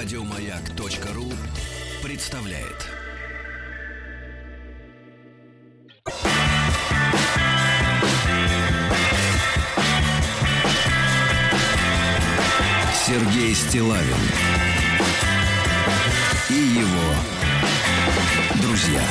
Радиомаяк.ру представляет. Сергей Стилавин и его друзья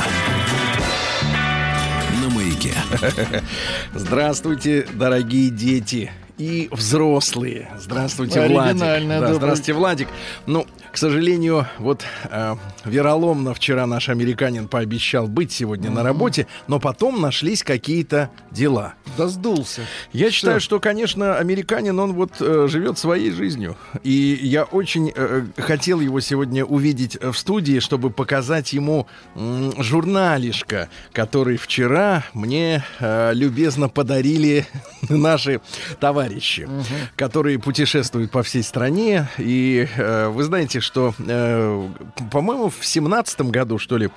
на маяке. Здравствуйте, дорогие дети и взрослые. Здравствуйте, Владик. Да, здравствуйте, Владик. Ну, к сожалению, вот э, вероломно вчера наш американин пообещал быть сегодня на работе, но потом нашлись какие-то дела. Да сдулся. Я считаю, что, конечно, американин, он вот э, живет своей жизнью. И я очень э, хотел его сегодня увидеть в студии, чтобы показать ему м, журналишко, который вчера мне э, любезно подарили наши товарищи, которые путешествуют по всей стране. И э, вы знаете, что, э, по-моему, в семнадцатом году, что ли,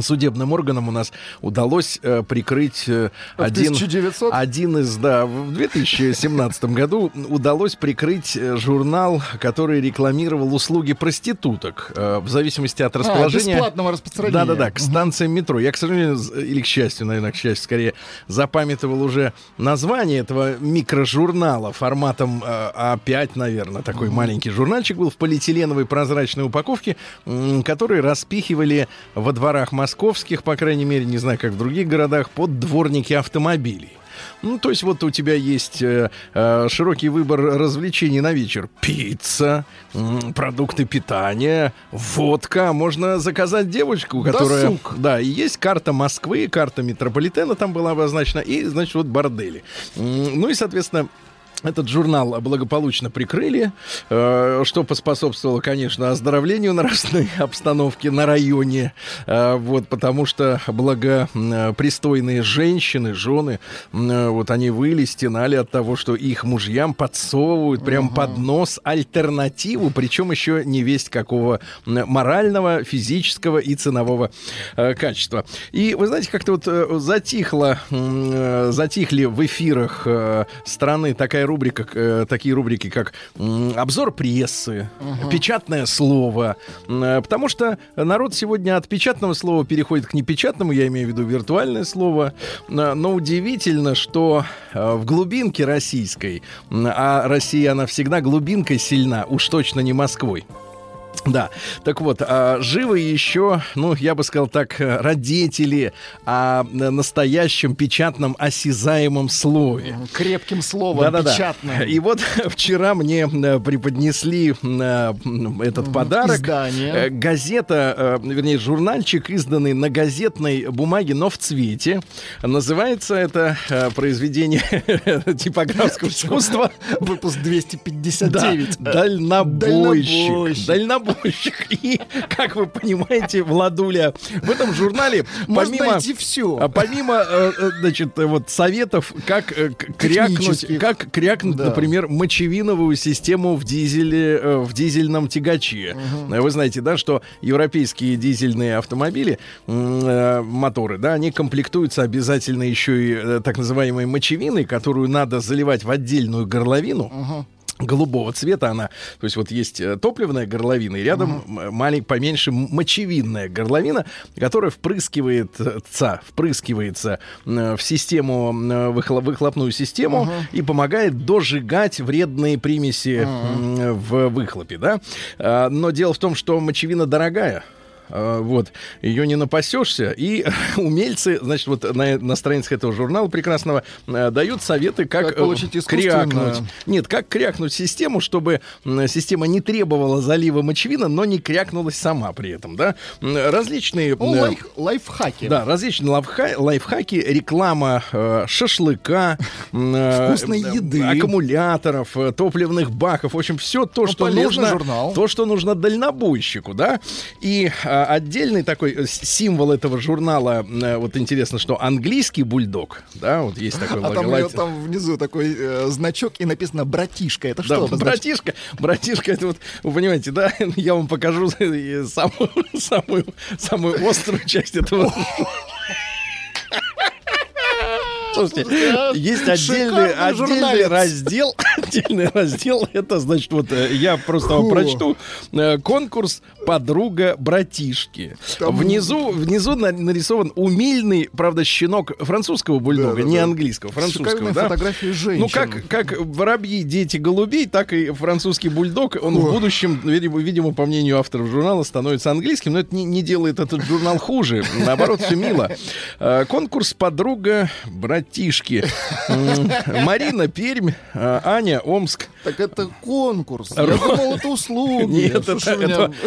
судебным органам у нас удалось э, прикрыть э, А один, 1900? один из, да, в 2017 году удалось прикрыть э, журнал, который рекламировал услуги проституток э, в зависимости от А, расположения. бесплатного распространения. Да-да-да, к станциям метро. Я, к сожалению, или к счастью, наверное, к счастью, скорее, запамятовал уже название этого микрожурнала форматом э, А5, наверное, такой маленький журнальчик был в полиэтиленовой прозрачной упаковке, который распихивали во дворах московских, по крайней мере, не знаю, как в других городах, под дворники автомобилей. Ну, то есть вот у тебя есть э, э, широкий выбор развлечений на вечер. Пицца, м, продукты питания, водка. Можно заказать девочку, которая... Досуг. Да, и есть карта Москвы, карта метрополитена там была обозначена, и, значит, вот бордели. Ну и, соответственно, этот журнал благополучно прикрыли, э, что поспособствовало, конечно, оздоровлению нравственной обстановки на районе. Э, Вот, потому что благопристойные женщины, жены, вот они выли, стенали от того, что их мужьям подсовывают прям под нос альтернативу, причем еще не весть какого морального, физического и ценового э, качества. И вы знаете, как-то вот затихло, затихли в эфирах страны такая рубрика, э, такие рубрики, как обзор прессы, печатное слово, э, потому что народ сегодня от печатного слова переходит к непечатному, я имею в виду виртуальное слово, Э, но удивительно, что в глубинке российской, а Россия, она всегда глубинкой сильна, уж точно не Москвой. Да, так вот, а, живы еще, ну, я бы сказал так, родители о настоящем печатном осязаемом слове. Крепким словом, Да-да-да. печатным. И вот вчера мне преподнесли э, этот подарок. Издание. Э, Газета, э, вернее, журнальчик, изданный на газетной бумаге, но в цвете. Называется это произведение типографского искусства. Выпуск 259. Да, дальнобойщик. Дальнобойщик. Дальнобойщик. И, как вы понимаете, Владуля, в этом журнале, помимо... все. А помимо, э, э, значит, э, вот советов, как крякнуть, как крякнуть, Да. например, мочевиновую систему в дизеле, в дизельном тягаче. Э, Вы знаете, да, что европейские дизельные автомобили, моторы, да, они комплектуются обязательно еще и так называемой мочевиной, которую надо заливать в отдельную горловину голубого цвета она, то есть вот есть э, топливная горловина, и рядом маленькая, поменьше мочевинная горловина, которая впрыскивается, впрыскивается э, в систему, э, выхло- выхлопную систему и помогает дожигать вредные примеси м, в выхлопе, да. А, Но дело в том, что мочевина дорогая. А, Вот, ее не напасешься. И умельцы, значит, вот на, на страницах этого журнала прекрасного э, дают советы, как, Как э, получить крякнуть. Нет, как крякнуть систему, чтобы система не требовала залива мочевина, но не крякнулась сама при этом, да? Различные... Э, лайф- лайфхаки. да, различные лайфха- лайфхаки, реклама э, шашлыка, э, Вкусной э, еды. аккумуляторов, э, топливных баков, в общем, все то, Ну, что нужно, журнал. то, что нужно дальнобойщику, да. И а, отдельный такой э, символ этого журнала, э, вот интересно, что английский бульдог, да, вот есть такой А там, там внизу такой э, значок и написано «братишка». Это Да, что братишка, братишка, это вот, вы понимаете, да, я вам покажу э, самую, самую, самую острую часть этого. Слушайте, есть отдельный, отдельный раздел, отдельный раздел, это значит, вот э, я просто вам прочту, Э, конкурс «Подруга братишки». Внизу, внизу на- нарисован умильный, правда, щенок французского бульдога, не английского, французского, да? фотографии женщин. Ну, как, как воробьи, дети голубей, так и французский бульдог, он в будущем, видимо, видимо, по мнению авторов журнала, становится английским, но это не, не делает этот журнал хуже. Наоборот, все мило. Э, Конкурс «Подруга братишки». М, Марина, Пермь, э, Аня, Омск. Так это конкурс. Я думал, это услуги. Нет,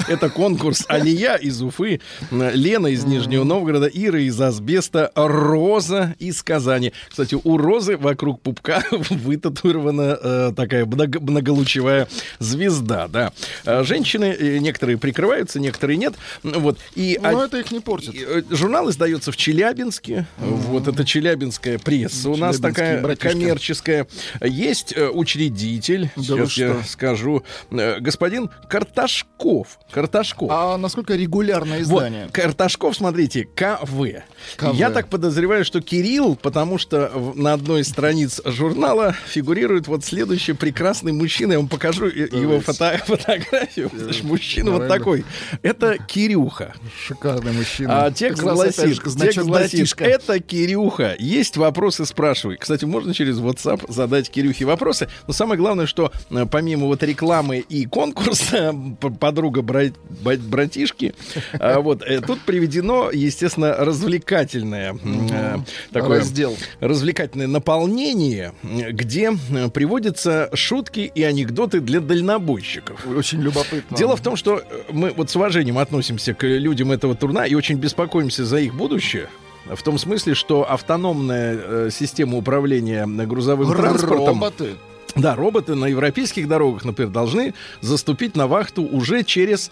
это, конкурс Алия из Уфы, Лена из Нижнего Новгорода, Ира из Асбеста, Роза из Казани. Кстати, у Розы вокруг пупка вытатуирована э, такая много- многолучевая звезда, да. Э, Женщины, э, некоторые прикрываются, некоторые нет. Вот. И Но а- это их не портит. э, Журнал издается в Челябинске. Вот это челябинская пресса у нас такая братишки. коммерческая. Есть э, учредитель, Да сейчас я скажу, э, господин Карташков. Карташков. А насколько регулярное Вот, издание? Карташков, смотрите, КВ. КВ. Я так подозреваю, что Кирилл, потому что на одной из страниц журнала фигурирует вот следующий прекрасный мужчина. Я вам покажу э, его фото- фотографию. Значит, мужчина вот Давай, такой. Это Кирюха. Шикарный мужчина. А текст гласит, текст гласит, это Кирюха. Есть вопросы, спрашивай. Кстати, можно через WhatsApp задать Кирюхе вопросы. Но самое главное, что э, помимо вот рекламы и конкурса подруга бра- ба- братишки, э, вот э, тут приведено, естественно, развлекательное э, такое Раздел. развлекательное наполнение, где приводятся шутки и анекдоты для дальнобойщиков. Очень любопытно. Дело в том, что мы вот с уважением относимся к людям этого турна и очень беспокоимся за их будущее. В том смысле, что автономная э, система управления грузовым транспортом, Роботы. да, роботы на европейских дорогах, например, должны заступить на вахту уже через,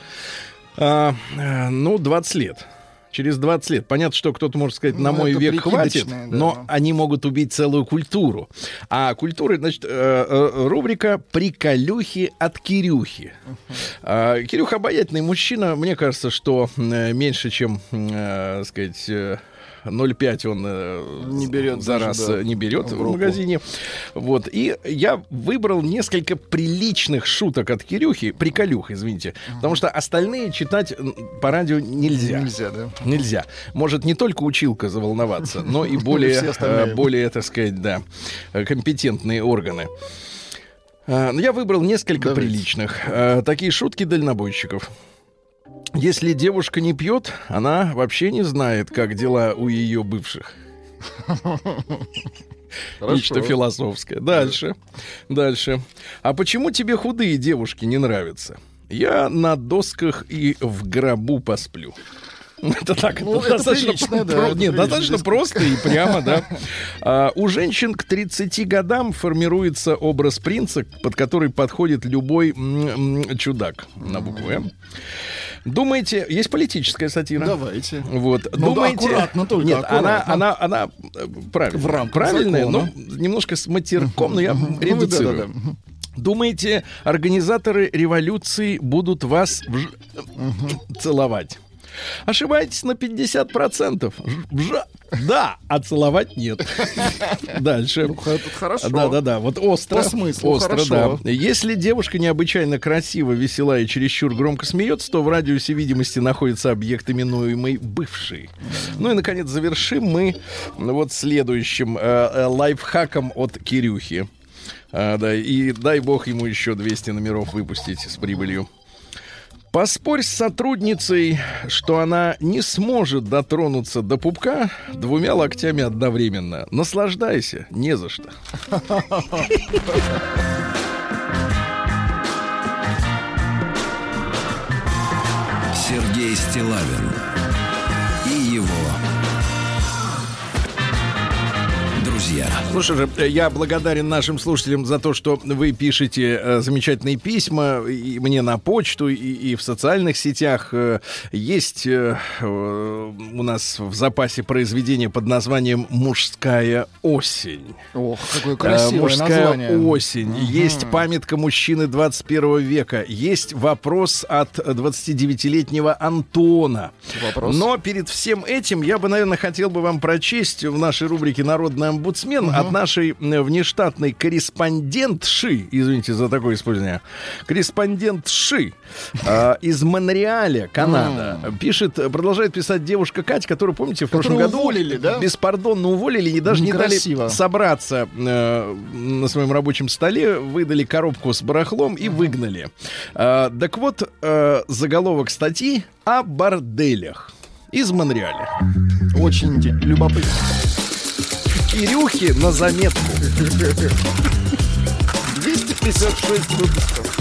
э, ну, 20 лет. Через 20 лет. Понятно, что кто-то может сказать, на Ну, мой век хватит, да. но они могут убить целую культуру. А культура, значит, э, э, рубрика «Приколюхи от Кирюхи». А, Кирюха обаятельный мужчина. Мне кажется, что э, меньше, чем, сказать... э, 0,5 он э, Не берет за даже, раз да, э, не берет в в, магазине. Вот. И я выбрал несколько приличных шуток от Кирюхи, приколюх, извините, потому что остальные читать по радио нельзя. Нельзя, да? Нельзя. Может не только училка заволноваться, но и более, Все остальные. э, более, так сказать, да, компетентные органы. Ну, Я выбрал несколько Давайте. приличных. Такие шутки дальнобойщиков. Если девушка не пьет, она вообще не знает, как дела у ее бывших. Нечто философское. Дальше. Дальше. А почему тебе худые девушки не нравятся? Я на досках и в гробу посплю. Это так, Ну, это достаточно, прилично, да, про- это нет, достаточно просто и прямо, да. А, у женщин к 30 годам формируется образ принца, под который подходит любой м, м, чудак на букву «М». Думаете, есть политическая сатира? Давайте. Вот. Ну да, Думаете, аккуратно только, Нет, она, аккуратно. она, она э, правильная, В рамках правильная, закона. но немножко с матерком, но я Ну, редуцирую. да-да-да. Думаете, организаторы революции будут вас вж- целовать? Ошибаетесь на 50%. Ж- вжа- Да, а целовать нет. Дальше. Ну, это хорошо. Да, да, да. Вот остро. По смыслу остро, хорошо. да. Если девушка необычайно красива, весела и чересчур громко смеется, то в радиусе видимости находится объект, именуемый бывший. Ну и, наконец, завершим мы вот следующим э, э, лайфхаком от Кирюхи. А, да, и дай бог ему еще 200 номеров выпустить с прибылью. Поспорь с сотрудницей, что она не сможет дотронуться до пупка двумя локтями одновременно. Наслаждайся, не за что. Сергей Стилавин друзья. Слушай же, э, я благодарен нашим слушателям за то, что вы пишете э, замечательные письма и мне на почту, и, и в социальных сетях. Э, есть у нас в запасе произведение под названием «Мужская осень». Ох, какое Э, красивое мужская название. осень. Есть памятка мужчины 21 века. Есть вопрос от 29-летнего Антона. Вопрос. Но перед всем этим я бы, наверное, хотел бы вам прочесть в нашей рубрике «Народный омбудсмен» омбудсмен от нашей м, внештатной корреспондентши, извините за такое использование, корреспондентши э, из Монреаля, Канада, пишет, продолжает писать девушка Катя, которую, помните, в прошлом году уволили, да? беспардонно уволили и даже не Некрасиво. дали собраться э, на своем рабочем столе, выдали коробку с барахлом и выгнали. Э, так вот, э, заголовок статьи о борделях из Монреаля. Очень любопытно. Кирюхи на заметку. 256 выпусков.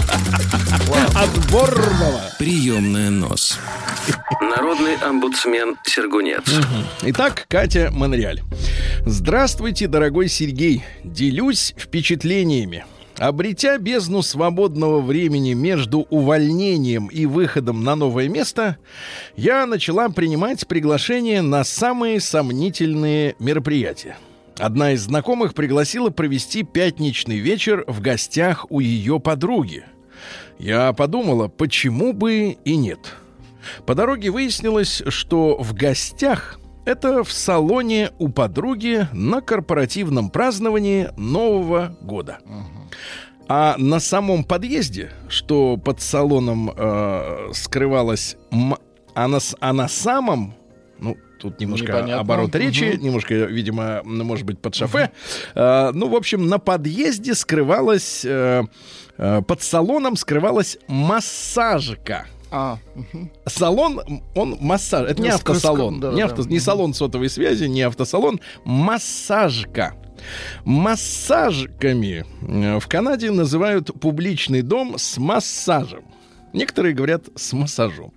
Отборного. Приемная нос. Народный омбудсмен Сергунец. Итак, Катя Монреаль. Здравствуйте, дорогой Сергей. Делюсь впечатлениями. Обретя бездну свободного времени между увольнением и выходом на новое место, я начала принимать приглашения на самые сомнительные мероприятия. Одна из знакомых пригласила провести пятничный вечер в гостях у ее подруги. Я подумала, почему бы и нет. По дороге выяснилось, что в гостях это в салоне у подруги на корпоративном праздновании Нового года. А на самом подъезде, что под салоном э, скрывалось, м- а, на, а на самом, тут немножко Непонятно. оборот речи, Мгм. немножко, видимо, может быть, под шофе. Э, ну, в общем, на подъезде скрывалась, э, под салоном скрывалась массажка. А, мгм. Салон, он массаж. Это не Ну, с- автосалон. с- да, не, авто, да. не салон сотовой связи, не автосалон. Массажка. Массажками э, в Канаде называют публичный дом с массажем. Некоторые говорят с массажом.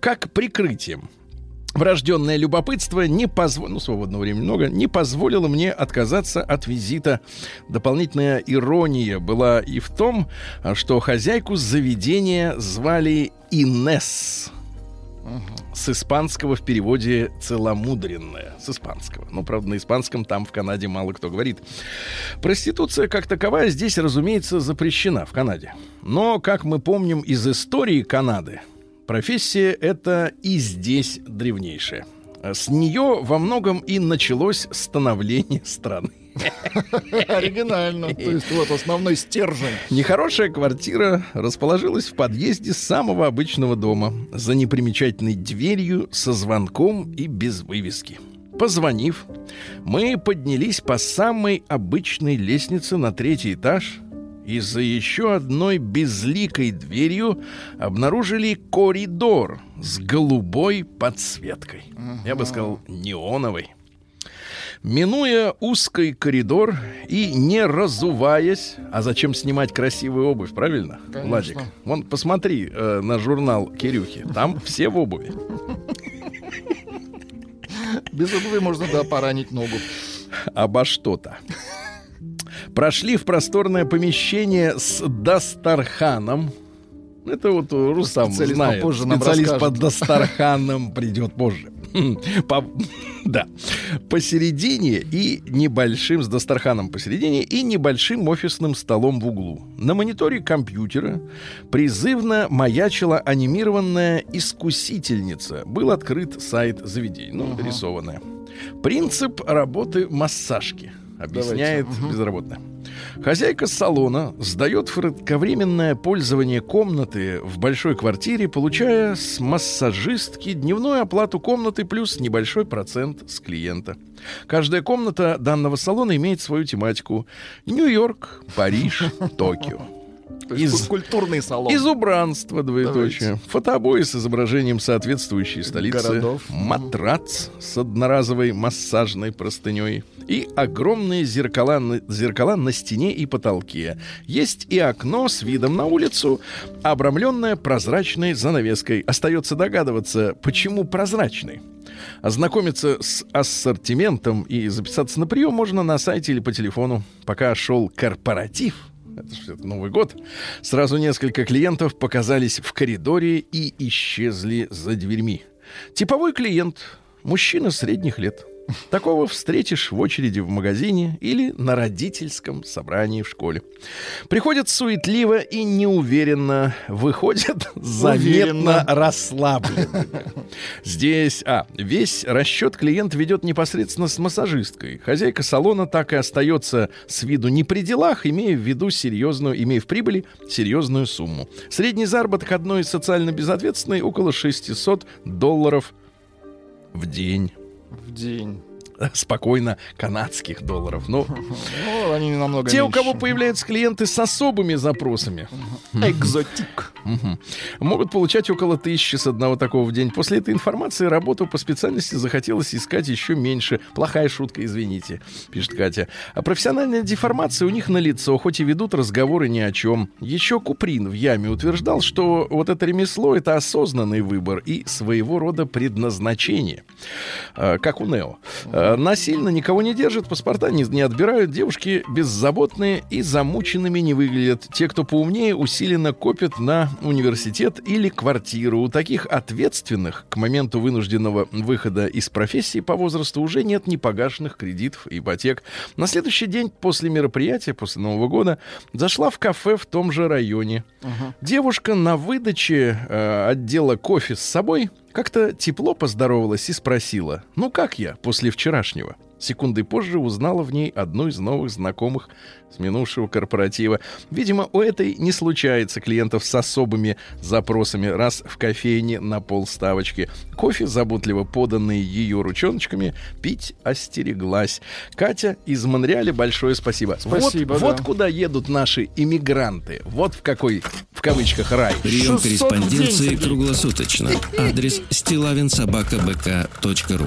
Как прикрытием. Врожденное любопытство не позволило, ну, свободного времени много, не позволило мне отказаться от визита. Дополнительная ирония была и в том, что хозяйку заведения звали Инес. С испанского в переводе целомудренная. С испанского. Но, правда, на испанском там в Канаде мало кто говорит. Проституция как таковая здесь, разумеется, запрещена в Канаде. Но, как мы помним из истории Канады, профессия эта и здесь древнейшая. С нее во многом и началось становление страны. оригинально. То есть вот основной стержень. Нехорошая квартира расположилась в подъезде самого обычного дома, за непримечательной дверью, со звонком и без вывески. Позвонив, мы поднялись по самой обычной лестнице на третий этаж и за еще одной безликой дверью обнаружили коридор с голубой подсветкой. Я бы сказал, неоновой. Минуя узкий коридор и не разуваясь, а зачем снимать красивую обувь, правильно, Конечно. Владик? Вон, посмотри э, на журнал Кирюхи, там все в обуви. Без обуви можно, да, поранить ногу. обо что-то. Прошли в просторное помещение с Дастарханом. Это вот Рустам Специалист знает. попозже Специалист расскажет. Дастарханам придет позже. По- Да. Посередине и небольшим, с Дастарханом посередине, и небольшим офисным столом в углу. На мониторе компьютера призывно маячила анимированная искусительница. Был открыт сайт заведений, ну, рисованная. Принцип работы массажки. Объясняет Давайте. Мгм. безработная. Хозяйка салона сдает в кратковременное пользование комнаты в большой квартире, получая с массажистки дневную оплату комнаты плюс небольшой процент с клиента. Каждая комната данного салона имеет свою тематику. Нью-Йорк, Париж, Токио. То есть Из- ку- культурный салон. Из убранства, двоеточие. Фотобои с изображением соответствующей столицы. Городов. Матрац с одноразовой массажной простыней. И огромные зеркала зеркала на стене и потолке. Есть и окно с видом на улицу, обрамленное прозрачной занавеской. Остается догадываться, почему прозрачный. Ознакомиться с ассортиментом и записаться на прием можно на сайте или по телефону. Пока шел корпоратив, это же это Новый год, сразу несколько клиентов показались в коридоре и исчезли за дверьми. Типовой клиент, мужчина средних лет. Такого встретишь в очереди в магазине или на родительском собрании в школе. Приходят суетливо и неуверенно, выходят заметно расслабленными. Здесь, а, весь расчет клиент ведет непосредственно с массажисткой. Хозяйка салона так и остается с виду не при делах, имея в виду серьезную, имея в прибыли серьезную сумму. Средний заработок одной социально безответственной около 600 долларов в день. В день. Спокойно канадских долларов. Но Ну, они намного те, у кого появляются клиенты с особыми запросами, Экзотик. Могут получать около тысячи с одного такого в день. После этой информации работу по специальности захотелось искать еще меньше. Плохая шутка, извините, пишет Катя. А профессиональная деформация у них на лицо, хоть и ведут разговоры ни о чем. Еще Куприн в яме утверждал, что вот это ремесло — это осознанный выбор и своего рода предназначение. А, Как у Нео. Насильно никого не держат, паспорта не, не отбирают, девушки беззаботные и замученными не выглядят. Те, кто поумнее, усиленно копят на университет или квартиру. У таких ответственных к моменту вынужденного выхода из профессии по возрасту уже нет ни погашенных кредитов, ипотек. На следующий день после мероприятия, после Нового года, зашла в кафе в том же районе. Девушка на выдаче э, отдела кофе с собой как-то тепло поздоровалась и спросила, ну как я после вчерашнего? Секунды позже узнала в ней одну из новых знакомых с минувшего корпоратива. Видимо, у этой не случается клиентов с особыми запросами, раз в кофейне на полставочки. Кофе, заботливо поданный ее ручоночками, пить остереглась. Катя из Монреаля, большое спасибо. Спасибо, вот, да. вот куда едут наши иммигранты. Вот в какой, в кавычках, рай. Прием 600 в день, корреспонденции круглосуточно. Адрес стилавинсобакабк.ру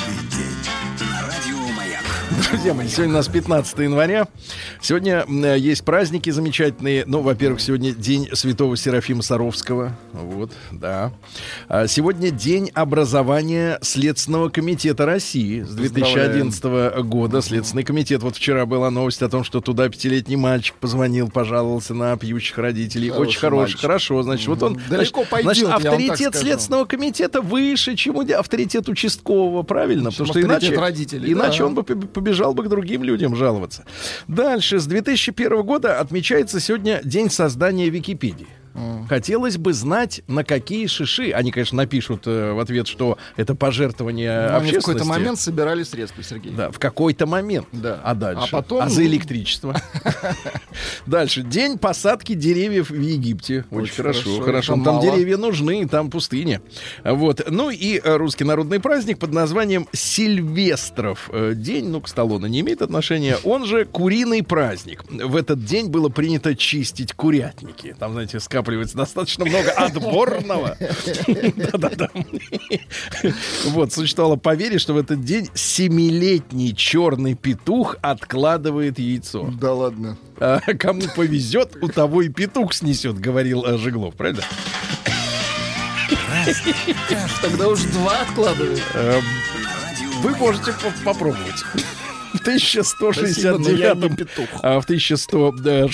Друзья мои, сегодня у нас 15 января. Сегодня есть праздники замечательные. Ну, во-первых, сегодня день святого Серафима Саровского. Вот, да. А сегодня день образования Следственного комитета России с 2011 года. Следственный комитет. Вот вчера была новость о том, что туда пятилетний мальчик позвонил, пожаловался на пьющих родителей. Хороший Очень хороший, мальчик. хорошо. Значит, вот он... Далеко значит, пойдет, значит, авторитет. Следственного комитета выше, чем у- авторитет участкового, правильно? Чем Потому что иначе, родителей, иначе да. он бы побе- побежал бы к другим людям жаловаться. Дальше, с 2001 года отмечается сегодня день создания Википедии. Хотелось бы знать, на какие шиши. Они, конечно, напишут э, в ответ, что это пожертвование Ну, Они в общественности. какой-то момент собирали средства, Сергей. Да, в какой-то момент. Да. А дальше? А потом- А за электричество? Дальше. День посадки деревьев в Египте. Очень хорошо, хорошо. Там деревья нужны, там пустыня. Вот. Ну и э, русский народный праздник под названием Сильвестров. Э, День, ну, к Сталлоне не имеет отношения. Он же куриный праздник. В этот день было принято чистить курятники. Там, знаете, накапливается достаточно много отборного. Вот, существовало поверье, что в этот день семилетний черный петух откладывает яйцо. Да ладно. А, кому повезет, у того и петух снесет, говорил Жиглов, правильно? Тогда уж два откладывают. Эм, вы можете попробовать. В 1169 Спасибо, а, в 1100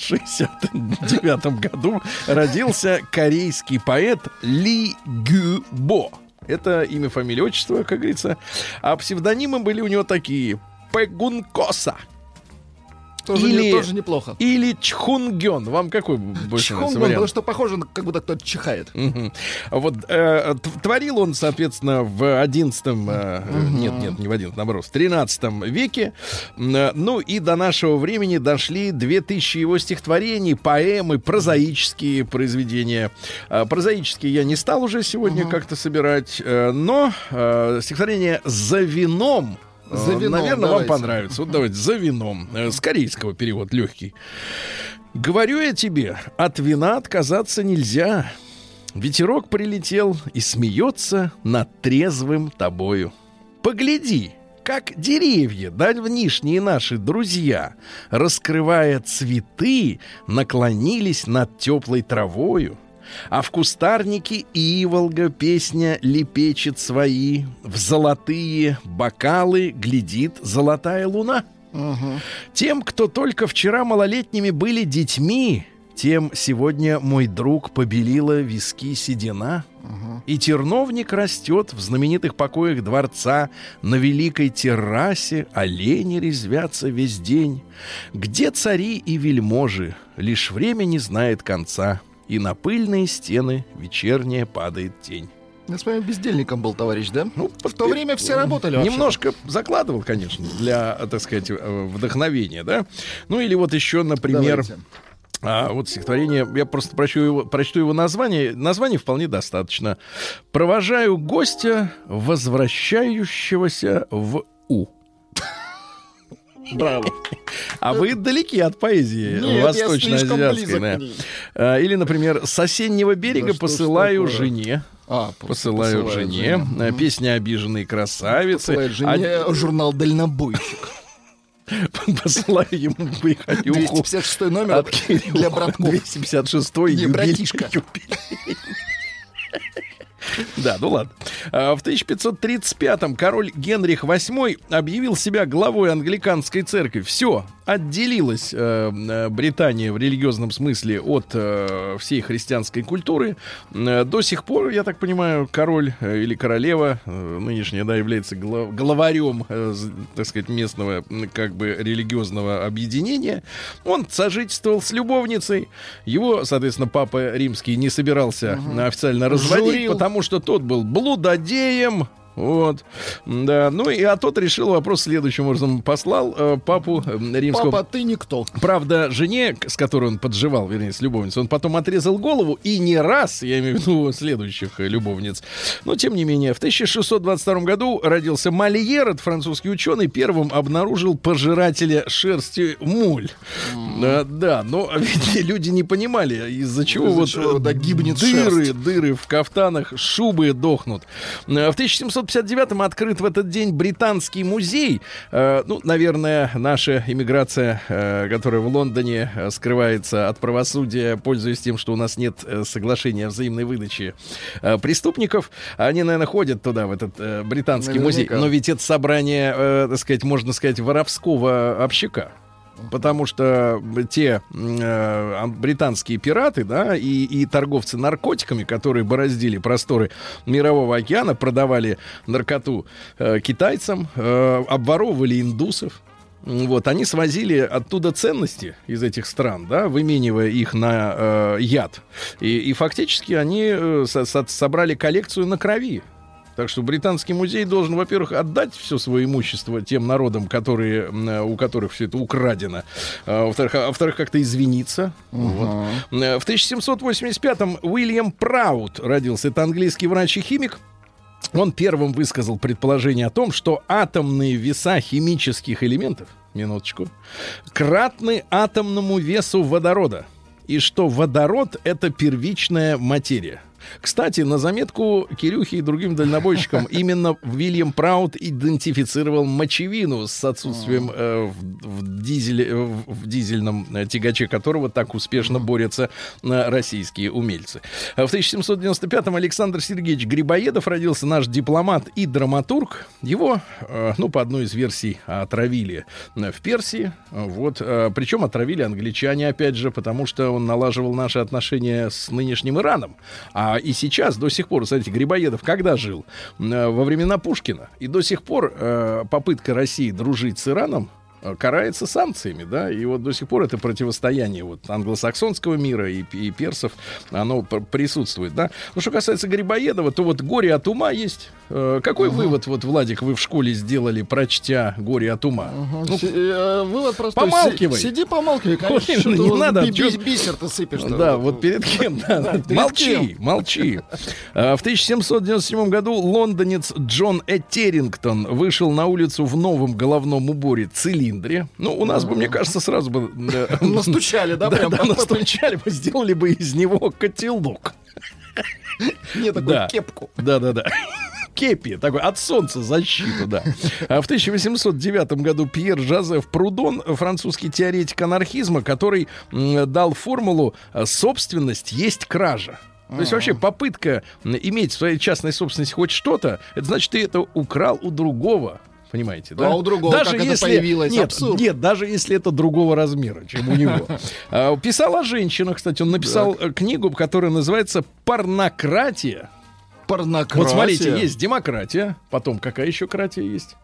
69 году родился корейский поэт Ли Гю Бо. Это имя, фамилия, отчество, как говорится. А псевдонимы были у него такие. Пегункоса, тоже, Или- не- тоже неплохо. Или Чхунгён. Вам какой больше вариант? потому что похоже, как будто кто-то чихает. Вот э, творил он, соответственно, в 11 э, нет, нет, не в 11 наоборот, в 13 веке. Э, Ну и до нашего времени дошли 2000 его стихотворений, поэмы, прозаические произведения. Э, Прозаические я не стал уже сегодня как-то собирать, э, но э, стихотворение «За вином» «За вином», наверное, вам давайте. понравится. Вот давайте «За вином». Э, С корейского перевод легкий. Говорю я тебе, от вина отказаться нельзя. Ветерок прилетел и смеется над трезвым тобою. Погляди, как деревья, давнишние наши друзья, раскрывая цветы, наклонились над теплой травою. А в кустарнике Иволга песня лепечет свои, в золотые бокалы глядит золотая луна. Тем, кто только вчера малолетними были детьми, тем сегодня мой друг побелила виски седина. И терновник растет в знаменитых покоях дворца, на великой террасе олени резвятся весь день. Где цари и вельможи, лишь время не знает конца, и на пыльные стены вечерняя падает тень. Я с вами бездельником был, товарищ, да? Ну, в то время все работали вообще. Немножко закладывал, конечно, для, так сказать, э, вдохновения, да? Ну или вот еще, например... Давайте. А вот стихотворение, я просто прочту его, прочту его название. Название вполне достаточно. «Провожаю гостя, возвращающегося в У». Браво. А вы далеки от поэзии Нет, восточно-азиатской. да. А, Или, например, «С осеннего берега Да что посылаю такое? жене». А, Посылаю посылает жене. А, Песня обиженной красавицы. Посылает жене журнал «Дальнобойщик». А- Посылаю ему байханюху. 256 номер От для братков. 256 Не, юбилей. братишка. юбилей. Да, ну ладно. А, В 1535-м король Генрих VIII объявил себя главой англиканской церкви. Все, отделилась э, э, Британия в религиозном смысле от э, всей христианской культуры. До сих пор, я так понимаю, король э, или королева э, нынешняя, да, является гла- главарем, э, так сказать, местного как бы религиозного объединения. Он сожительствовал с любовницей. Его, соответственно, папа римский не собирался э, официально разводить, Журил. потому что тот был блудодеем. Вот. Да. Ну и а тот решил вопрос следующим образом. Послал э, папу э, римского. Папа, ты никто. Правда, жене, с которой он подживал, вернее, с любовницей, он потом отрезал голову и не раз, я имею в виду следующих э, любовниц. Но тем не менее, в 1622 году родился Мольер, этот французский ученый, первым обнаружил пожирателя шерсти муль. Mm. Да, да, но ведь люди не понимали, из-за чего из вот чего, э, да, гибнет дыры, шерсть. дыры в кафтанах, шубы дохнут. В 1700 1959-м открыт в этот день британский музей. Э, ну, наверное, наша иммиграция, э, которая в Лондоне э, скрывается от правосудия, пользуясь тем, что у нас нет э, соглашения о взаимной выдаче э, преступников, они, наверное, ходят туда, в этот э, британский Наверняка. музей. Но ведь это собрание, э, так сказать, можно сказать, воровского общака. Потому что те э, британские пираты, да, и, и торговцы наркотиками, которые бороздили просторы мирового океана, продавали наркоту э, китайцам, э, обворовывали индусов. Вот, они свозили оттуда ценности из этих стран, да, выменивая их на э, яд. И, и фактически они э, со- собрали коллекцию на крови. Так что британский музей должен, во-первых, отдать все свое имущество тем народам, которые, э, у которых все это украдено. А, во-вторых, а, во-вторых, как-то извиниться. Вот. Э, В 1785-м Уильям Праут родился. Это английский врач и химик. Он первым высказал предположение о том, что атомные веса химических элементов, минуточку, кратны атомному весу водорода. И что водород — это первичная материя. Кстати, на заметку Кирюхи и другим дальнобойщикам именно Вильям Праут идентифицировал мочевину с отсутствием э, в, в дизеле, э, в, в дизельном э, тягаче которого так успешно борются э, российские умельцы. А В 1795-м Александр Сергеевич Грибоедов родился наш дипломат и драматург. Его, э, ну, по одной из версий, отравили в Персии. Вот. э, Причем отравили англичане, опять же, потому что он налаживал наши отношения с нынешним Ираном. А и сейчас, до сих пор, смотрите, Грибоедов когда жил? Э, Во времена Пушкина. И до сих пор э, попытка России дружить с Ираном карается санкциями, да, и вот до сих пор это противостояние вот англосаксонского мира и, и персов, оно пр- присутствует, да. Ну, что касается Грибоедова, то вот «Горе от ума» есть. Э, Какой вывод, вот, Владик, вы в школе сделали, прочтя «Горе от ума»? Ну, Си- э, Вывод простой. помалкивай. Си- Сиди, помалкивай, конечно. что-то не вот надо, би- чё- би- Бисер ты сыпешь. Да, вот перед кем, да. молчи, молчи. А, В 1797 году лондонец Джон Этерингтон вышел на улицу в новом головном уборе цилиндре. Ну, у нас бы, мне кажется, сразу бы... Настучали, да, Да, прям? настучали бы, сделали бы из него котелок. Не такую Да. кепку. Да-да-да. Кепи, такой от солнца защита, да. А в 1809 году Пьер Жозеф Прудон, французский теоретик анархизма, который дал формулу э, «собственность есть кража». То есть вообще попытка иметь в своей частной собственности хоть что-то, это значит, ты это украл у другого. Понимаете, да? А у другого как это появилось? Нет, Абсурд. нет, даже если это другого размера, чем у него. А, Писал о женщинах, кстати, он написал э, книгу, которая называется «Порнократия». Порнократия. Вот смотрите, есть демократия, потом какая еще кратия есть?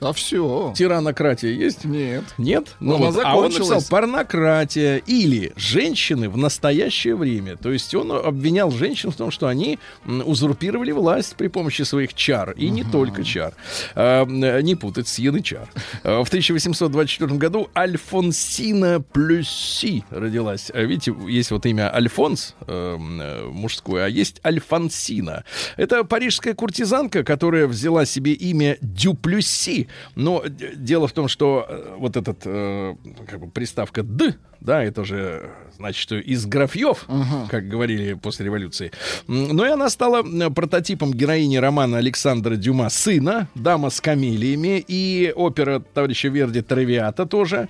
А все. Тиранократия есть? Нет. Нет? Ну, она а он написал порнократия или женщины в настоящее время. То есть он обвинял женщин в том, что они узурпировали власть при помощи своих чар. И не только чар. А, не путать с янычар. А, В 1824 году Альфонсина Плюсси родилась. А Видите, есть вот имя Альфонс э, мужское, а есть Альфонсина. Это парижская куртизанка, которая взяла себе имя Но дело в том, что э, вот этот э, как бы приставка «д», да, это же значит, что из графьев, как говорили после революции. Но и она стала м, прототипом героини романа Александра Дюма «Сына», «Дама с камелиями» и опера товарища Верди «Травиата» тоже.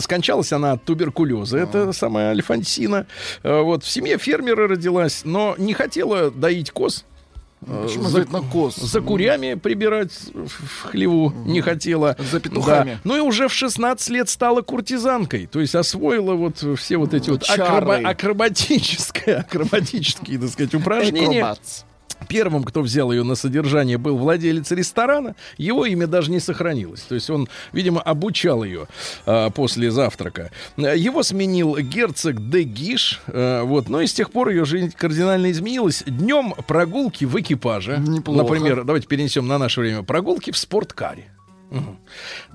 Скончалась она от туберкулеза, это самая Альфонсина. Э, Вот в семье фермера родилась, но не хотела доить коз. Почему за- обязательно коз? за курями прибирать в хлеву не хотела. За петухами. Да. Ну и уже в 16 лет стала куртизанкой. То есть освоила вот все вот эти вот Чары. акроба- акробатическое, акробатические, так сказать, упражнения. Экробатс. Первым, кто взял ее на содержание, был владелец ресторана. Его имя даже не сохранилось. То есть он, видимо, обучал ее а, после завтрака. Э, Его сменил герцог де Гиш. э, вот. Но и с тех пор ее жизнь кардинально изменилась. Днем прогулки в экипаже. Неплохо. Например, давайте перенесем на наше время. Прогулки в спорткаре. Мгм.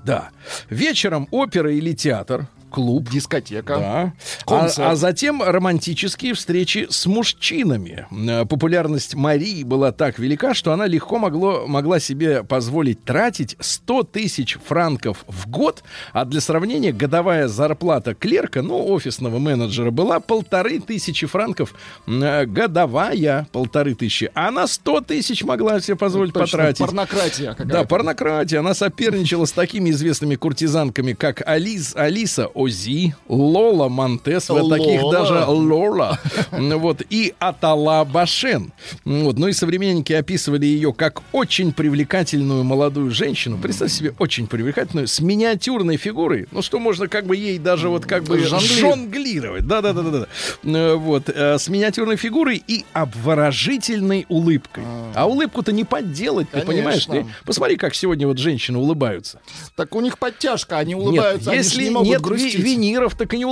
Да. Вечером опера или театр, клуб. Дискотека. Да. Концерт. А, а затем романтические встречи с мужчинами. Э, Популярность Марии была так велика, что она легко могло, могла себе позволить тратить 100 тысяч франков в год, а для сравнения годовая зарплата клерка, ну, офисного менеджера, была полторы тысячи франков э, годовая, полторы тысячи. А она 100 тысяч могла себе позволить Точно, потратить. Порнократия Да, какая-то. порнократия. Она соперничала с такими известными куртизанками, как Алис, Алиса Ози, Лола Монтес, вот таких даже Лола, Ну вот, и Атала Башен. Вот, ну и современники описывали ее как очень привлекательную молодую женщину. Представьте себе, очень привлекательную, с миниатюрной фигурой. Ну, что можно как бы ей даже вот как бы Жонглир. жонглировать. Да-да-да-да. да. Вот, э, с миниатюрной фигурой и обворожительной улыбкой. А улыбку-то не подделать, ты Конечно. понимаешь? Ты посмотри, как сегодня вот женщины улыбаются. Так у них подтяжка, они улыбаются, Нет, они если не могут нет грустить. Ви- виниров, так и не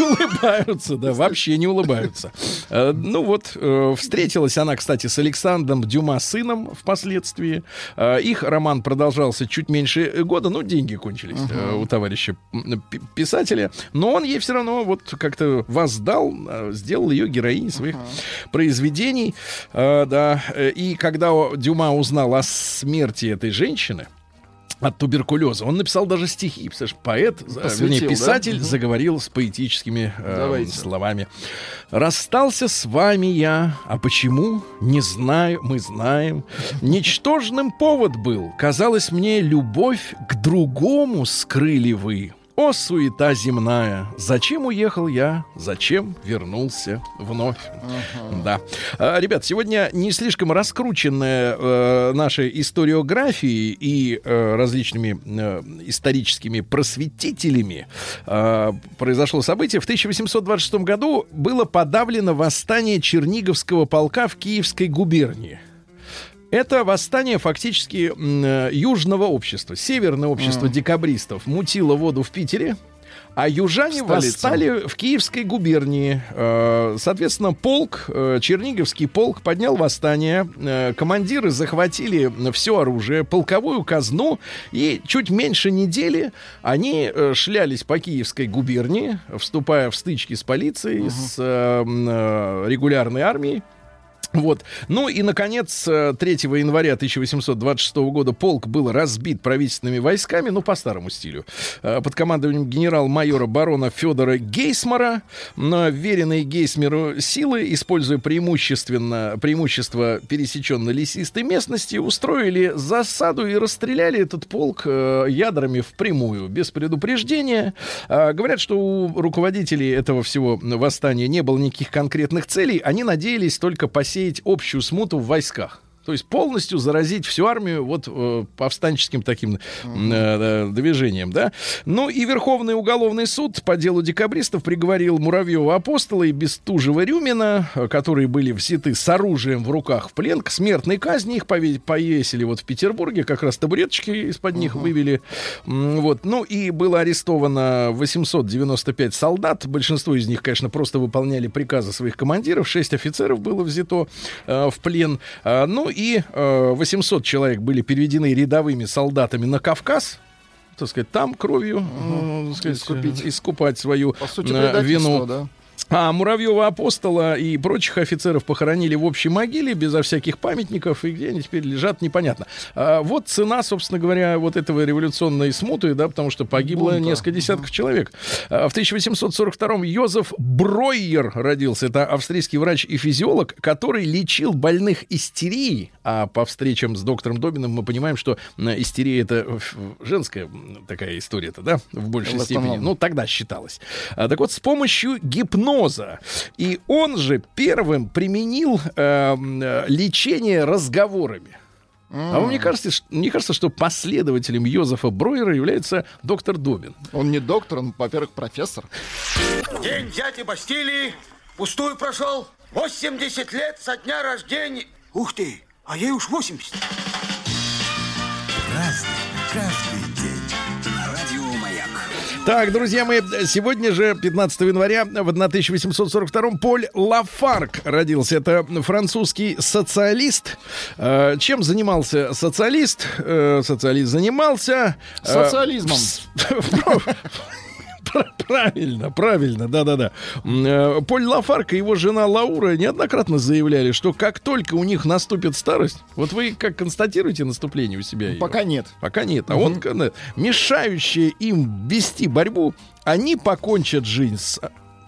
улыбаются. да, вообще не улыбаются. Э, Ну вот, э, встретилась она, кстати, с Александром Дюма сыном впоследствии. Э, Их роман продолжался чуть меньше года, ну, деньги кончились у товарища писателя. Но он ей все равно вот как-то воздал, сделал ее героиней своих произведений. Да, и когда Дюма узнал о смерти этой женщины, от туберкулеза. Он написал даже стихи. Представляешь, поэт, э, Посвятил, вернее, да? писатель Мгм. заговорил с поэтическими э, Давайте. словами. Расстался с вами я, а почему? Не знаю, мы знаем. Ничтожным повод был. Казалось мне, любовь к другому скрыли вы. О, суета земная! Зачем уехал я? Зачем вернулся вновь? Да. А, Ребят, сегодня не слишком раскрученная э, наша историографией и э, различными э, историческими просветителями э, произошло событие. В 1826 году было подавлено восстание Черниговского полка в Киевской губернии. Это восстание фактически э, южного общества. Северное общество декабристов мутило воду в Питере, а южане Столица. восстали в Киевской губернии. Э, Соответственно, полк, э, Черниговский полк поднял восстание. Командиры захватили все оружие, полковую казну, и чуть меньше недели они шлялись по Киевской губернии, вступая в стычки с полицией, с м, э, регулярной армией. Вот. Ну и, наконец, э, 3 января 1826 года полк был разбит правительственными войсками, ну, по старому стилю, э, под командованием генерал-майора барона Федора Гейсмара. Но веренные Гейсмеру силы, используя преимущественно, преимущество пересеченной лесистой местности, устроили засаду и расстреляли этот полк э, ядрами впрямую, без предупреждения. А, Говорят, что у руководителей этого всего восстания не было никаких конкретных целей. Они надеялись только посеять общую смуту в войсках. То есть полностью заразить всю армию вот э, повстанческим таким э, э, движением, да. Ну и Верховный уголовный суд по делу декабристов приговорил Муравьева Апостола и Бестужева Рюмина, э, которые были взяты с оружием в руках в плен, к смертной казни. Их пове- повесили вот в Петербурге, как раз табуреточки из-под них вывели. М, Вот. Ну и было арестовано 895 солдат. Большинство из них, конечно, просто выполняли приказы своих командиров. Шесть офицеров было взято э, в плен. А, ну и э, 800 человек были переведены рядовыми солдатами на Кавказ. Так сказать, там кровью э, так сказать, Искупить. искупать свою По сути, э, вину. да. А Муравьева апостола и прочих офицеров похоронили в общей могиле безо всяких памятников, и где они теперь лежат, непонятно. А вот цена, собственно говоря, вот этого революционной смуты, да, потому что погибло Бунта. несколько десятков человек. А в 1842-м Йозеф Бройер родился. Это австрийский врач и физиолог, который лечил больных истерией. А по встречам с доктором Добиным мы понимаем, что истерия это женская такая история-то, да, в большей В степени. Ну, тогда считалось. А, так вот, с помощью гипноза. И он же первым применил э, м, э, лечение разговорами. А вам не кажется, ш- мне кажется, что последователем Йозефа Бройера является доктор Добин? Он не доктор, он, во-первых, профессор. День взятия Бастилии пустую прошел. 80 лет со дня рождения. Ух ты, а ей уж 80. Так, друзья мои, сегодня же, 15 января, в 1842-м, Поль Лафарк родился. Это французский социалист. Э, Чем занимался социалист? Э, Социалист занимался... э, Социализмом. Пр- Правильно, правильно, да-да-да. Э, Поль Лафарк и его жена Лаура неоднократно заявляли, что как только у них наступит старость, вот вы как констатируете наступление у себя? её? Пока нет. Пока нет. А вот когда мешающие им вести борьбу, они покончат жизнь с...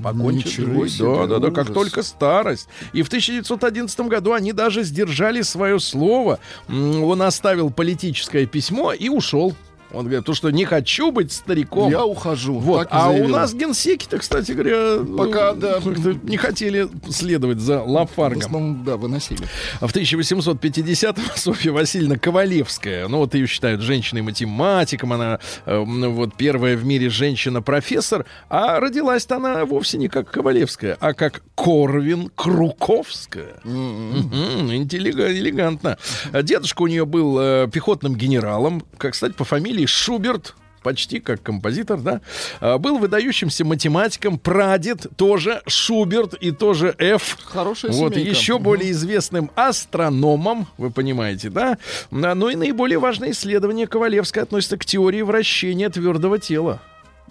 Покончат Ничего жизнь. себе, Да, да, да, как только старость. И в 1911 году они даже сдержали свое слово. Он оставил политическое письмо и ушел. Он говорит, то, что не хочу быть стариком. Я ухожу. Вот. А у заявил. нас генсеки-то, кстати говоря, Пока, ну, да. не хотели следовать за В Лафаргом. основном, да, выносили. В 1850-м Софья Васильевна Ковалевская, ну вот ее считают женщиной-математиком, она э, вот первая в мире женщина-профессор, а родилась-то она вовсе не как Ковалевская, а как Корвин Круковская. Мгм, интеллига- элегантно. А Дедушка у нее был э, пехотным генералом, как, кстати, по фамилии Шуберт, почти как композитор, да, А, был выдающимся математиком, прадед тоже Шуберт и тоже Ф. Хорошая Вот, семейка. еще более известным астрономом, вы понимаете, да? А, Ну и наиболее важное исследование Ковалевской относится к теории вращения твердого тела.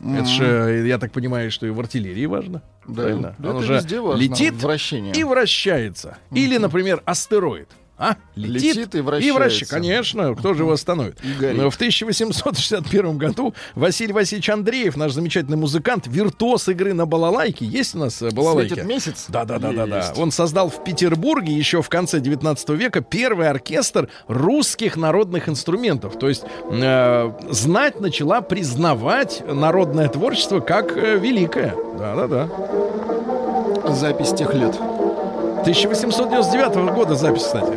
Это же, я так понимаю, что и в артиллерии важно. Да. Правильно? Да Он это же везде важно, летит вращение. и вращается. Или, например, астероид. А? Летит, Летит и вращается. Конечно, кто же его остановит? И. Но в 1861 году Василий Васильевич Андреев, наш замечательный музыкант, виртуоз игры на балалайке. Есть у нас э, балалайки? Светит месяц? Да, да, да, да, да. Он создал в Петербурге еще в конце 19 века первый оркестр русских народных инструментов. То есть э, знать начала признавать народное творчество как э, великое. Да, да, да. Запись тех лет. 1899 года запись, кстати.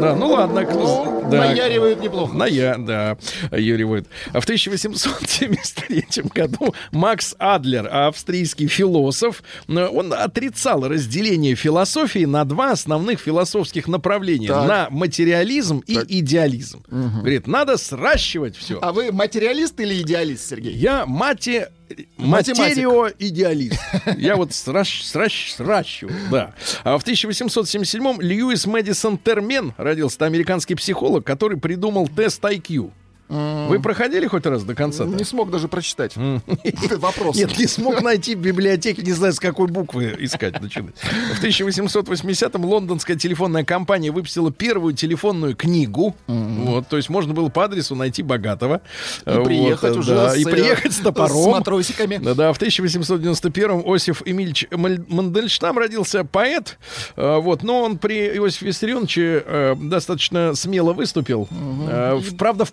Да, ну ладно. Ну, да. наяривают неплохо. На я, да, юривают. А в 1873 году Макс Адлер, австрийский философ, он отрицал разделение философии на два основных философских направления. Так. На материализм и идеализм. Говорит, надо сращивать все. А вы материалист или идеалист, Сергей? Я мате... Материо-идеалист. Я вот сращ, сращ, сращиваю, да. А в 1877-м Льюис Мэдисон Термен родился. Это американский психолог, который придумал тест IQ. Вы проходили хоть раз до конца? Не смог даже прочитать. Вопрос. Нет, не смог найти в библиотеке, не знаю, с какой буквы искать начинать. В 1880-м лондонская телефонная компания выпустила первую телефонную книгу. Вот, то есть можно было по адресу найти богатого. И приехать Вот, уже да, с, и э, приехать с топором. с матросиками. Да, да, в 1891-м Осип Эмильевич Мандельштам родился поэт. Э, Вот, но он при Иосифе Виссарионовиче э, достаточно смело выступил. Э, в- правда,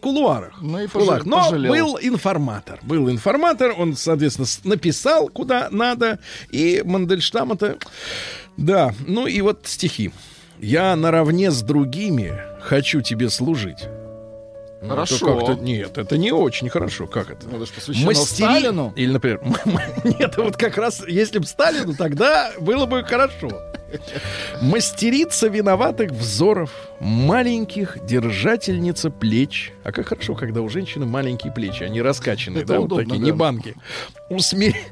в кулуарах. Ну и пожа- Но пожалел. был информатор. Был информатор, он, соответственно, написал куда надо. И Мандельштам это... Да, ну и вот стихи. «Я наравне с другими хочу тебе служить». Ну, это Хорошо. как-то- нет, это не очень хорошо. Как это? Ну, это ж посвящено Мастери- Сталину. Или, например, нет, вот как раз, если бы Сталину, тогда было бы хорошо. Мастерица виноватых взоров, маленьких держательница плеч. А как хорошо, когда у женщины маленькие плечи, они раскачанные, Это да, удобно, вот такие, да. не банки. Усме...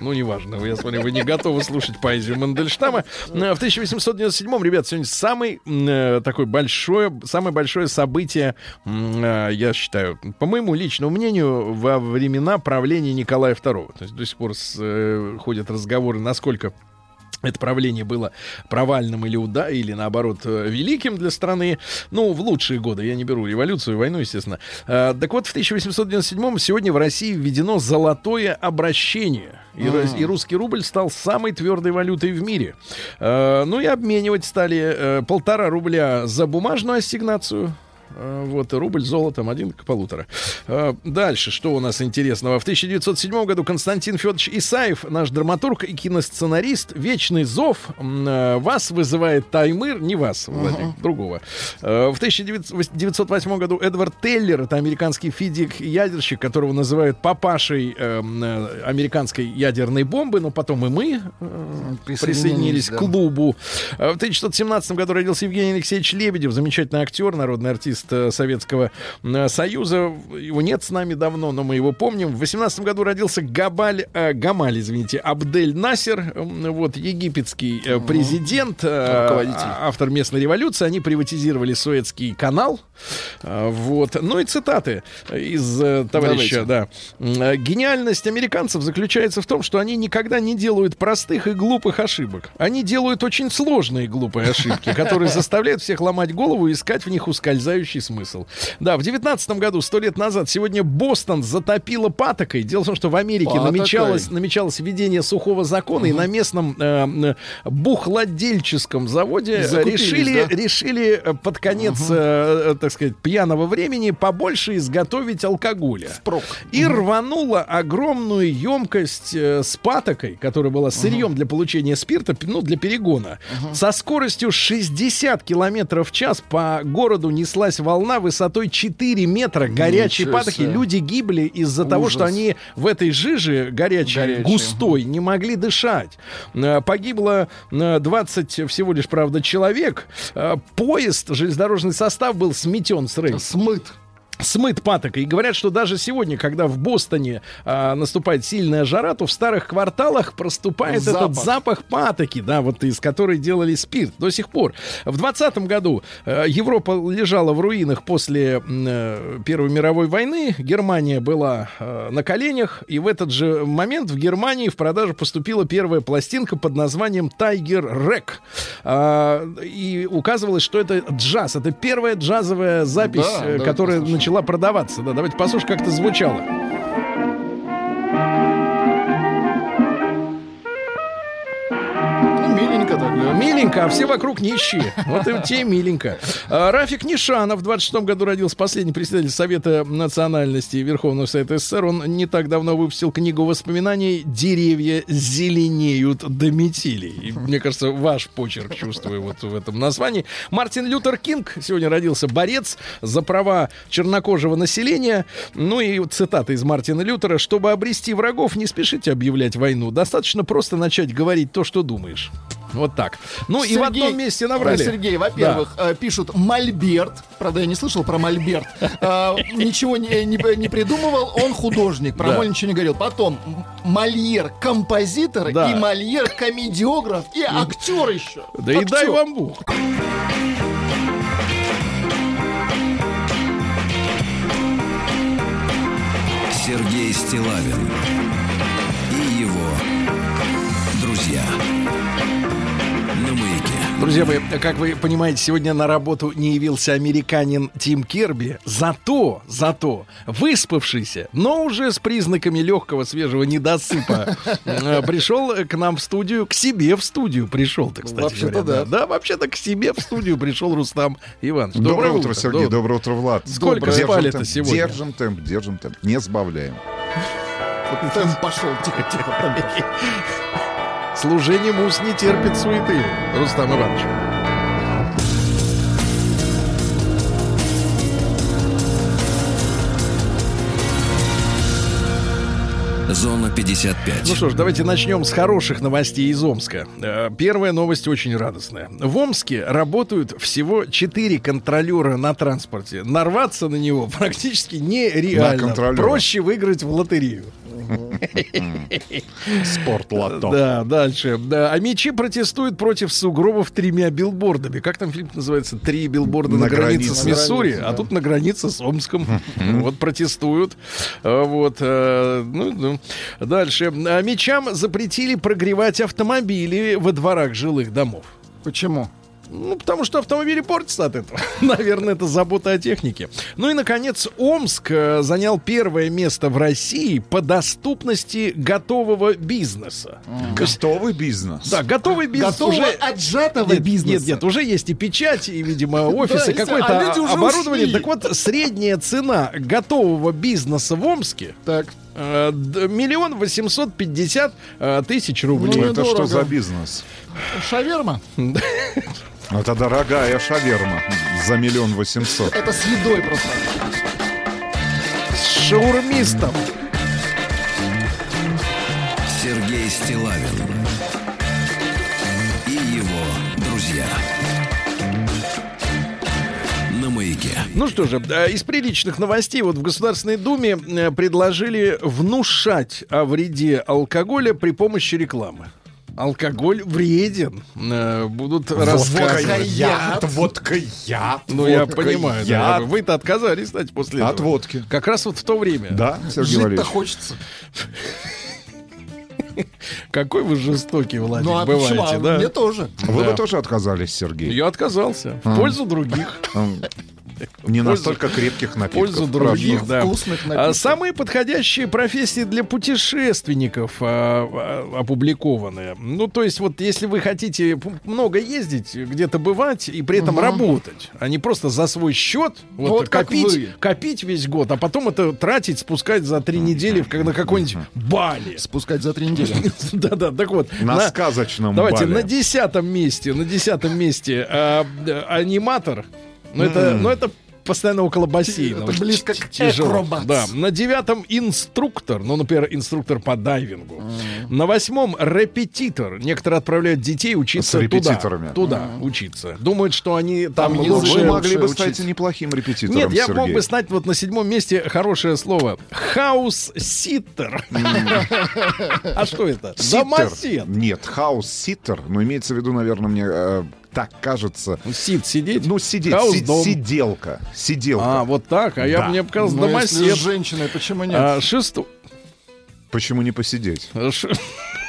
Ну, неважно, я смотрю, вы не готовы слушать поэзию Мандельштама. Э, В 1897-м, ребят, сегодня самый э, такой большое, самое большое событие, э, я считаю, по моему личному мнению, во времена правления Николая II. То есть до сих пор с, э, ходят разговоры, насколько это правление было провальным или уда, или наоборот э, великим для страны. Ну, в лучшие годы. Я не беру революцию, войну, естественно. Э, так вот, в 1897 сегодня в России введено золотое обращение. И, рос- и русский рубль стал самой твердой валютой в мире. Э, ну и обменивать стали э, полтора рубля за бумажную ассигнацию. Э, Вот, рубль золотом один к полутора. Э, Дальше, что у нас интересного? В 1907 году Константин Федорович Исаев, наш драматург и киносценарист, «Вечный зов» э, вас вызывает Таймыр, не вас, Владимир, другого. Э, В 1908 году Эдвард Теллер, это американский физик-ядерщик, которого называют папашей американской ядерной бомбы, но потом и мы Присоединились, присоединились да. к клубу. В 1917 году родился Евгений Алексеевич Лебедев, замечательный актер, народный артист э, Советского э, Союза. Его нет с нами давно, но мы его помним. В 18 году родился Габаль, э, Гамаль, извините, Абдель Насер, вот египетский э, президент, э, Руководитель. а- автор местной революции. Они приватизировали Суэцкий канал. Э, Вот. Ну и цитаты из э, товарища, да. Э, Гениальность американцев заключается в том, что они никогда не делают простых и глупых ошибок. Они делают очень сложные глупые ошибки, которые заставляют всех ломать голову и искать в них ускользающий смысл. Да, в девятнадцатом году, сто лет назад, сегодня Бостон затопило патокой. Дело в том, что в Америке Патокой. намечалось, намечалось введение сухого закона, и на местном э, м, бухладельческом заводе э, решили, да? решили э, под конец, э, э, так сказать, пьяного времени побольше изготовить алкоголя. Впрок. И рванула огромную емкость э, с патокой, которая была сырьем для получения спирта, ну, для перегона. Со скоростью 60 километров в час по городу неслась волна высотой 4 метра горячей Ничего патоки. себе. Люди гибли из-за того, что Ужас. они в этой жиже горячей, Горячей, густой, не могли дышать. Э, Погибло э, 20 всего лишь, правда, человек. Э, Поезд, железнодорожный состав был сметен с рельс Смыт. Смыт патокой. И говорят, что даже сегодня, когда в Бостоне а, наступает сильная жара, то в старых кварталах проступает Запах. этот запах патоки, да, вот из которой делали спирт до сих пор. В 20 году э, Европа лежала в руинах после э, Первой мировой войны. Германия была э, на коленях, и в этот же момент в Германии в продажу поступила первая пластинка под названием Tiger Rack. А, и указывалось, что это джаз. Это первая джазовая запись, Да, э, да, которая послушаем. Начала продаваться. Да, давайте послушаем, как это звучало. Миленько так. Миленько, а все вокруг нищие. Вот и тебе миленько. А, Рафик Нишанов в 26 году родился, последний председатель Совета национальности Верховного Совета СССР. Он не так давно выпустил книгу воспоминаний «Деревья зеленеют до метели». И, мне кажется, ваш почерк чувствую вот в этом названии. Мартин Лютер Кинг сегодня родился, борец за права чернокожего населения. Ну и цитата из Мартина Лютера. «Чтобы обрести врагов, не спешите объявлять войну. Достаточно просто начать говорить то, что думаешь». Вот так. Ну и в одном месте набрали. Да, Сергей, во-первых, э, пишут Мольберт. Правда, я не слышал про Мольберт. Э, Ничего не, придумывал, он художник. Про Да. Моль ничего не говорил. Потом Мольер композитор Да. и Мольер комедиограф и актер еще. Да и дай вам Бог. Сергей Стилавин Друзья мои, как вы понимаете, сегодня на работу не явился американин Тим Керби. Зато, зато, выспавшийся, но уже с признаками легкого свежего недосыпа, э, пришел к нам в студию, к себе в студию пришел-то, кстати Вообще-то говоря. да. Да, вообще-то к себе в студию пришел Рустам Иванович. Доброе, утро, Сергей. Доброе. Доброе утро, Влад. Сколько спали-то сегодня? Держим темп, держим темп. Не сбавляем. Вот темп пошел, тихо, тихо. темп пошел. Служение мус не терпит суеты, Рустам Иванович. Зона 55. Ну что ж, давайте начнем с хороших новостей из Омска. Э, Первая новость очень радостная. В Омске работают всего 4 контролера на транспорте. Нарваться на него практически нереально. Проще выиграть в лотерею. Спорт лото. Да, дальше. Да, а мечи протестуют против сугробов тремя билбордами. Как там фильм называется? Три билборда на, На границе границе. с Миссури, границе, а да. тут на границе с Омском. Вот протестуют. А, Вот. э, ну, ну. Дальше. А Мечам запретили прогревать автомобили во дворах жилых домов. Почему? Ну, потому что автомобили портятся от этого. Наверное, это забота о технике. Ну и, наконец, Омск э, занял первое место в России по доступности готового бизнеса. Есть, Готовый бизнес. Да, готовый бизнес Готового уже... отжатого Нет, бизнеса. нет, нет, уже есть и печать, и, видимо, офисы, какое-то а уже оборудование. Так вот, средняя цена готового бизнеса в Омске Так. Э, миллион восемьсот пятьдесят э, тысяч рублей. Ну, Это Недорого. что за бизнес? Шаверма? Это дорогая шаверма за миллион восемьсот. Это с едой просто. С шаурмистом. Сергей Стилавин Маяке. Ну что же, э, из приличных новостей вот в Государственной Думе э, предложили внушать о вреде алкоголя при помощи рекламы. Алкоголь вреден. Э, Будут рассказывать. яд. водка яд. Ну, я понимаю. да. Вы-то отказались, кстати, после От этого. водки. Как раз вот в то время. Да, Сергей Жить-то хочется. Какой вы жестокий, Владик, Ну а бываете, почему? А да? Мне тоже. Вы Да. бы тоже отказались, Сергей? Я отказался. В пользу других. Не настолько крепких напитков. пользу других, да. Вкусных А напитков. самые подходящие профессии для путешественников а, а, опубликованы. Ну, то есть, вот если вы хотите много ездить, где-то бывать и при этом работать, а не просто за свой счет вот, копить, вы. копить весь год, а потом это тратить, спускать за три недели в, как- на какой-нибудь Бали. Спускать за три недели. Да-да, так вот. На сказочном Давайте на десятом месте, на десятом месте а, Ну это, ну это постоянно около бассейна. Это близко к Тяжело. Да. На девятом инструктор, ну, например, инструктор по дайвингу. На восьмом репетитор. Некоторые отправляют детей учиться С туда. репетиторами. Туда учиться. Думают, что они там, Там лучше. Вы могли бы стать неплохим репетитором, Нет, я Сергей. мог бы знать вот на седьмом месте хорошее слово. House-sitter. А что это? Домосед. Нет, house-sitter. Но имеется в виду, наверное, мне э, так кажется. Сид сидеть? Ну, сидеть, Хаус си- дом. сиделка. Сиделка. А, вот так. А я Да. мне показалось Ну, если с домосед. женщиной, почему нет? А, шесто- Почему не посидеть? Ш-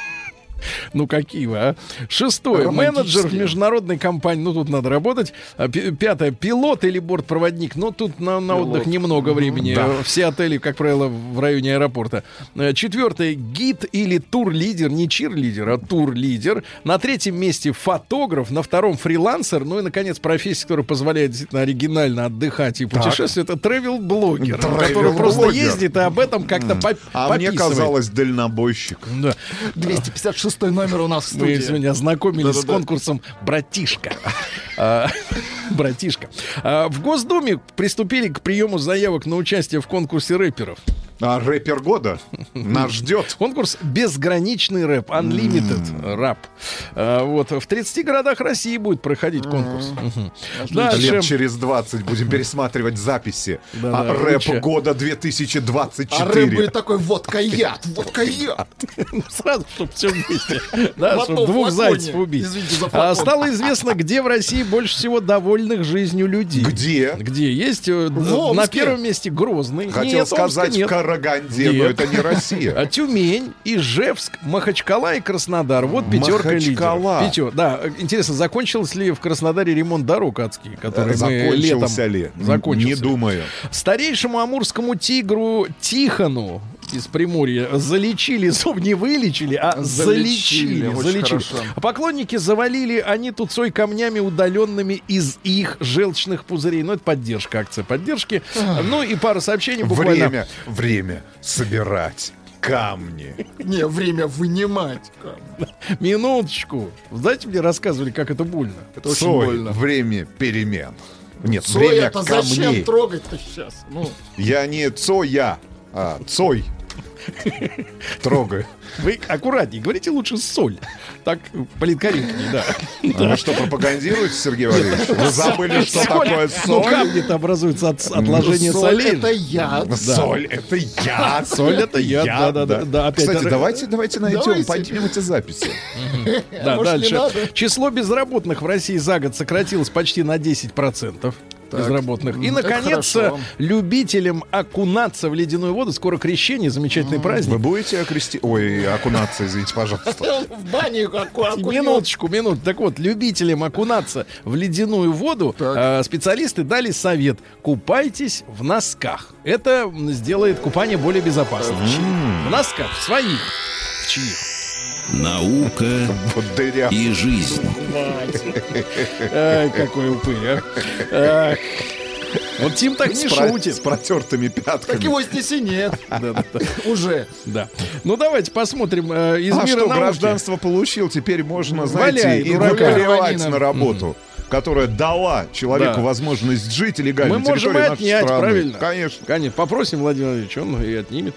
Ну какие вы, а? Шестое. Менеджер международной компании. Ну тут надо работать. А, Пятое. Пилот или бортпроводник. Ну тут на, на отдых немного времени. Да. Все отели, как правило, в районе аэропорта. Э, Четвертое. Гид или тур-лидер. Не чир-лидер, а тур-лидер. На третьем месте фотограф. На втором фрилансер. Ну и, наконец, профессия, которая позволяет действительно оригинально отдыхать и путешествовать. Это travel-блогер. Который просто ездит и об этом как-то поп- А мне казалось, дальнобойщик. Да. 256 номер у нас в Мы студии. ознакомились с Да-да-да. конкурсом «Братишка». А, Братишка. А, В Госдуме приступили к приему заявок на участие в конкурсе рэперов. А рэпер года нас ждет. Конкурс «Безграничный рэп», «Unlimited рэп». А, Вот. В 30 городах России будет проходить конкурс. Дальше. Лет через 20 будем пересматривать записи. А рэп года А рэп 2024. будет такой, водка яд, водка яд. Ну, Сразу, чтобы все вместе. Да, чтобы двух зайцев убить. А. Стало известно, где в России больше всего довольных жизнью людей. Где? Где? Есть э, на первом месте Грозный. Хотел сказать нет. в Караганде, но Нет. это не Россия. А Тюмень, Ижевск, Махачкала и Краснодар. Вот пятерка Махачкала. лидеров. Пятер- Да, интересно, закончился ли в Краснодаре ремонт дорог адский, который мы летом... Закончился ли? Закончился. Не думаю. Старейшему амурскому тигру Тихону из Приморья залечили, зуб не вылечили, а Залечили, залечили. очень залечили. А поклонники завалили они тут цой камнями, удаленными из их желчных пузырей. Ну, это поддержка, акция поддержки. Ну и пара сообщений буквально. Время, время собирать камни. Не, время вынимать. Минуточку. Знаете, мне рассказывали, как это больно. Это очень Цой, больно. время перемен. Нет, Цой, время это зачем камней. трогать-то сейчас? Ну, Я не Цоя, а Цой. Трогаю. Вы аккуратнее, говорите лучше соль. Так политкорректнее, да. А вы что, пропагандируете, Сергей Валерьевич? Вы забыли, что Соль. такое Ну, соль? камни-то образуются от отложения соль солей. это яд. Соль это яд. Соль это яд, да-да-да, Кстати, давайте, давайте найдем, поднимем эти записи. Да, дальше. Число безработных в России за год сократилось почти на 10%. Безработных. И, наконец, любителям окунаться в ледяную воду, скоро крещение, замечательный Вы праздник. будете окрести... Ой, окунаться, извините, пожалуйста. В бане как Минуточку, минуту. Так вот, любителям окунаться в ледяную воду Так. э, специалисты дали совет. Купайтесь в носках. Это сделает купание более безопасным. В носках, в своих. В чьих? Наука и жизнь. Ай, какой упырь, а. Ах. Вот Тим так не про- шутит. С протертыми Так пятками. его здесь и нет. Уже. Да. Ну давайте посмотрим э, из А мира гражданство получил, теперь можно, знаете, и на работу, которая дала человеку Да. возможность жить легально Мы можем и отнять, страны. правильно? Конечно. Конечно. Попросим Владимира Владимировича, он и отнимет.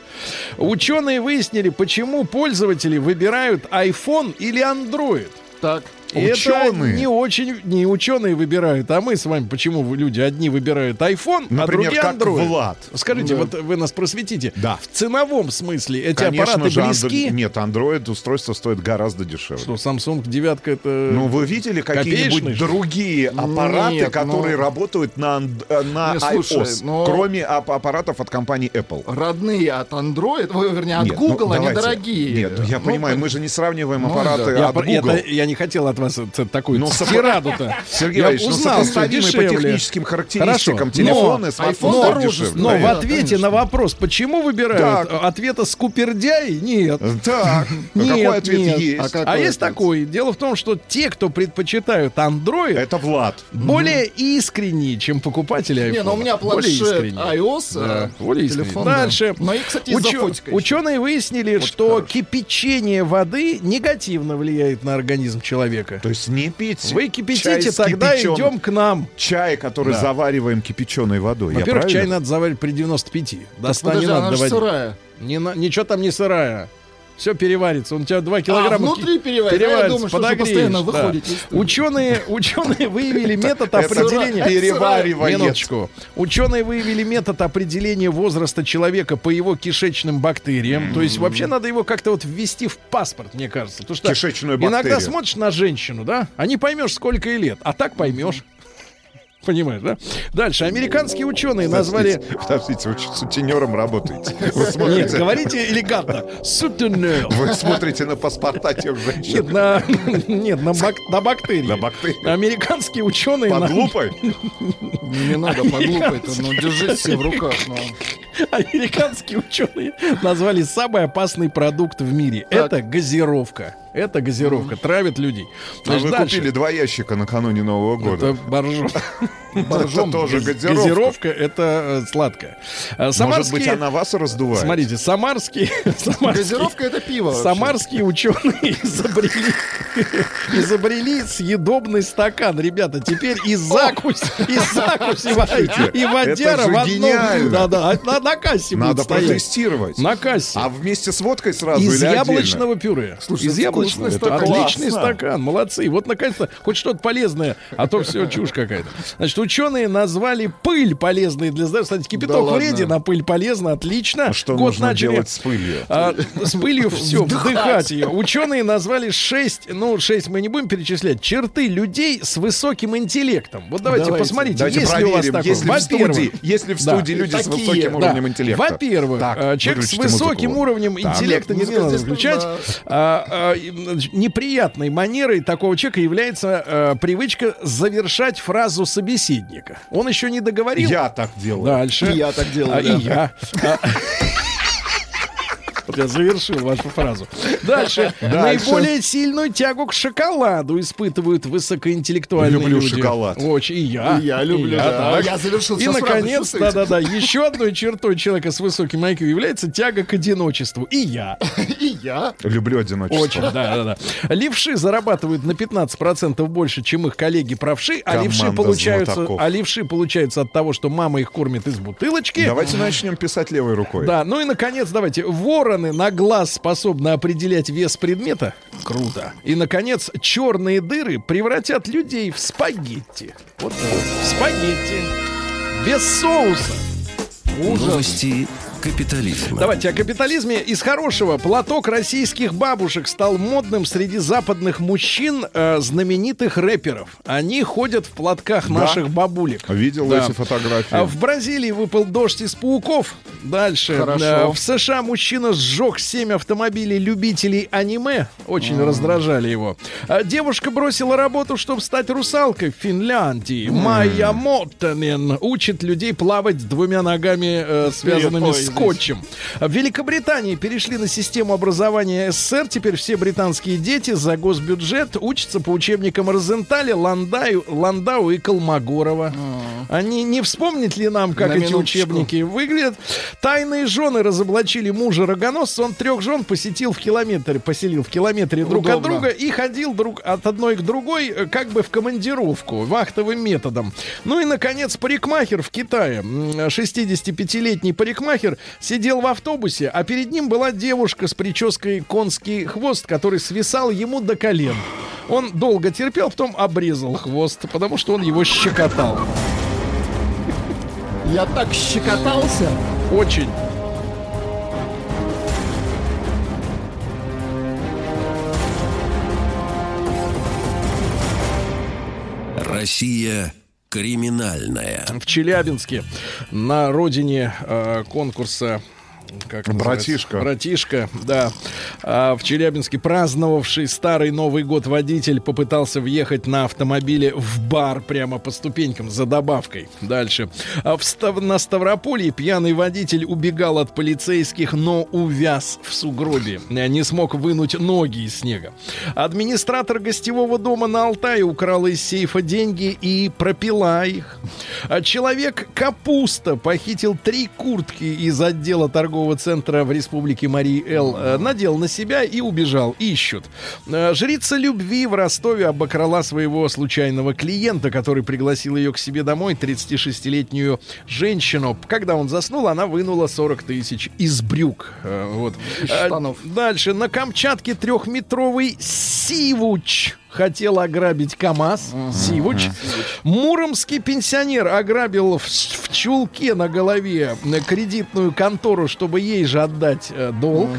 Ученые выяснили, почему пользователи выбирают iPhone или Android. Так. И это Ученые? не очень, не ученые выбирают, а мы с вами, почему люди одни выбирают iPhone, а Например, другие как Android. Влад. Скажите, вот вы нас просветите. Да. В ценовом смысле эти Конечно аппараты же, близки. Андро- нет, Android устройство стоит гораздо дешевле. Что, Samsung девятка это... Ну, вы видели какие-нибудь другие аппараты, Нет, которые ну- работают на, э, на Не, слушай, iOS, ну- кроме ап- аппаратов от компании Apple? Родные от Android, ой, вернее, от Нет, ну, Google, они давайте. дорогие. Нет, ну, я Ну, понимаю, мы же не сравниваем ну, аппараты да. Я, от про- Google. это- я не хотел от вас это, такую Ну, тираду-то. Сергей Я Валерьевич, ну, узнал, что сопоставимые по техническим характеристикам Хорошо, телефоны, но смартфон iPhone стоит дороже дешевле. Но Да, в ответе конечно. на вопрос, почему выбирают Так. ответа скупердяй, нет. Так, а Нет, какой ответ нет. есть? А А есть ответ? такой. Дело в том, что те, кто предпочитают Android, Это Влад. более искренние, чем покупатели iPhone. Не, ну у меня планшет искренние. iOS, Да, а более искренние. телефон, да. Дальше. Ну и, кстати, еще. Ученые выяснили, что кипячение воды негативно влияет на организм человека. То есть не пить Вы чай кипятите, с тогда кипяченым- идем к нам. Чай, который Да. завариваем кипяченой водой. Во-первых, чай надо заварить при 95. До 100 Подожди, не она надо же доводить. сырая. Не ничего там не сырая. Все переварится. Он у тебя 2 А, килограмма внутри ки- переварится. А я думаю, что подогреешь, постоянно да. выходите. Ученые, ученые выявили метод определения... переваривает. Минуточку. Ученые выявили метод определения возраста человека по его кишечным бактериям. То есть вообще надо его как-то вот ввести в паспорт, мне кажется. Потому что Кишечную иногда бактерию. смотришь на женщину, да, а не поймешь, сколько ей лет. А так поймешь. Понимаешь, да? Дальше. Американские ученые назвали... Подождите, вы сутенером работаете? Вы Нет, смотрите, говорите элегантно. Сутенер. вы смотрите на паспорта тех Нет, женщин. на, нет, на, бак- на бактерии. На бактерии. Американские ученые... Под на- лупой? Не, надо подлупать, ну держись все в руках. ну. Американские ученые назвали самый опасный продукт в мире. Так. Это газировка. Это газировка. Травит людей. А Значит, вы дальше. купили два ящика накануне Нового года. Это боржом. Боржом. тоже Газ- газировка. Газировка это э, сладкое. А, Может Самарские... быть, она вас раздувает? Смотрите, самарские... самарские- Газировка это пиво. вообще. Самарские ученые изобрели, изобрели съедобный стакан. Ребята, теперь и закусь, и закусь, и, и водяра это в одном. Да, да, на, на кассе Надо протестировать. На кассе. А вместе с водкой сразу Из или отдельно? яблочного пюре. Слушай, Из это яблочного. Это стакан. отличный Классно. стакан. Молодцы. Вот наконец-то хоть что-то полезное, а то все чушь какая-то. Значит, ученые назвали пыль полезной для здоровья. Кстати, кипяток ладно. вреден, а пыль полезна, отлично. А что Год нужно начали, делать с пылью? а, с пылью все, Вдыхать. ее. Ученые назвали шесть, ну, шесть мы не будем перечислять, черты людей с высоким интеллектом. Вот давайте, Давайте. посмотрите, Давайте есть ли у вас проверим, такое. если в студии, если в да. студии люди с Такие, высоким да. уровнем интеллекта. Во-первых, Так, э, человек с высоким музыку. уровнем Так. интеллекта, не, надо включать, да. а, а, неприятной манерой такого человека является э, привычка завершать фразу собеседника. Он еще не договорил. Я так делаю. Дальше. И я так делаю, А, да. И я. Вот я завершил вашу фразу. Дальше. Дальше. Наиболее сильную тягу к шоколаду испытывают высокоинтеллектуальные Люблю люди. шоколад. Очень. И я. И я люблю, я, да. так. Я завершил И, наконец, да-да-да, еще одной чертой человека с высоким IQ является тяга к одиночеству. И я. И я. Люблю одиночество. Очень, да-да-да. Левши зарабатывают на 15% больше, чем их коллеги-правши, а левши, получаются, а левши получаются от того, что мама их кормит из бутылочки. Давайте начнем писать левой рукой. Да, ну и наконец, давайте. Вороны на глаз способны определять вес предмета. Круто. И, наконец, черные дыры превратят людей в спагетти. Вот так. В спагетти. Без соуса. Новости капитализма. Давайте о капитализме. Из хорошего. Платок российских бабушек стал модным среди западных мужчин, э, знаменитых рэперов. Они ходят в платках Да? наших бабулек. Видел Да. эти фотографии. А в Бразилии выпал дождь из пауков. Дальше. Хорошо. Э, В США мужчина сжег 7 автомобилей любителей аниме. Очень раздражали его. А Девушка бросила работу, чтобы стать русалкой в Финляндии. Майя Моттенен учит людей плавать двумя ногами, э, связанными Ой, с. Скотчем. В Великобритании перешли на систему образования СССР. Теперь все британские дети за госбюджет учатся по учебникам Розенталя, Ландаю, Ландау и Колмогорова. Они не вспомнят ли нам, как На эти минуточку. учебники выглядят? Тайные жены разоблачили мужа рогоносца. Он трех жен посетил в километре, поселил в километре друг от Удобно. друга и ходил друг от одной к другой, э, как бы в командировку, вахтовым методом. Ну и, наконец, парикмахер в Китае. М, 65-летний парикмахер сидел в автобусе, а перед ним была девушка с прической конский хвост, который свисал ему до колен. Он долго терпел, потом обрезал хвост, потому что он его щекотал. Я так щекотался. Очень. Россия криминальная. в Челябинске на родине э, конкурса как? Братишка. Братишка, да. А, в Челябинске праздновавший старый Новый год водитель попытался въехать на автомобиле в бар прямо по ступенькам за добавкой. Дальше. А в Став- на Ставрополье пьяный водитель убегал от полицейских, но увяз в сугробе. Э, Не смог вынуть ноги из снега. Администратор гостевого дома на Алтае украл из сейфа деньги и пропила их. А Человек Капуста похитил три куртки из отдела торгового центра в республике Марии Эл, э, надел на себя и убежал. Ищут. Э, Жрица любви в Ростове обокрала своего случайного клиента, который пригласил ее к себе домой, 36-летнюю женщину. Когда он заснул, она вынула 40 тысяч из брюк. Э, Вот. Штанов. Дальше. На Камчатке трехметровый Сивуч хотел ограбить КАМАЗ. Сивуч. Муромский пенсионер ограбил в, в чулке на голове э, кредитную контору, чтобы ей же отдать э, долг.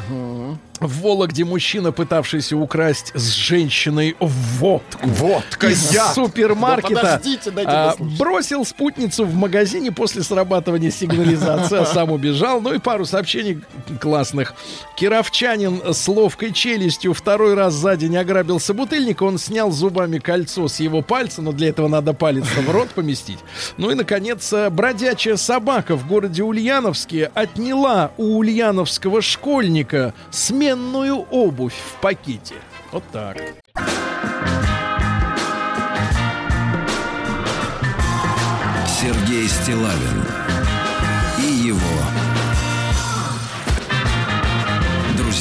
В Вологде мужчина, пытавшийся украсть с женщиной водку. Водка, из яд. супермаркета, Да а, бросил спутницу в магазине после срабатывания сигнализации, а сам убежал. Ну и пару сообщений классных. Кировчанин с ловкой челюстью второй раз за день ограбил собутыльника. Он снял зубами кольцо с его пальца, но для этого надо палец в рот поместить. Ну и, наконец, э, бродячая собака в городе Ульяновске отняла у ульяновского школьника сменную обувь в пакете. Вот так. Сергей Стилавин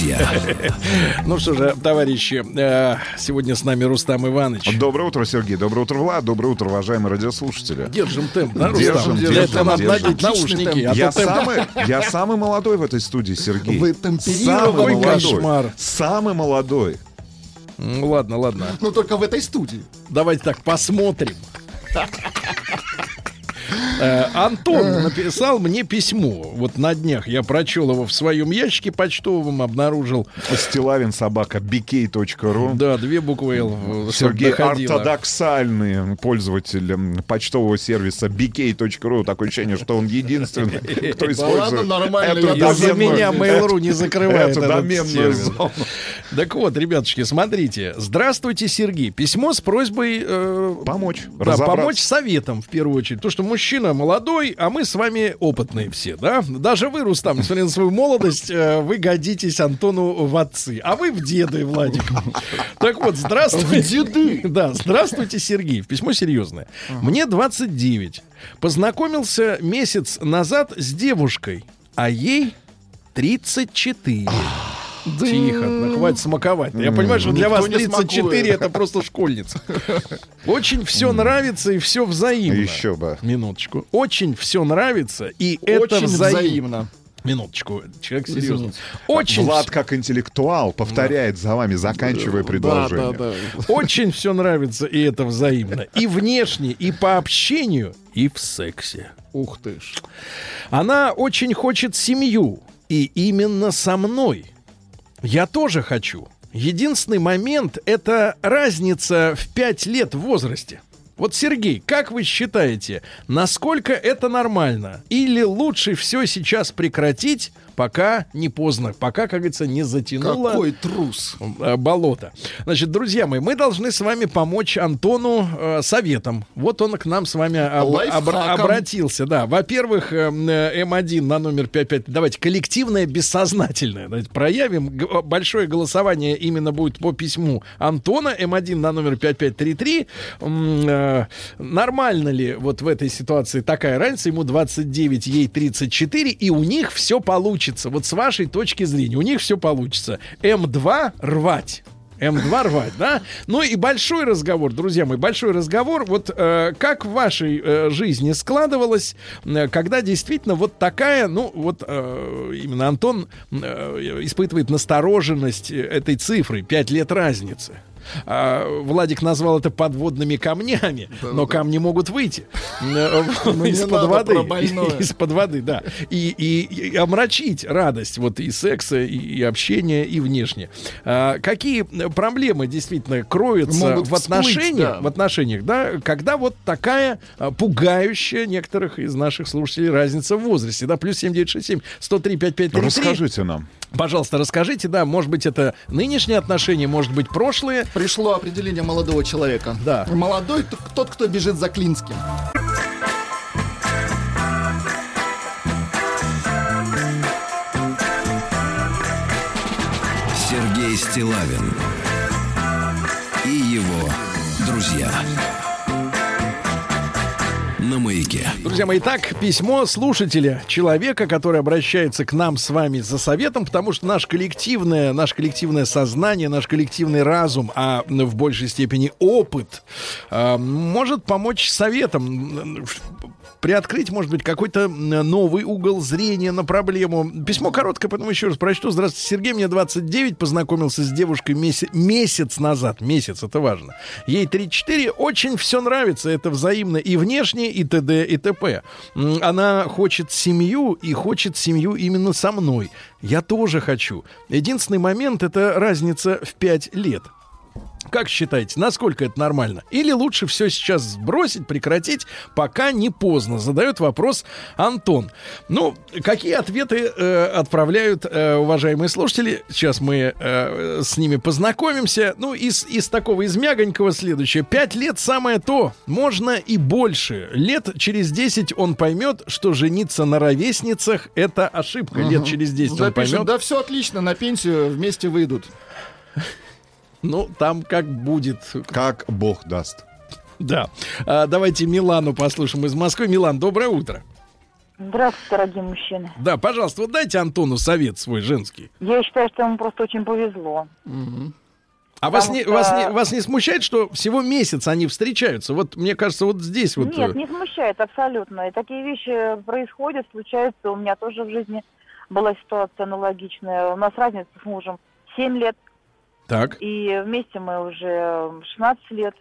друзья. Ну что же, товарищи, э, сегодня с нами Рустам Иванович. Доброе утро, Сергей. Доброе утро, Влад. Доброе утро, уважаемые радиослушатели. Держим темп, да, Держим, Рустам? Держим, этого надо держим. надеть наушники. а Я самый, я самый молодой в этой студии, Сергей. Вы Самый темперированный Какой молодой. кошмар. Самый молодой. Ну ладно, ладно. Но только в этой студии. Давайте так посмотрим. Э, Антон написал мне письмо. Вот на днях я прочел его в своем ящике почтовом, обнаружил. Стилавин собака bk.ru. Да, две буквы Л. э, Сергей доходило. ортодоксальный пользователь почтового сервиса bk.ru. Такое ощущение, что он единственный, кто ладно, использует нормально, эту я меня Mail.ru не закрывает эту доменную зону. Так вот, ребятушки, смотрите. Здравствуйте, Сергей. Письмо с просьбой э, Помочь, да, помочь советом в первую очередь. То, что мужчина молодой, а мы с вами опытные все, да? Даже вы, Рустам, несмотря на свою молодость, э, вы годитесь Антону в отцы, а вы в деды, Владик. Так вот, здравствуйте. Деды? Да, здравствуйте, Сергей. Письмо серьезное. Мне 29. Познакомился месяц назад с девушкой, а ей 34. Тихо, да хватит смаковать. Я понимаю, что для вас не 34 смакует. это просто школьница. Очень все нравится и все взаимно. Еще бы. Минуточку. Очень все нравится и это взаимно. взаимно. Минуточку, человек серьезно. Очень, Влад, как интеллектуал, повторяет за вами, заканчивая предложение. Да, да, да. очень все нравится и это взаимно. И внешне, и по общению, и в сексе. Ух ты ж. Она очень хочет семью. И именно со мной. Я тоже хочу. Единственный момент — это разница в 5 лет в возрасте. Вот, Сергей, как вы считаете, насколько это нормально? Или лучше все сейчас прекратить, пока не поздно, пока, как говорится, не затянуло Какой трус. э, болото. Значит, друзья мои, мы должны с вами помочь Антону э, советом. Вот он к нам с вами об- обра- обратился. Да, во-первых, э, э, М1 на номер 55. Давайте коллективное бессознательное. Давайте проявим. Г- большое голосование именно будет по письму Антона. М1 на номер 5533. М, э, нормально ли вот в этой ситуации такая разница? Ему 29, ей 34, и у них все получится. Вот с вашей точки зрения, у них все получится. М2 рвать. М2 рвать, да? Ну и большой разговор, друзья мои, большой разговор. Вот э, как в вашей э, жизни складывалось, э, когда действительно вот такая, ну вот э, именно Антон э, испытывает настороженность э, этой цифры, 5 лет разницы. А, Владик назвал это подводными камнями, но камни могут выйти э, не из-под воды. Из-под воды, да. И, и- и омрачить радость вот и секса, и, и общения, и внешне. А, какие проблемы действительно кроются Могут в всплыть, отношениях, да. в отношениях, да, когда вот такая а, пугающая некоторых из наших слушателей разница в возрасте, да, плюс 7967 103 5533. Расскажите нам. Пожалуйста, расскажите, да, может быть, это нынешние отношения, может быть, прошлые. Пришло определение молодого человека. Да. Молодой тот, кто бежит за Клинским. Сергей Стилавин и его друзья. Маяке. Друзья мои, так, письмо слушателя, человека, который обращается к нам с вами за советом, потому что наш коллективное, наше коллективное сознание, наш коллективный разум, а в большей степени опыт, а, может помочь советом, приоткрыть, может быть, какой-то новый угол зрения на проблему. Письмо короткое, поэтому еще раз прочту. Здравствуйте, Сергей, мне 29, познакомился с девушкой меся- месяц назад. Месяц, это важно. Ей 34, очень все нравится, это взаимно и внешне, и т.д. и т.п. Она хочет семью и хочет семью именно со мной. Я тоже хочу. Единственный момент это разница в 5 лет. Как считаете, насколько это нормально? Или лучше все сейчас сбросить, прекратить, пока не поздно? Задает вопрос Антон. Ну, какие ответы э, отправляют э, уважаемые слушатели? Сейчас мы э, с ними познакомимся. Ну, из, из такого, из мягонького следующее. Пять лет самое то. Можно и больше. Лет через 10 он поймет, что жениться на ровесницах — это ошибка. Лет через 10 он Запишет, поймет. да все отлично, на пенсию вместе выйдут. Ну, там как будет. Как Бог даст. Да. А, давайте Милану послушаем из Москвы. Милан, доброе утро. Здравствуйте, дорогие мужчины. Да, пожалуйста, вот дайте Антону совет свой женский. Я считаю, что ему просто очень повезло. А вас не, что- вас, не, вас не смущает, что всего месяц они встречаются? Вот мне кажется, вот здесь вот... Нет, э, не смущает абсолютно. И такие вещи происходят, случаются. У меня тоже в жизни была ситуация аналогичная. У нас разница с мужем 7 лет, Так, и вместе мы уже 16 лет.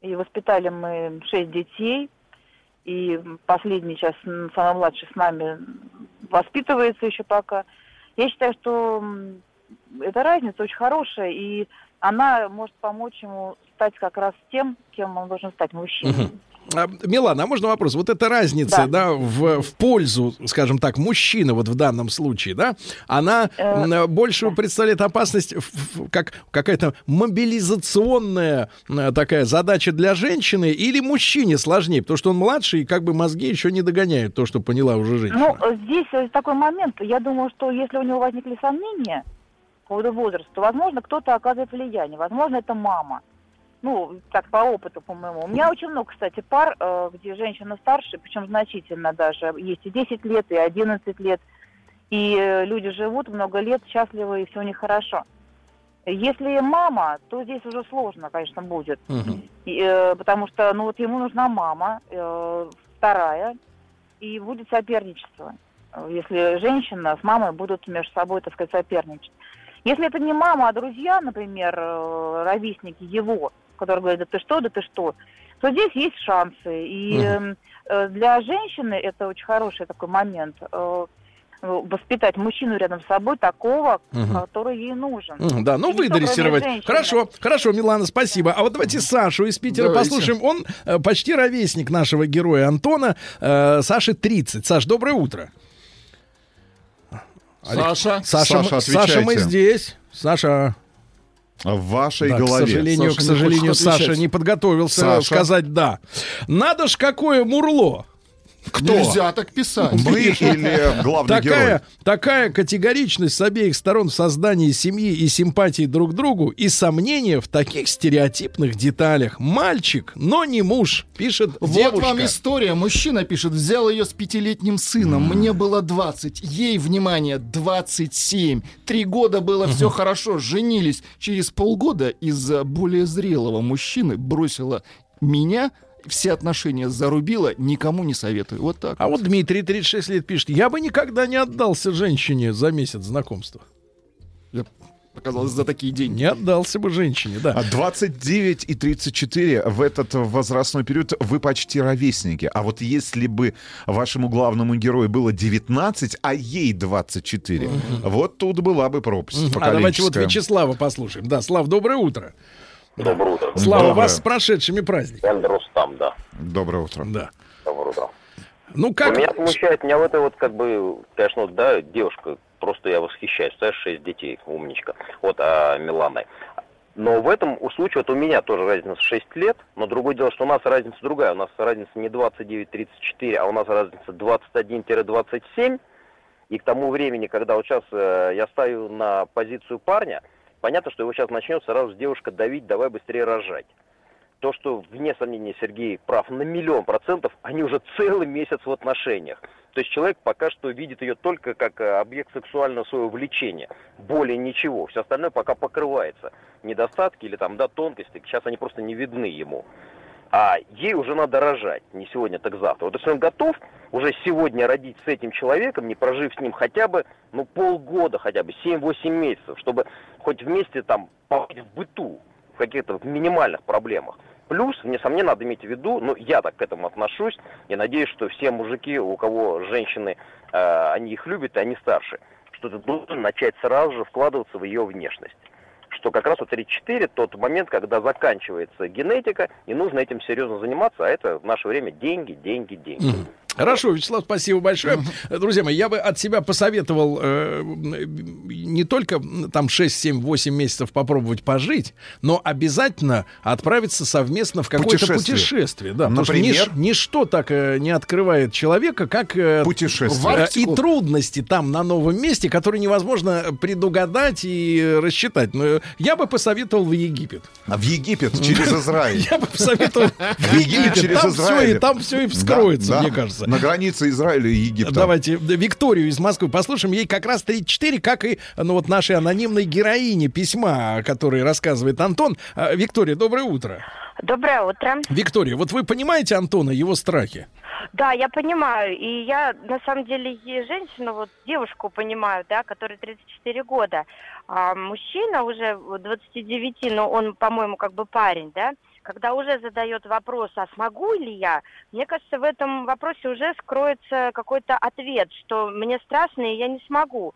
И воспитали мы 6 детей. и последний сейчас, самый младший с нами, воспитывается еще пока. Я считаю, что эта разница очень хорошая, и она может помочь ему стать как раз тем, кем он должен стать, мужчиной. А, Милана, а можно вопрос? Вот эта разница, да, Да. в, в пользу, скажем так, мужчины вот в данном случае, да, она Э, больше представляет опасность, в- как какая-то мобилизационная такая задача для женщины, или мужчине сложнее, потому что он младший, и как бы мозги еще не догоняют то, что поняла уже женщина. Ну, здесь э, такой момент. Я думаю, что если у него возникли сомнения по поводу возраста, то, возможно, кто-то оказывает влияние. Возможно, это мама. Ну, так, по опыту, по-моему. У меня очень много, кстати, пар, э, где женщина старше, причем значительно даже. Есть и 10 лет, и 11 лет. И э, люди живут много лет, счастливы, и все у них хорошо. Если мама, то здесь уже сложно, конечно, будет. Мгм. И, э, потому что, ну, вот ему нужна мама, э, вторая, и будет соперничество. Если женщина с мамой будут между собой, так сказать, соперничать. Если это не мама, а друзья, например, э, ровесники его, которые говорят, да ты что, да ты что, то здесь есть шансы. И э, для женщины это очень хороший такой момент. э, воспитать мужчину рядом с собой такого, Мгм. который ей нужен. Мгм, Да, ну выдрессировать. Хорошо, хорошо, Милана, спасибо. А вот давайте Сашу из Питера Давайте. послушаем. Он э, почти ровесник нашего героя Антона. Э, Саше 30. Саш, доброе утро. Саша. Саша, Саша, мы- Саша, мы здесь. Саша, В вашей да, к голове. сожалению, Саша к не сожалению, хочет Саша не подготовился Саша. сказать да. Надо ж какое мурло. Кто? Нельзя так писать. Мы или главный Такая, герой? такая категоричность с обеих сторон в создании семьи и симпатии друг к другу и сомнения в таких стереотипных деталях. Мальчик, но не муж, пишет Вот девушка. вам история. Мужчина пишет, взял ее с пятилетним сыном. Мне было 20, ей, внимание, 27. Три года было все хорошо, женились. Через полгода из-за более зрелого мужчины бросила меня, все отношения зарубила, никому не советую. Вот так. А вот Дмитрий, 36 лет, пишет, я бы никогда не отдался женщине за месяц знакомства. Оказалось, за такие деньги. Не отдался бы женщине, да. А 29 и 34 в этот возрастной период вы почти ровесники. А вот если бы вашему главному герою было 19, а ей 24, вот тут была бы пропасть А давайте вот. Вячеслава послушаем. Да, Слав, доброе утро. Доброе утро. Слава, Доброе. вас с прошедшими праздниками. Эндрю Рустам, да. Доброе утро. Да. Доброе утро. Ну как? Меня смущает, меня в это вот как бы, конечно, вот, да, девушка, просто я восхищаюсь, знаешь, шесть детей, умничка, вот, а Миланой. Но в этом случае, вот у меня тоже разница 6 лет, но другое дело, что у нас разница другая. У нас разница не 29-34, а у нас разница 21-27. И к тому времени, когда вот сейчас э, я ставлю на позицию парня, понятно, что его сейчас начнет сразу девушка давить, давай быстрее рожать. То, что, вне сомнения, Сергей прав на миллион процентов, они уже целый месяц в отношениях. То есть человек пока что видит ее только как э, объект сексуального своего влечения. Более ничего. Все остальное пока покрывается. Недостатки или там, да, тонкости, сейчас они просто не видны ему. А ей уже надо рожать. Не сегодня, так завтра. Вот если он готов уже сегодня родить с этим человеком, не прожив с ним хотя бы, ну, полгода хотя бы, 7-8 месяцев, чтобы хоть вместе там побыть в быту, в каких-то минимальных проблемах. Плюс, несомненно, надо иметь в виду, ну, я так к этому отношусь, и надеюсь, что все мужики, у кого женщины, э, они их любят, и они старше, что ты должен начать сразу же вкладываться в ее внешность. Что как раз вот 34 тот момент, когда заканчивается генетика, и нужно этим серьезно заниматься, а это в наше время деньги, деньги, деньги. Мгм. Хорошо, Вячеслав, спасибо большое. Друзья мои, я бы от себя посоветовал э, не только там 6, 7, 8 месяцев попробовать пожить, но обязательно отправиться совместно в какое-то Путешествие. путешествие. да, потому что Например? нич- ничто так э, не открывает человека, как э, Путешествие. Э, и трудности там на новом месте, которые невозможно предугадать и э, рассчитать. Но я бы посоветовал в Египет. А в Египет через Израиль. Я бы посоветовал в Египет через Там все, Израиль. и там все и вскроется, мне кажется. На границе Израиля и Египта. Давайте Викторию из Москвы послушаем. Ей как раз 34, как и ну, вот нашей анонимной героине письма, о которой рассказывает Антон. А, Виктория, доброе утро. Доброе утро. Виктория, вот вы понимаете Антона, его страхи? Да, я понимаю. И я, на самом деле, и женщину, вот девушку понимаю, да, которой 34 года. А мужчина уже вот 29, но он, по-моему, как бы парень, да, когда уже задает вопрос, а смогу ли я, мне кажется, в этом вопросе уже скроется какой-то ответ, что мне страшно и я не смогу.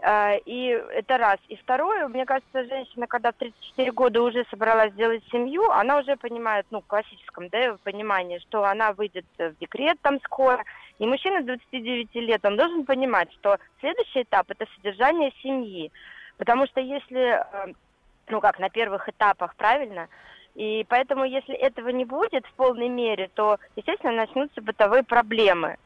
Э, И это раз. И второе, мне кажется, женщина, когда в 34 года уже собралась сделать семью, она уже понимает, ну, в классическом да, понимании, что она выйдет в декрет там скоро. И мужчина 29 лет, он должен понимать, что следующий этап – это содержание семьи. Потому что если, э, ну как, на первых этапах, правильно, и поэтому, если этого не будет в полной мере, то, естественно, начнутся бытовые проблемы.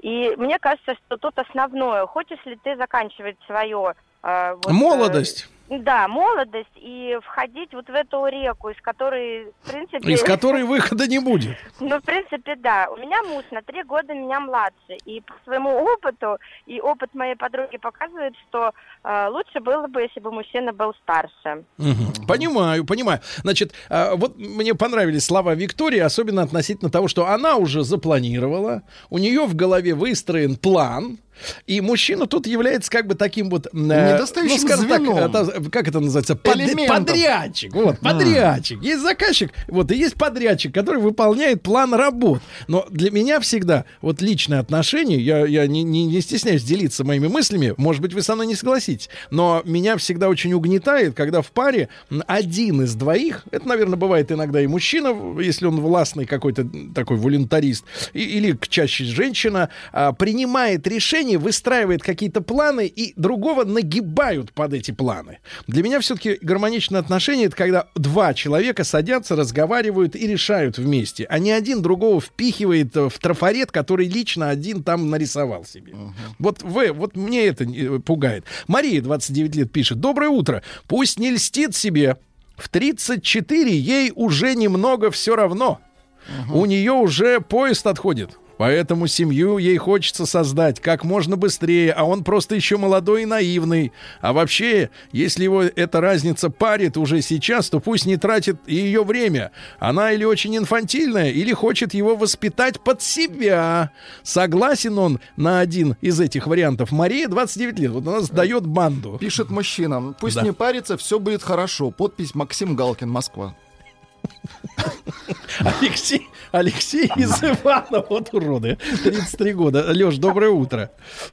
И мне кажется, что тут основное, хочешь ли ты заканчивать свое... э, вот, Молодость. Да, молодость и входить вот в эту реку, из которой, в принципе... Из которой выхода не будет. Ну, в принципе, да. У меня муж на три года меня младше. И по своему опыту, и опыт моей подруги показывает, что э, лучше было бы, если бы мужчина был старше. Мгм. Понимаю, понимаю. Значит, а, вот мне понравились слова Виктории, особенно относительно того, что она уже запланировала, у нее в голове выстроен план, и мужчина тут является как бы таким вот... э, Недостающим скажем так, звеном. это- как это называется? Под- подрядчик. Вот, подрядчик. Есть заказчик, вот, и есть подрядчик, который выполняет план работ. Но для меня всегда вот личные отношения, я, я не, не, не стесняюсь делиться моими мыслями, может быть, вы со мной не согласитесь, но меня всегда очень угнетает, когда в паре один из двоих, это, наверное, бывает иногда и мужчина, если он властный какой-то такой волюнтарист, и- или чаще женщина, а, принимает решение, выстраивает какие-то планы, и другого нагибают под эти планы. Для меня все-таки гармоничные отношения это когда два человека садятся, разговаривают и решают вместе, а не один другого впихивает э, в трафарет, который лично один там нарисовал себе. Вот вы, вот мне это э, пугает. Мария, 29 лет, пишет. Доброе утро. Пусть не льстит себе. В 34 ей уже немного все равно. У нее уже поезд отходит. Поэтому семью ей хочется создать как можно быстрее, а он просто еще молодой и наивный. А вообще, если его эта разница парит уже сейчас, то пусть не тратит ее время. Она или очень инфантильная, или хочет его воспитать под себя. Согласен он на один из этих вариантов. Мария, 29 лет, вот она сдает банду. Пишет мужчина. Пусть Да. не парится, все будет хорошо. Подпись Максим Галкин, Москва. Алексей, Алексей из Ивана, вот уроды, 33 года. Леш, доброе утро.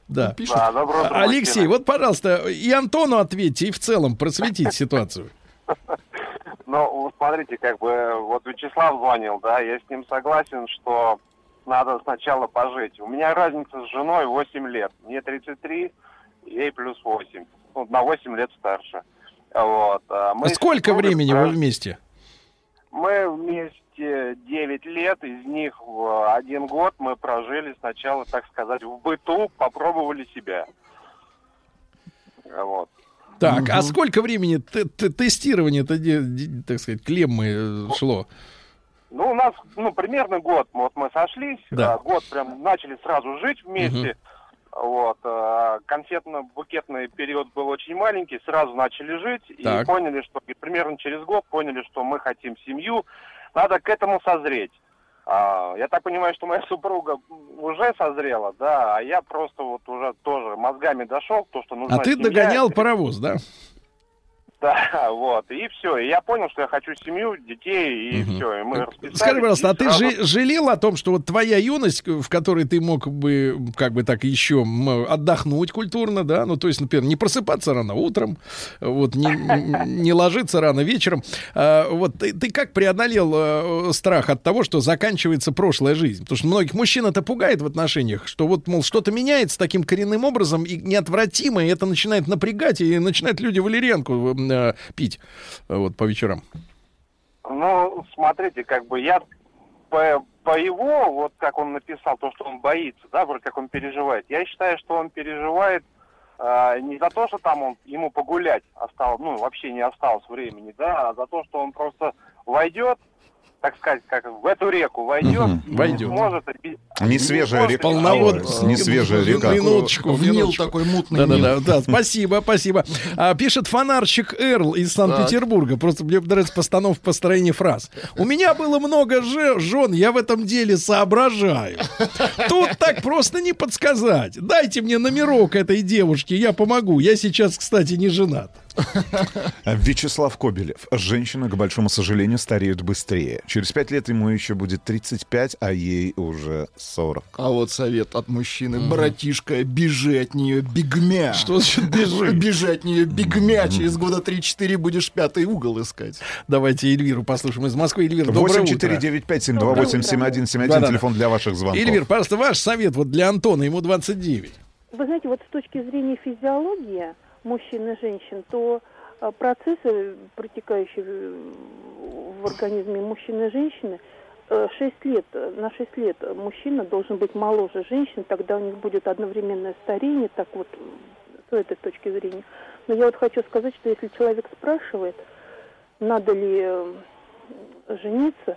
Да. Пишет. Да, доброе утро, Алексей, мужчина. вот, пожалуйста, и Антону ответьте, и в целом просветите ситуацию. Ну, смотрите, как бы, вот Вячеслав звонил, да, я с ним согласен, что надо сначала пожить. У меня разница с женой 8 лет. Мне 33, ей плюс 8. Ну, на 8 лет старше. Вот. а мы с Сколько времени вы вместе? Мы вместе 9 лет, из них в один год мы прожили сначала, так сказать, в быту, попробовали себя. Вот. Так, а сколько времени т- т- тестирование-то, де- де- так сказать, клеммы э, шло? Ну, у нас, ну, примерно год. Вот мы сошлись, Да. а, год прям начали сразу жить вместе. Вот. а, Конфетно-букетный период был очень маленький, сразу начали жить Так. и поняли, что и примерно через год поняли, что мы хотим семью. Надо к этому созреть. А, Я так понимаю, что моя супруга уже созрела, да, а я просто вот уже тоже мозгами дошел, то, что нужна А ты семья. догонял паровоз, да? Да, вот, и все. И я понял, что я хочу семью, детей, и все. И мы расписались, Скажи, пожалуйста, а ты сразу- жи- жалел о том, что вот твоя юность, в которой ты мог бы, как бы так еще отдохнуть культурно, да, ну, то есть, например, не просыпаться рано утром, вот, не, не ложиться рано вечером, а, вот, ты, ты как преодолел э, страх от того, что заканчивается прошлая жизнь? Потому что многих мужчин это пугает в отношениях, что вот, мол, что-то меняется таким коренным образом и неотвратимо, и это начинает напрягать, и начинают люди валерьянку э, пить, э, вот, по вечерам. Ну, смотрите, как бы я по, по его, вот как он написал, то, что он боится, да, вроде как он переживает. Я считаю, что он переживает а, не за то, что там он ему погулять осталось, ну, вообще не осталось времени, да, а за то, что он просто войдет, так сказать, как в эту реку войдет, и войдет. сможет... и- Не свежая река. Полновод- Не свежая река. Минуточку, В Нил такой мутный. Да-да-да, да, спасибо, спасибо. А, пишет фонарщик Эрл из Санкт-Петербурга. Просто мне нравится постановка построения фраз. У меня было много же- жен, я в этом деле соображаю. Тут так просто не подсказать. Дайте мне номерок этой девушки, я помогу. Я сейчас, кстати, не женат. Вячеслав Кобелев. Женщина, к большому сожалению, стареют быстрее. Через пять лет ему еще будет 35, а ей уже 40. А вот совет от мужчины. Братишка, бежи от нее бегмя. Что значит бежи? Бежи от нее бегмя. Через года 3-4 будешь пятый угол искать. Давайте Эльвиру послушаем из Москвы. Эльвир, доброе 8 утро. 4 9 5 7 2 8 7 1 7 1 Да-да-да. телефон для ваших звонков. Эльвир, пожалуйста, ваш совет вот для Антона, ему 29. Вы знаете, вот с точки зрения физиологии мужчин и женщин, то а, процессы, протекающие в- организме мужчины и женщины, 6 лет, э, на 6 лет мужчина должен быть моложе женщины, тогда у них будет одновременное старение, так вот, с этой точки зрения. Но я вот хочу сказать, что если человек спрашивает, надо ли э, жениться,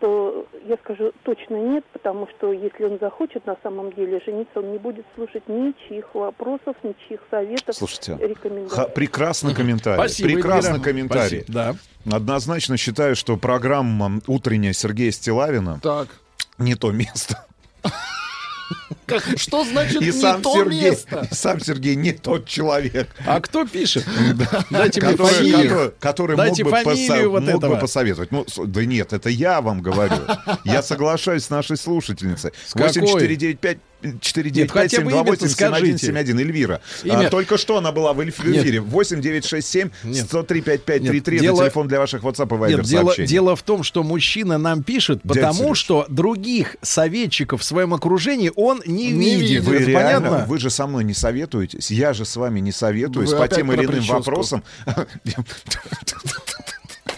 то я скажу точно нет, потому что если он захочет на самом деле жениться, он не будет слушать ничьих вопросов, ничьих советов, Слушайте, рекомендаций. Прекрасный комментарий. Спасибо, прекрасный Эльвира. комментарий. Спасибо, Да. Однозначно считаю, что программа утренняя Сергея Стилавина Так. не то место. Как, что значит И не сам то Сергей, место? и сам Сергей не тот человек. А кто пишет? Дайте мне который, фамилию. который- который Дайте мог, бы, поса- вот мог бы посоветовать. Ну, да нет, это я вам говорю. Я соглашаюсь с нашей слушательницей. С какой? 8495 Нет, 495 хотя бы имя-то 728 скажите. 7171 Эльвира. Имя. А, только что она была в эфире. 8967 Нет. 103 5533 Нет, это дело- телефон для ваших WhatsApp и Viber Нет, дело, дело в том, что мужчина нам пишет, потому Сереж. что других советчиков в своем окружении он не, Не видит. Вы реально, понятно? вы же со мной не советуетесь, я же с вами не советуюсь Вы по тем или иным прическу. вопросам.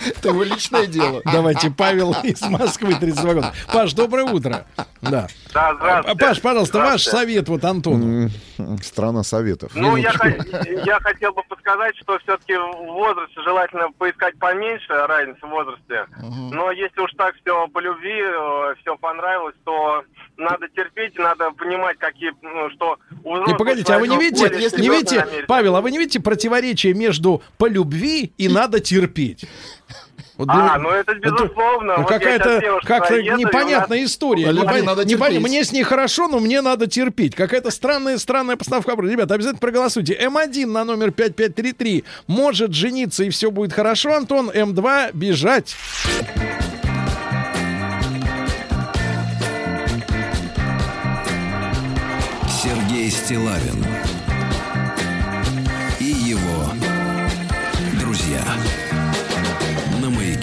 Это его личное дело. Давайте, Павел из Москвы, 32 года. Паш, доброе утро. Да. Да, здравствуйте. Паш, пожалуйста, ваш совет вот Антону. Страна советов. Ну, я, я хотел бы подсказать, что все-таки в возрасте желательно поискать поменьше разницы в возрасте. Но если уж так все по любви, все понравилось, то надо терпеть, надо понимать, какие, ну, что у Не, погодите, а вы не видите, более не видите. Павел, а вы не видите противоречия между по любви и надо терпеть? Вот для- А, ну это безусловно. Ну, Вот какая-то как-то и у нас- непонятная история. По любви Непон- надо терпеть. Мне с ней хорошо, но мне надо терпеть. Какая-то странная, странная постановка. Ребята, обязательно проголосуйте. М1 на номер 5533 может жениться и все будет хорошо, Антон. М2 бежать. Сергей Стилавин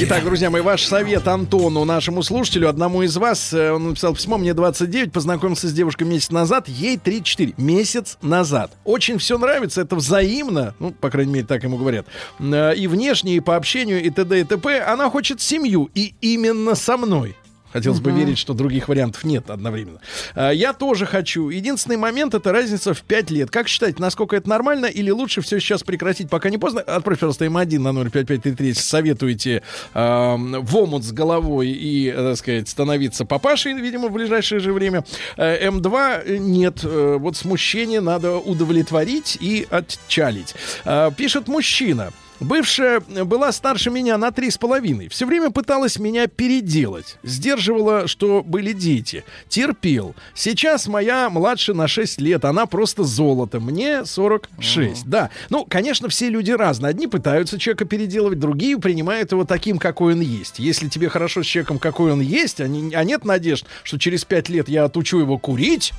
Итак, друзья мои, ваш совет Антону, нашему слушателю, одному из вас, э, он написал письмо, мне 29, познакомился с девушкой месяц назад, ей 34, месяц назад. Очень все нравится, это взаимно, ну, по крайней мере, так ему говорят, Э, и внешне, и по общению, и т.д. и т.п. Она хочет семью, и именно со мной. Хотелось бы верить, что других вариантов нет одновременно. А, Я тоже хочу. Единственный момент это разница в 5 лет. Как считаете, насколько это нормально или лучше все сейчас прекратить, пока не поздно? Отправь, пожалуйста, М1 на 05533, если советуете э, в омут с головой и, э, так сказать, становиться папашей, видимо, в ближайшее же время. Э, М2 э, нет. Э, Вот смущение надо удовлетворить и отчалить. Э, Пишет мужчина. Бывшая была старше меня на три с половиной. Все время пыталась меня переделать. Сдерживала, что были дети. Терпел. Сейчас моя младше на 6 лет. Она просто золото. Мне 46. Да. Ну, конечно, все люди разные. Одни пытаются человека переделывать, другие принимают его таким, какой он есть. Если тебе хорошо с человеком, какой он есть, а, не- а нет надежд, что через 5 лет я отучу его курить,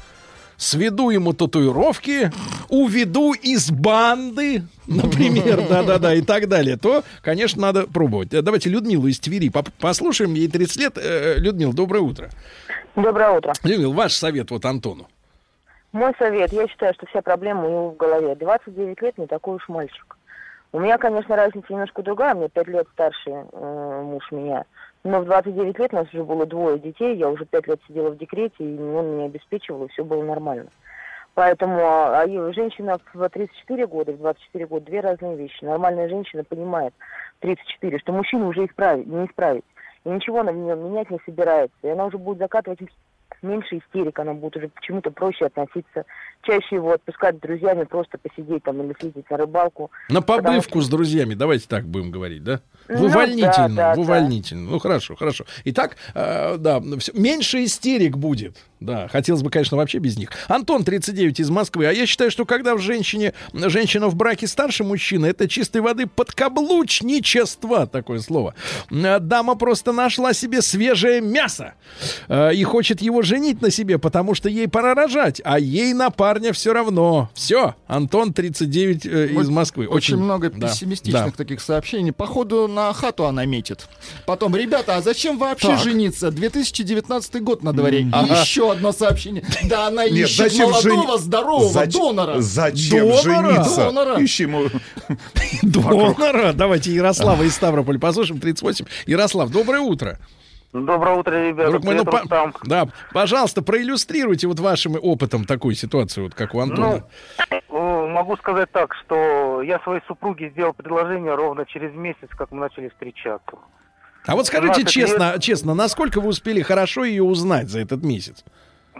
сведу ему татуировки, уведу из банды, например, да-да-да, и так далее, то, конечно, надо пробовать. Э, Давайте Людмилу из Твери послушаем, ей 30 лет. Э, Людмила, доброе утро. Доброе утро. Людмила, ваш совет вот Антону. Мой совет, я считаю, что вся проблема у него в голове. 29 лет не такой уж мальчик. У меня, конечно, разница немножко другая, мне 5 лет старше э, муж меня. Но в 29 лет у нас уже было двое детей, я уже 5 лет сидела в декрете, и он меня обеспечивал, и все было нормально. Поэтому а, и женщина в 34 года, в 24 года две разные вещи. Нормальная женщина понимает в 34, что мужчину уже исправить, не исправить. И ничего она менять не собирается. И она уже будет закатывать меньше истерик, она будет уже почему-то проще относиться, чаще его отпускать с друзьями, просто посидеть там или съездить на рыбалку. На побывку с друзьями, давайте так будем говорить, да? В Ну, увольнительную, да, да, в увольнительную. Ну, хорошо, хорошо. Итак, э, да, всё- меньше истерик будет. Да, хотелось бы, конечно, вообще без них. Антон, 39, из Москвы. А я считаю, что когда в женщине, женщина в браке старше мужчины, это чистой воды подкаблучничество, такое слово. Э, Дама просто нашла себе свежее мясо э, и хочет его женить на себе, потому что ей пора рожать, а ей на парня все равно. Все, Антон, 39, э, из Москвы. Очень, много да, пессимистичных да. таких сообщений. Походу, на хату она метит. Потом, ребята, а зачем вообще Так. жениться? 2019 год на дворе. Ага. еще одно сообщение. Да она Нет, ищет зачем молодого, жени- здорового Зач- донора. Зачем Донора? жениться? Донора. Ищи ему... Донора. Давайте Ярослава из Ставрополя послушаем. 38. Ярослав, доброе утро. Доброе утро, ребята. Друг мой, ну, по- Рустам. да, пожалуйста, проиллюстрируйте вот вашим опытом такую ситуацию, вот как у Антона. Ну, могу сказать так, что я своей супруге сделал предложение ровно через месяц, как мы начали встречаться. а вот скажите 17 честно, честно, насколько вы успели хорошо ее узнать за этот месяц?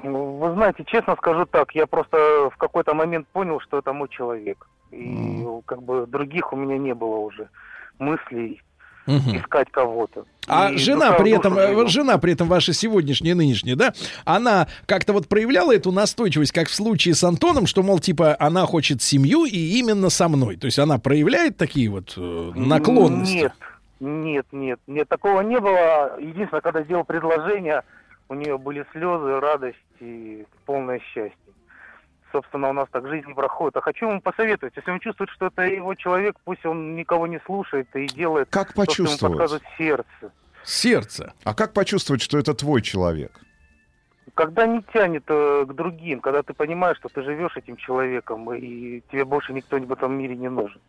Вы знаете, честно скажу так, я просто в какой-то момент понял, что это мой человек. И как бы других у меня не было уже мыслей Мгм. искать кого-то. А И жена при этом, э, живу. жена при этом ваша сегодняшняя, нынешняя, да, она как-то вот проявляла эту настойчивость, как в случае с Антоном, что, мол, типа, она хочет семью и именно со мной. То есть она проявляет такие вот э, наклонности. Нет, нет, нет, нет, такого не было. Единственное, когда сделал предложение, у нее были слезы, радость и полное счастье. Собственно, у нас так жизнь не проходит. А хочу ему посоветовать, если он чувствует, что это его человек, пусть он никого не слушает и делает Как то, что ему почувствовать? подсказывает сердце. Сердце. А как почувствовать, что это твой человек? Когда не тянет э, к другим, когда ты понимаешь, что ты живешь этим человеком, и тебе больше никто в этом мире не нужен.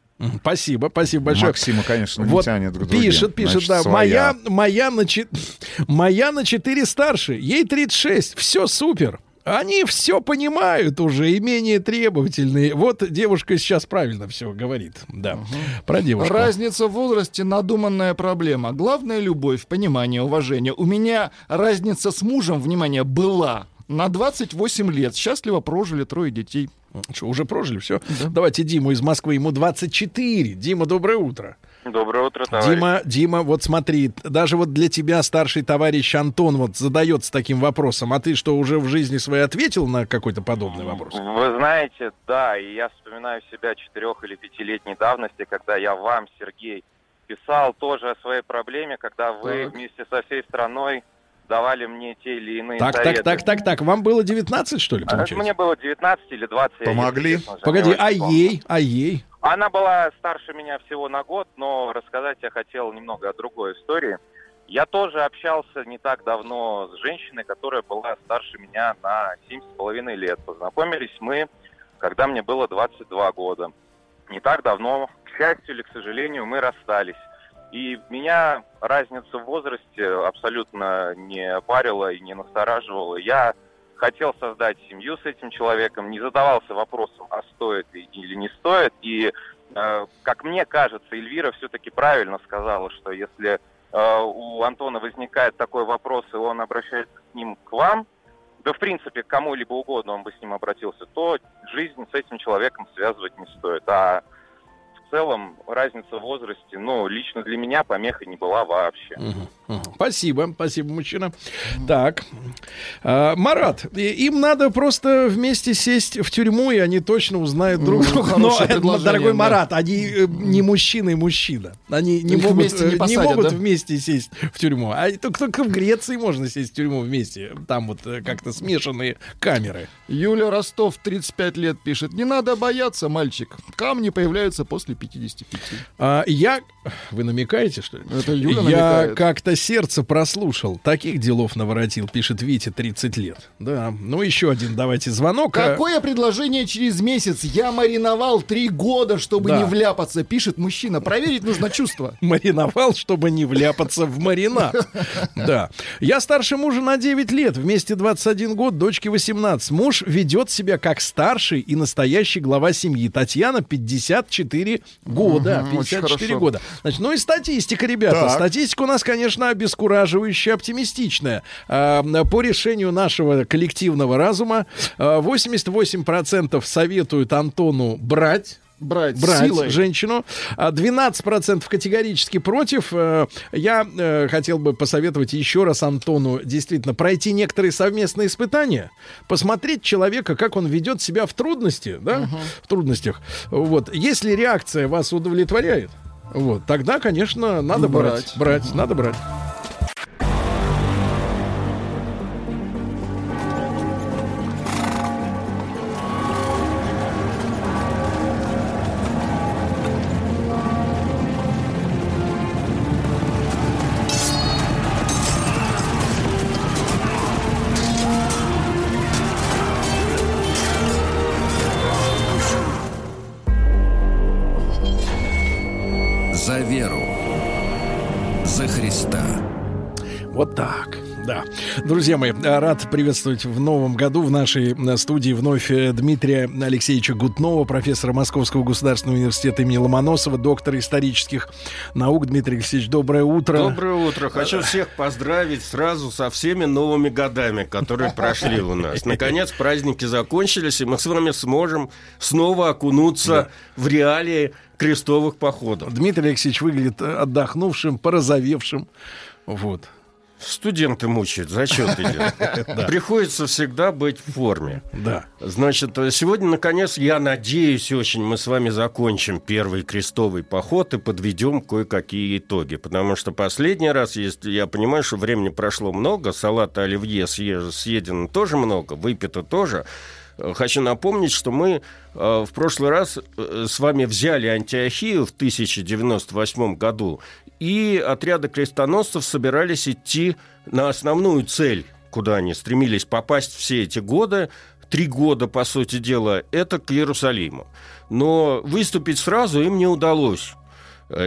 Спасибо, спасибо большое. Максима, конечно, не Вот тянет к другим. Пишет, пишет, Значит, да. своя. Моя, моя, на моя на 4 старше, ей 36. Все супер. Они все понимают уже и менее требовательные. Вот девушка сейчас правильно все говорит. Да. Про девушку. Разница в возрасте надуманная проблема. Главное любовь, понимание, уважение. У меня разница с мужем, внимание, была на 28 лет. Счастливо прожили трое детей. Что, уже прожили? Все. Давайте Диму из Москвы. Ему 24. Дима, доброе утро. Доброе утро, товарищ. Дима, Дима, вот смотри, даже вот для тебя старший товарищ Антон вот задается таким вопросом, а ты что, уже в жизни своей ответил на какой-то подобный вопрос? Вы знаете, да, и я вспоминаю себя четырех или пятилетней давности, когда я вам, Сергей, писал тоже о своей проблеме, когда вы Так. вместе со всей страной давали мне те или иные Так, так, советы. так, так, так. Вам было 19, что ли, А, получается? Мне было 19 или 20. я, Помогли? Погоди, а ей, а ей? Она была старше меня всего на год, но рассказать я хотел немного о другой истории. Я тоже общался не так давно с женщиной, которая была старше меня на 7,5 лет. Познакомились мы, когда мне было 22 года. Не так давно, к счастью или к сожалению, мы расстались. И меня разница в возрасте абсолютно не парила и не настораживала. Я хотел создать семью с этим человеком, не задавался вопросом, а стоит ли или не стоит. И, э, как мне кажется, Эльвира все-таки правильно сказала, что если э, у Антона возникает такой вопрос, и он обращается с ним к вам, да в принципе к кому-либо угодно он бы с ним обратился, то жизнь с этим человеком связывать не стоит. А целом разница в возрасте, ну, лично для меня помеха не была вообще. Спасибо, спасибо, мужчина. Так, А, Марат, и- им надо просто вместе сесть в тюрьму, и они точно узнают друг Ну, друга. хорошее Но, э, предложение, дорогой да. Марат, они э, не мужчина и мужчина. Они не Их могут, вместе не э, не посадят, могут да? вместе сесть в тюрьму. А только, только в Греции можно сесть в тюрьму вместе. Там вот э, как-то смешанные камеры. Юля Ростов, 35 лет, пишет. Не надо бояться, мальчик. Камни появляются после 55. А, я... Вы намекаете, что ли? Это Юля Я как-то сердце прослушал. Таких делов наворотил, пишет Витя, 30 лет. Да. Ну, еще один давайте звонок. А, Какое предложение через месяц? Я мариновал три года, чтобы Да. не вляпаться, пишет мужчина. Проверить нужно чувство. Мариновал, чтобы не вляпаться в маринад. Да. Я старше мужа на 9 лет, вместе 21 год, дочке 18. Муж ведет себя как старший и настоящий глава семьи. Татьяна 54 года, очень 54 хорошо. года. Значит, ну и статистика, ребята. Так. Статистика у нас, конечно, обескураживающая, оптимистичная. По решению нашего коллективного разума а, 88% советуют Антону брать Брать, брать силой. женщину. А 12% категорически против. Э, Я э, хотел бы посоветовать еще раз Антону действительно пройти некоторые совместные испытания, посмотреть человека, как он ведет себя в трудности, да, в трудностях. Вот. Если реакция вас удовлетворяет, вот, тогда, конечно, надо брать. Брать. Брать, надо брать. Друзья мои, э, рад приветствовать в новом году в нашей э, студии вновь э, Дмитрия Алексеевича Гутнова, профессора Московского государственного университета имени Ломоносова, доктора исторических наук. Дмитрий Алексеевич, доброе утро. Доброе утро. Хочу всех поздравить сразу со всеми новыми годами, которые прошли у нас. Наконец праздники закончились, и мы с вами сможем снова окунуться в реалии крестовых походов. Дмитрий Алексеевич выглядит э, отдохнувшим, порозовевшим. Вот. Студенты мучают, зачет идет. Приходится всегда быть в форме. Да. Значит, э, сегодня, наконец, я надеюсь очень, мы с вами закончим первый крестовый поход и подведем кое-какие итоги. Потому что последний раз, если я понимаю, что времени прошло много, салата оливье съе- съедено тоже много, выпито тоже. Э, Хочу напомнить, что мы э, в прошлый раз э, с вами взяли Антиохию в 1098 году, и отряды крестоносцев собирались идти на основную цель, куда они стремились попасть все эти годы, три года, по сути дела, это к Иерусалиму. Но выступить сразу им не удалось.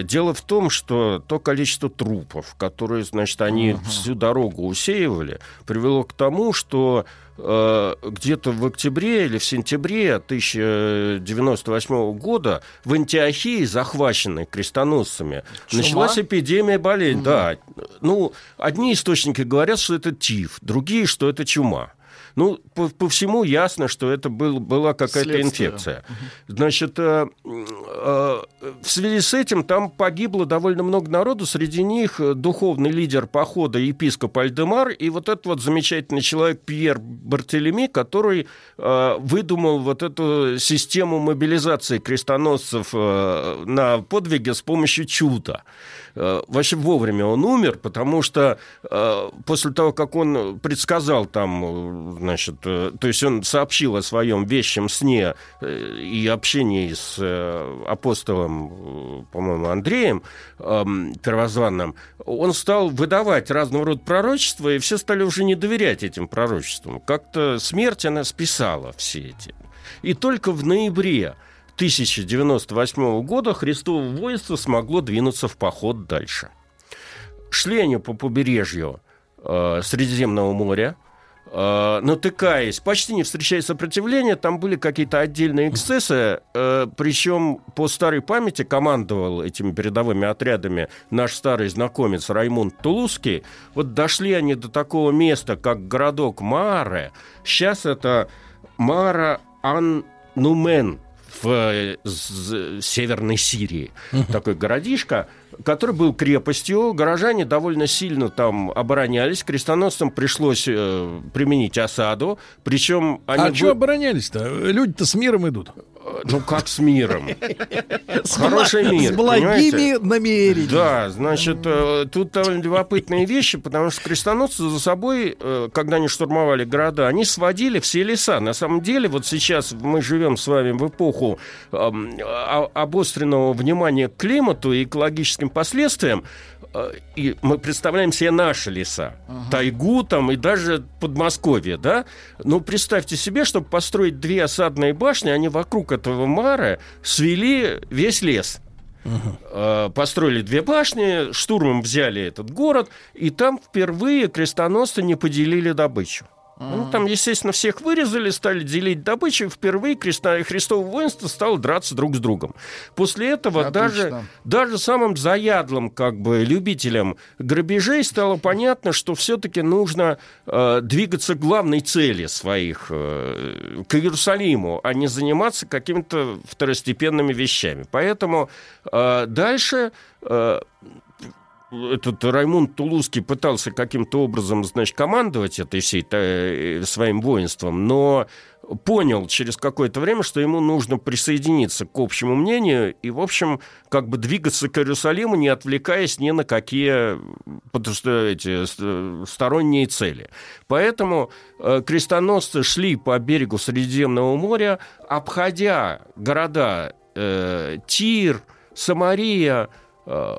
Дело в том, что то количество трупов, которые, значит, они всю дорогу усеивали, привело к тому, что где-то в октябре или в сентябре 1098 года в Антиохии, захваченной крестоносцами, Чума? началась эпидемия болезни. Да, ну, одни источники говорят, что это тиф, другие, что это чума. Ну, по, по всему ясно, что это был, была какая-то инфекция. Значит, э, э, в связи с этим там погибло довольно много народу, среди них духовный лидер похода епископ Альдемар и вот этот вот замечательный человек Пьер Бартелеми, который э, выдумал вот эту систему мобилизации крестоносцев э, на подвиге с помощью чуда. Э, Вообще вовремя он умер, потому что э, после того, как он предсказал там, э, значит, то есть он сообщил о своем вещем сне и общении с апостолом, по-моему, Андреем эм, Первозванным, он стал выдавать разного рода пророчества, и все стали уже не доверять этим пророчествам. Как-то смерть она списала все эти. И только в ноябре 1098 года Христово воинство смогло двинуться в поход дальше. Шли они по побережью э, Средиземного моря, э, натыкаясь, почти не встречая сопротивления, там были какие-то отдельные эксцессы, э, причем по старой памяти командовал этими передовыми отрядами наш старый знакомец Раймонд Тулузский. Вот дошли они до такого места, как городок Маре. Сейчас это Мара Ан-Нумен в э, Северной Сирии. Такой городишко, который был крепостью. Горожане довольно сильно там оборонялись. Крестоносцам пришлось э, применить осаду. Причем они... а что оборонялись-то? Люди-то с миром идут. Ну, как с миром? Хороший мир, С благими понимаете? намерениями. Да, значит, э, тут довольно любопытные вещи, потому что крестоносцы за собой, э, когда они штурмовали города, они сводили все леса. На самом деле, вот сейчас мы живем с вами в эпоху эм, а- обостренного внимания к климату и экологическим последствиям, и мы представляем себе наши леса, тайгу там и даже Подмосковье, да? Ну, представьте себе, чтобы построить две осадные башни, они вокруг этого мара свели весь лес. Э, Построили две башни, штурмом взяли этот город, и там впервые крестоносцы не поделили добычу. Ну, там, естественно, всех вырезали, стали делить добычу, впервые креста- Христово воинство стало драться друг с другом. После этого даже, даже самым заядлым как бы, любителям грабежей стало понятно, что все-таки нужно э, двигаться к главной цели своих, э, к Иерусалиму, а не заниматься какими-то второстепенными вещами. Поэтому э, дальше э, этот Раймунд Тулузский пытался каким-то образом, значит, командовать этой всей э, своим воинством, но понял через какое-то время, что ему нужно присоединиться к общему мнению и, в общем, как бы двигаться к Иерусалиму, не отвлекаясь ни на какие что эти сторонние цели. Поэтому э, крестоносцы шли по берегу Средиземного моря, обходя города э, Тир, Самария, э,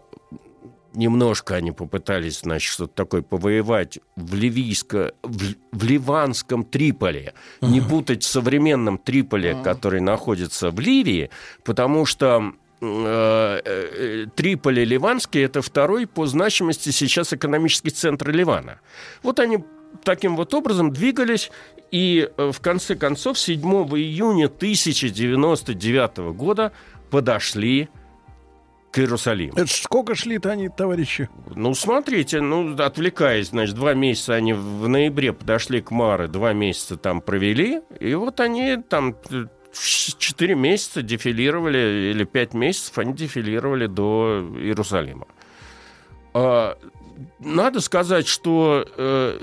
немножко они попытались, значит, что-то такое повоевать в, ливийско, в, в ливанском Триполе. Не путать с современным Триполе, который находится в Ливии, потому что э, э, Триполи ливанский – это второй по значимости сейчас экономический центр Ливана. Вот они таким вот образом двигались, и э, в конце концов 7 июня 1099 года подошли к Иерусалиму. Это сколько шли-то они, товарищи? Ну, смотрите, ну, отвлекаясь, значит, два месяца они в ноябре подошли к Мары, два месяца там провели, и вот они там э, четыре месяца дефилировали, или пять месяцев они дефилировали до Иерусалима. Надо сказать, что, э,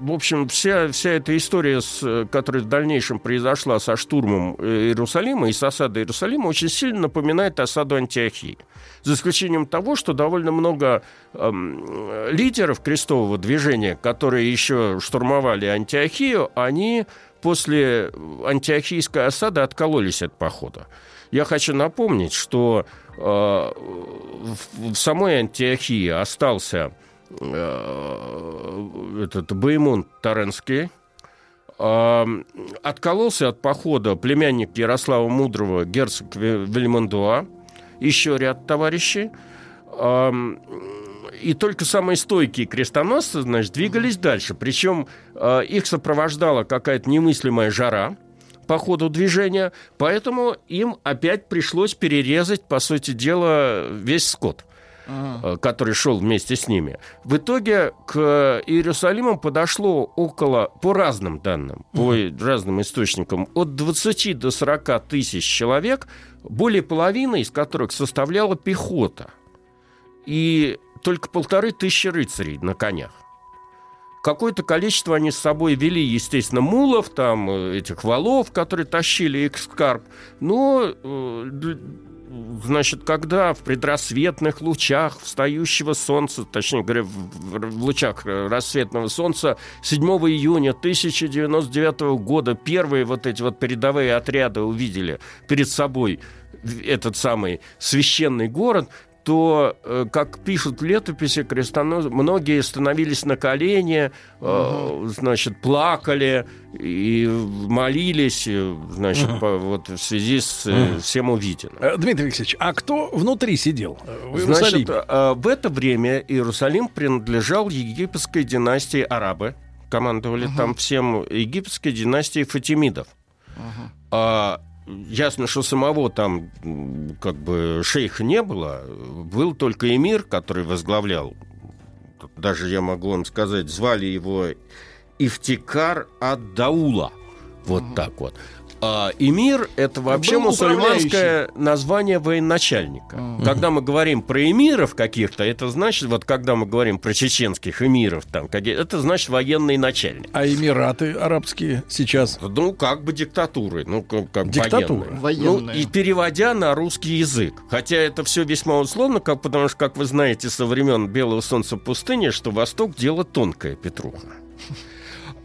в общем, вся, вся эта история, с, э, которая в дальнейшем произошла со штурмом э, Иерусалима и с осадой Иерусалима, очень сильно напоминает осаду Антиохии. За исключением того, что довольно много эм, лидеров крестового движения, которые еще штурмовали Антиохию, они после антиохийской осады откололись от похода. Я хочу напомнить, что э, в, самой Антиохии остался э, этот Баймун Таренский, откололся от похода племянник Ярослава Мудрого, герцог Ве- Вельмондуа, еще ряд товарищей. И только самые стойкие крестоносцы, значит, двигались дальше. Причем э, их сопровождала какая-то немыслимая жара по ходу движения, поэтому им опять пришлось перерезать, по сути дела, весь скот э, который шел вместе с ними. В итоге к Иерусалиму подошло около, по разным данным, по разным источникам, от 20 до 40 тысяч человек, более половины из которых составляла пехота. И только полторы тысячи рыцарей на конях. Какое-то количество они с собой вели, естественно, мулов, там, э, этих валов, которые тащили их скарб. Но, э, значит, когда в предрассветных лучах встающего солнца, точнее говоря, в, в лучах э, рассветного солнца 7 июня 1099 года первые вот эти вот передовые отряды увидели перед собой этот самый священный город, то, э, как пишут в летописи крестоносцы, многие становились на колени, э, значит, плакали и молились, э, значит, по- вот в связи с э, всем увиденным. Дмитрий Алексеевич, а кто внутри сидел? В Значит, в это время Иерусалим принадлежал египетской династии арабы. Командовали там всем египетской династии фатимидов. А, ясно, что самого там как бы шейха не было. Был только эмир, который возглавлял. Даже я могу вам сказать, звали его Ифтикар ад-Даула. Вот так вот. А эмир – это вообще мусульманское название военачальника. Когда мы говорим про эмиров каких-то, это значит, вот когда мы говорим про чеченских эмиров, там, это значит военный начальник. А Эмираты арабские сейчас? Ну, как бы диктатуры, ну, как, как Диктатуры. военные. Военные. Ну, и переводя на русский язык. Хотя это все весьма условно, как, потому что, как вы знаете, со времен Белого солнца пустыни, что Восток – дело тонкое, Петруха.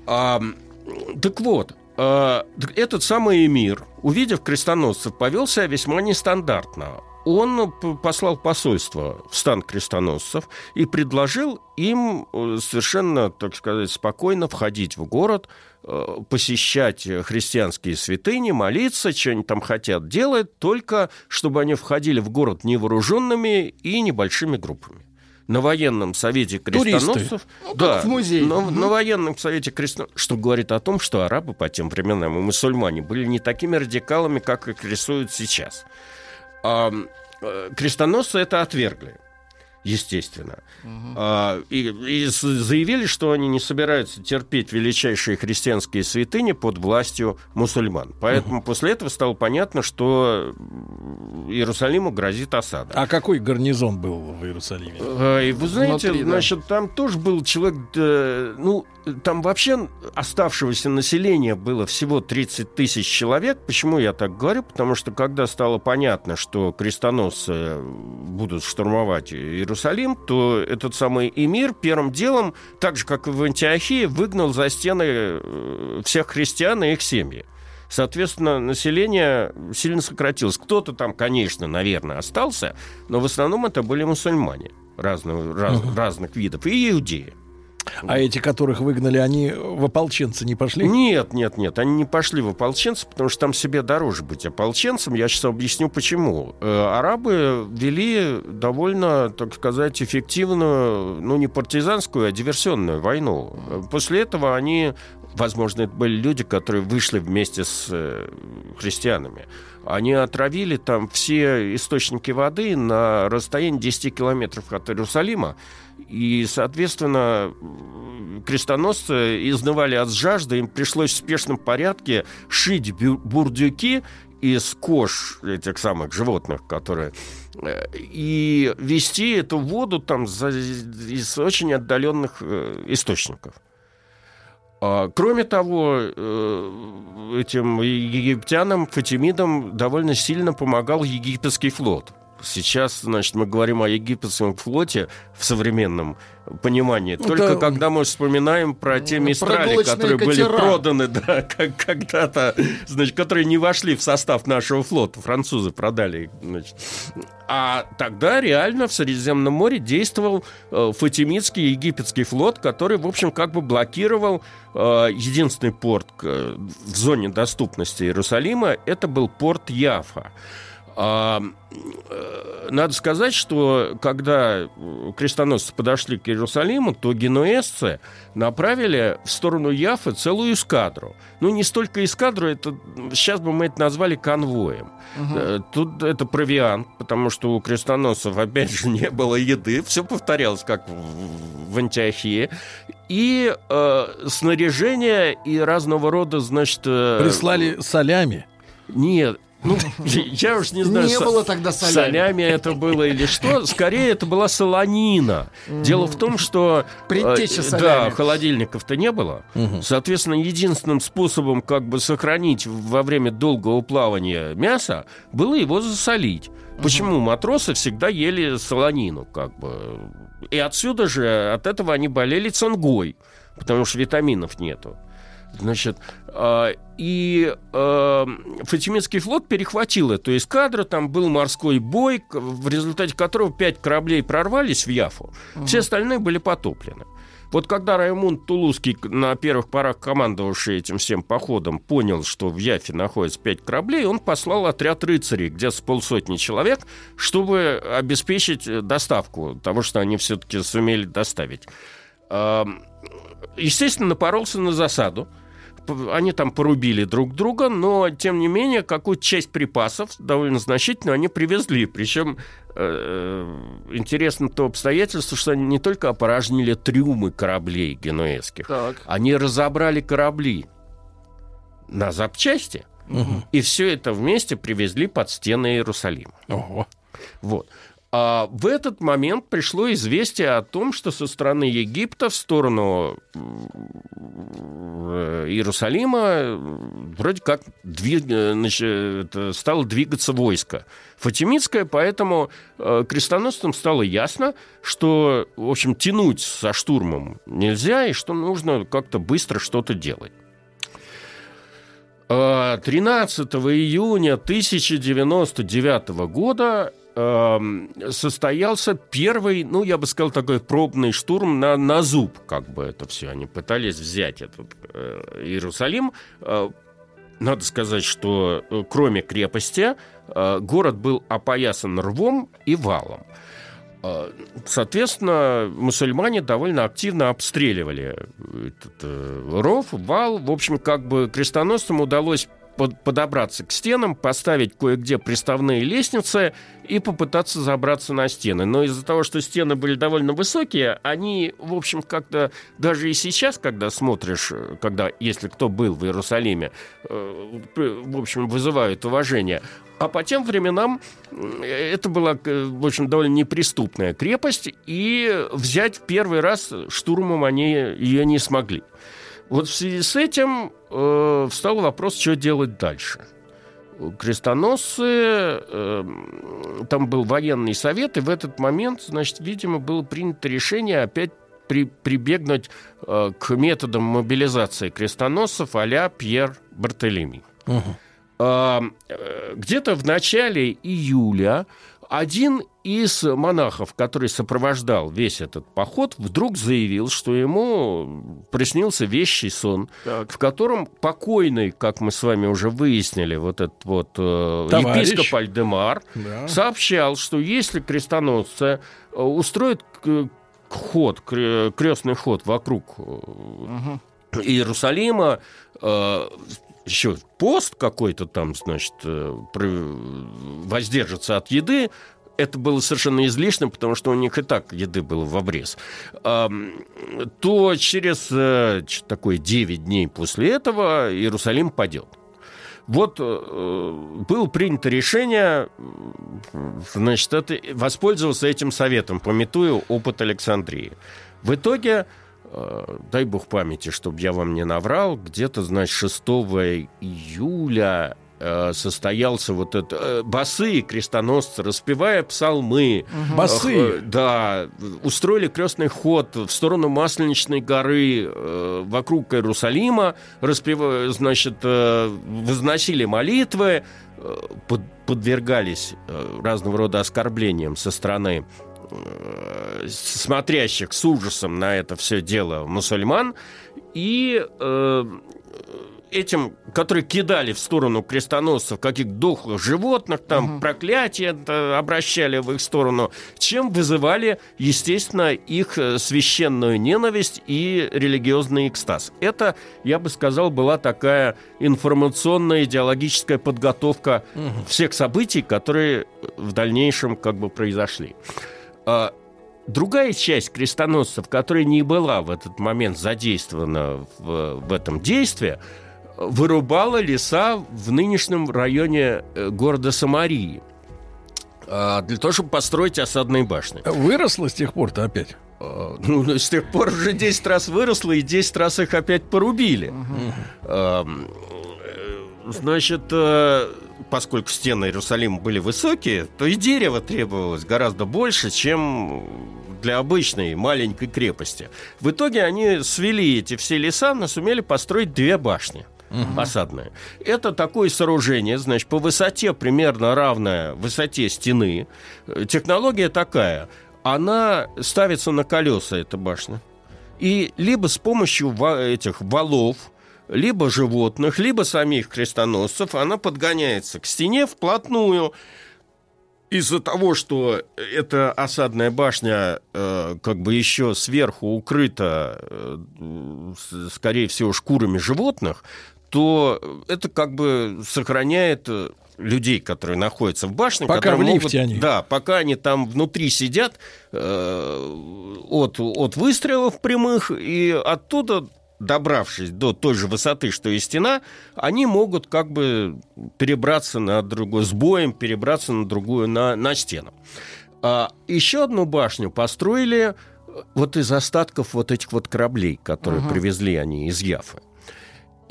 А, так вот, этот самый эмир, увидев крестоносцев, повел себя весьма нестандартно. Он послал посольство в стан крестоносцев и предложил им э, совершенно, так сказать, спокойно входить в город, э, посещать христианские святыни, молиться, что они там хотят делать, только чтобы они входили в город невооруженными и небольшими группами. На военном совете крестоносцев, Ну, да, в музее. на, на военном совете крестоносцев, что говорит о том, что арабы по тем временам и мусульмане были не такими радикалами, как их рисуют сейчас. А, крестоносцы это отвергли. Естественно. А, и, и заявили, что они не собираются терпеть величайшие христианские святыни под властью мусульман. Поэтому после этого стало понятно, что Иерусалиму грозит осада. А какой гарнизон был в Иерусалиме? А, И вы знаете, Внутри, да. значит, там тоже был человек, э, ну, там вообще оставшегося населения было всего 30 тысяч человек. Почему я так говорю? Потому что когда стало понятно, что крестоносцы будут штурмовать Иерусалим, то этот самый эмир первым делом, так же, как и в Антиохии, выгнал за стены э, всех христиан и их семьи. Соответственно, население сильно сократилось. Кто-то там, конечно, наверное, остался, но в основном это были мусульмане разного, раз- разных видов и иудеи. А эти, которых выгнали, они в ополченцы не пошли? Нет, нет, нет, они не пошли в ополченцы, потому что там себе дороже быть ополченцем. Я сейчас объясню, почему. Э, Арабы вели довольно, так сказать, эффективную, ну, не партизанскую, а диверсионную войну. Э, После этого они, возможно, это были люди, которые вышли вместе с э, христианами. Они отравили там все источники воды на расстоянии 10 километров от Иерусалима. И, соответственно, крестоносцы изнывали от жажды, им пришлось в спешном порядке шить бурдюки из кож этих самых животных, которые... э, И вести эту воду там из очень отдаленных э, источников. А, Кроме того, э, этим египтянам, фатимидам довольно сильно помогал египетский флот. Сейчас, значит, мы говорим о египетском флоте в современном понимании. Ну, Только да. когда мы вспоминаем про те мистрали, прогулочные которые были катера. проданы, да, как когда-то, значит, которые не вошли в состав нашего флота. Французы продали их, значит. А тогда реально в Средиземном море действовал э, фатимидский египетский флот, который, в общем, как бы блокировал э, единственный порт э, в зоне доступности Иерусалима. Это был порт Яфа. А, э, надо сказать, что когда э, крестоносцы подошли к Иерусалиму, то генуэзцы направили в сторону Яфы целую эскадру. Ну, не столько эскадру, это сейчас бы мы это назвали конвоем. Э, Тут это провиант, потому что у крестоносцев, опять же, не было еды. Все повторялось, как в, в Антиохии. И э, снаряжение и разного рода, значит... э, Прислали солями. Нет, ну, я уж не знаю... Не со- было тогда солями. Солями это было или что. Скорее, это была солонина. Дело в том, что... э, Предтеча Да, солями. холодильников-то не было. Соответственно, единственным способом как бы сохранить во время долгого плавания мясо было его засолить. Почему матросы всегда ели солонину, как бы. И отсюда же, от этого они болели цингой, потому что витаминов нету. Значит, а, и а, Фатимидский флот перехватил эту эскадру, там был морской бой, в результате которого пять кораблей прорвались в Яфу, все остальные были потоплены. Вот когда Раймунд Тулузский, на первых порах командовавший этим всем походом, понял, что в Яфе находится пять кораблей, он послал отряд рыцарей, где с полсотни человек, чтобы обеспечить э, доставку того, что они все-таки сумели доставить. Естественно, напоролся на засаду. Они там порубили друг друга, но, тем не менее, какую-то часть припасов, довольно значительную, они привезли. Причем э, интересно то обстоятельство, что они не только опорожнили трюмы кораблей генуэзских, Так. они разобрали корабли на запчасти, и все это вместе привезли под стены Иерусалима. Ого. Вот. А в этот момент пришло известие о том, что со стороны Египта в сторону э, Иерусалима э, вроде как двиг- э, значит, это стало двигаться войско фатимидское, поэтому э, крестоносцам стало ясно, что, в общем, тянуть со штурмом нельзя, и что нужно как-то быстро что-то делать. Э, 13 июня 1099 года состоялся первый, ну, я бы сказал, такой пробный штурм на, на зуб, как бы это все. Они пытались взять этот э, Иерусалим. Э, надо сказать, что э, кроме крепости, э, город был опоясан рвом и валом. А, Соответственно, мусульмане довольно активно обстреливали этот э, ров, вал. В общем, как бы крестоносцам удалось под- подобраться к стенам, поставить кое-где приставные лестницы и попытаться забраться на стены. Но из-за того, что стены были довольно высокие, они, в общем, как-то даже и сейчас, когда смотришь, э, когда, если кто был в Иерусалиме, э, в общем, вызывают уважение. А по тем временам м, это была, э, в общем, довольно неприступная крепость, и взять первый раз штурмом они ее не смогли. Вот в связи с этим э, встал вопрос, что делать дальше. Крестоносцы, э, там был военный совет, и в этот момент, значит, видимо, было принято решение опять при, прибегнуть э, к методам мобилизации крестоносцев а-ля Пьер Бартелеми. А, э, Где-то в начале июля один из монахов, который сопровождал весь этот поход, вдруг заявил, что ему приснился вещий сон, в котором покойный, как мы с вами уже выяснили, вот этот вот э, епископ Альдемар Да. сообщал, что если крестоносцы э, устроят ход, кре- крестный ход вокруг э, Иерусалима, э, еще пост какой-то там, значит, э, воздержится от еды, это было совершенно излишним, потому что у них и так еды было в обрез. То через э, такое 9 дней после этого Иерусалим падет. Вот э, было принято решение, значит, это, воспользоваться этим советом, пометуя опыт Александрии. В итоге, э, дай бог памяти, чтобы я вам не наврал, где-то, значит, 6 июля состоялся вот это э, босые крестоносцы, распевая псалмы. Босые? Э, Да, устроили крестный ход в сторону Масленичной горы э, вокруг Иерусалима, распевая, значит, э, возносили молитвы, э, под- подвергались э, разного рода оскорблениям со стороны э, смотрящих с ужасом на это все дело мусульман, и э, этим, которые кидали в сторону крестоносцев каких-то дохлых животных, там проклятия э, обращали в их сторону, чем вызывали, естественно, их э, священную ненависть и религиозный экстаз. Это, я бы сказал, была такая информационная идеологическая подготовка всех событий, которые в дальнейшем как бы произошли. А, Другая часть крестоносцев, которая не была в этот момент задействована в, в этом действии, вырубала леса в нынешнем районе э, города Самарии а, для того, чтобы построить осадные башни. Выросло с тех пор-то опять? А, Ну, с тех пор уже 10 раз выросло, и 10 раз их опять порубили. Э, Значит, э, поскольку стены Иерусалима были высокие, то и дерева требовалось гораздо больше, чем для обычной маленькой крепости. В итоге они свели эти все леса, но сумели построить две башни осадные. Это такое сооружение, значит, по высоте примерно равная высоте стены. Технология такая. Она ставится на колеса, эта башня. И либо с помощью этих валов, либо животных, либо самих крестоносцев, она подгоняется к стене вплотную. Из-за того, что эта осадная башня э, как бы еще сверху укрыта, э, скорее всего, шкурами животных, то это как бы сохраняет э, людей, которые находятся в башне. Пока в лифте они. Да, пока они там внутри сидят э, от, от выстрелов прямых, и оттуда, добравшись до той же высоты, что и стена, они могут как бы перебраться на другой, с боем перебраться на другую, на, на стену. А еще одну башню построили э, вот из остатков вот этих вот кораблей, которые привезли они из Яфы.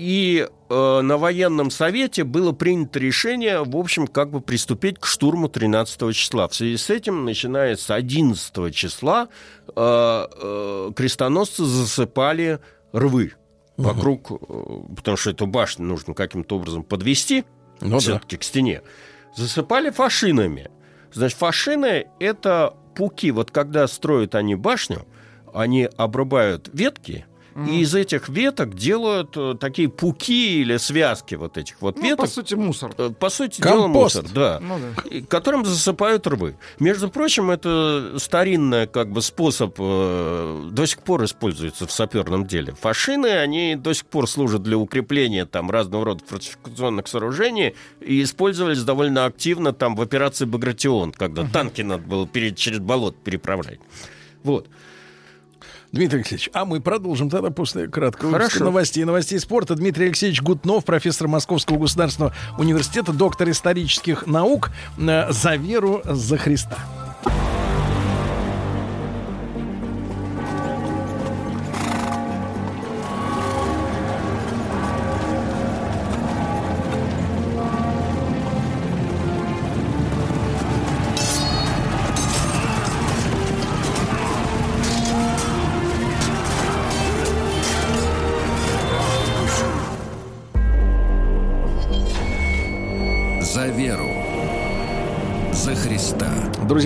И э, на военном совете было принято решение, в общем, как бы приступить к штурму 13 числа. В связи с этим, начиная с 11 числа, э, э, крестоносцы засыпали рвы вокруг, э, потому что эту башню нужно каким-то образом подвести Ну да. все-таки к стене. Засыпали фашинами. Значит, фашины – это пуки. Вот когда строят они башню, они обрубают ветки И из этих веток делают э, такие пуки или связки вот этих вот Ну, веток. по сути, мусор. Э, По сути дела Компост. мусор, да. Ну да. И Которым засыпают рвы. Между прочим, это старинный как бы способ э, до сих пор используется в саперном деле. Фашины, они до сих пор служат для укрепления там разного рода фортификационных сооружений и использовались довольно активно там в операции «Багратион», когда танки надо было пере- через болот переправлять. Вот. Дмитрий Алексеевич, а мы продолжим тогда после краткого Хорошо. новостей новостей спорта. Дмитрий Алексеевич Гутнов, профессор Московского государственного университета, доктор исторических наук. Э, За веру, за Христа.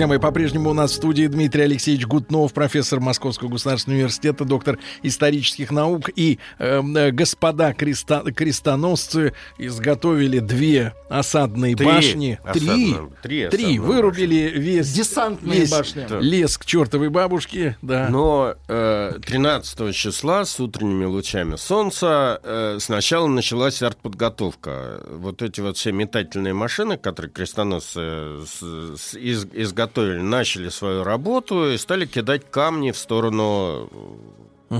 Друзья мои, по-прежнему у нас в студии Дмитрий Алексеевич Гутнов, профессор Московского государственного университета, доктор исторических наук. И э, э, господа креста- крестоносцы изготовили две осадные Три башни. осадные- три Три. осадные Вырубили весь, Десантные весь башни. лес к чертовой бабушке. Да. Но э, 13 числа с утренними лучами солнца э, сначала началась артподготовка. Вот эти вот все метательные машины, которые крестоносцы с- с- из- изготовили, начали свою работу и стали кидать камни в сторону... э,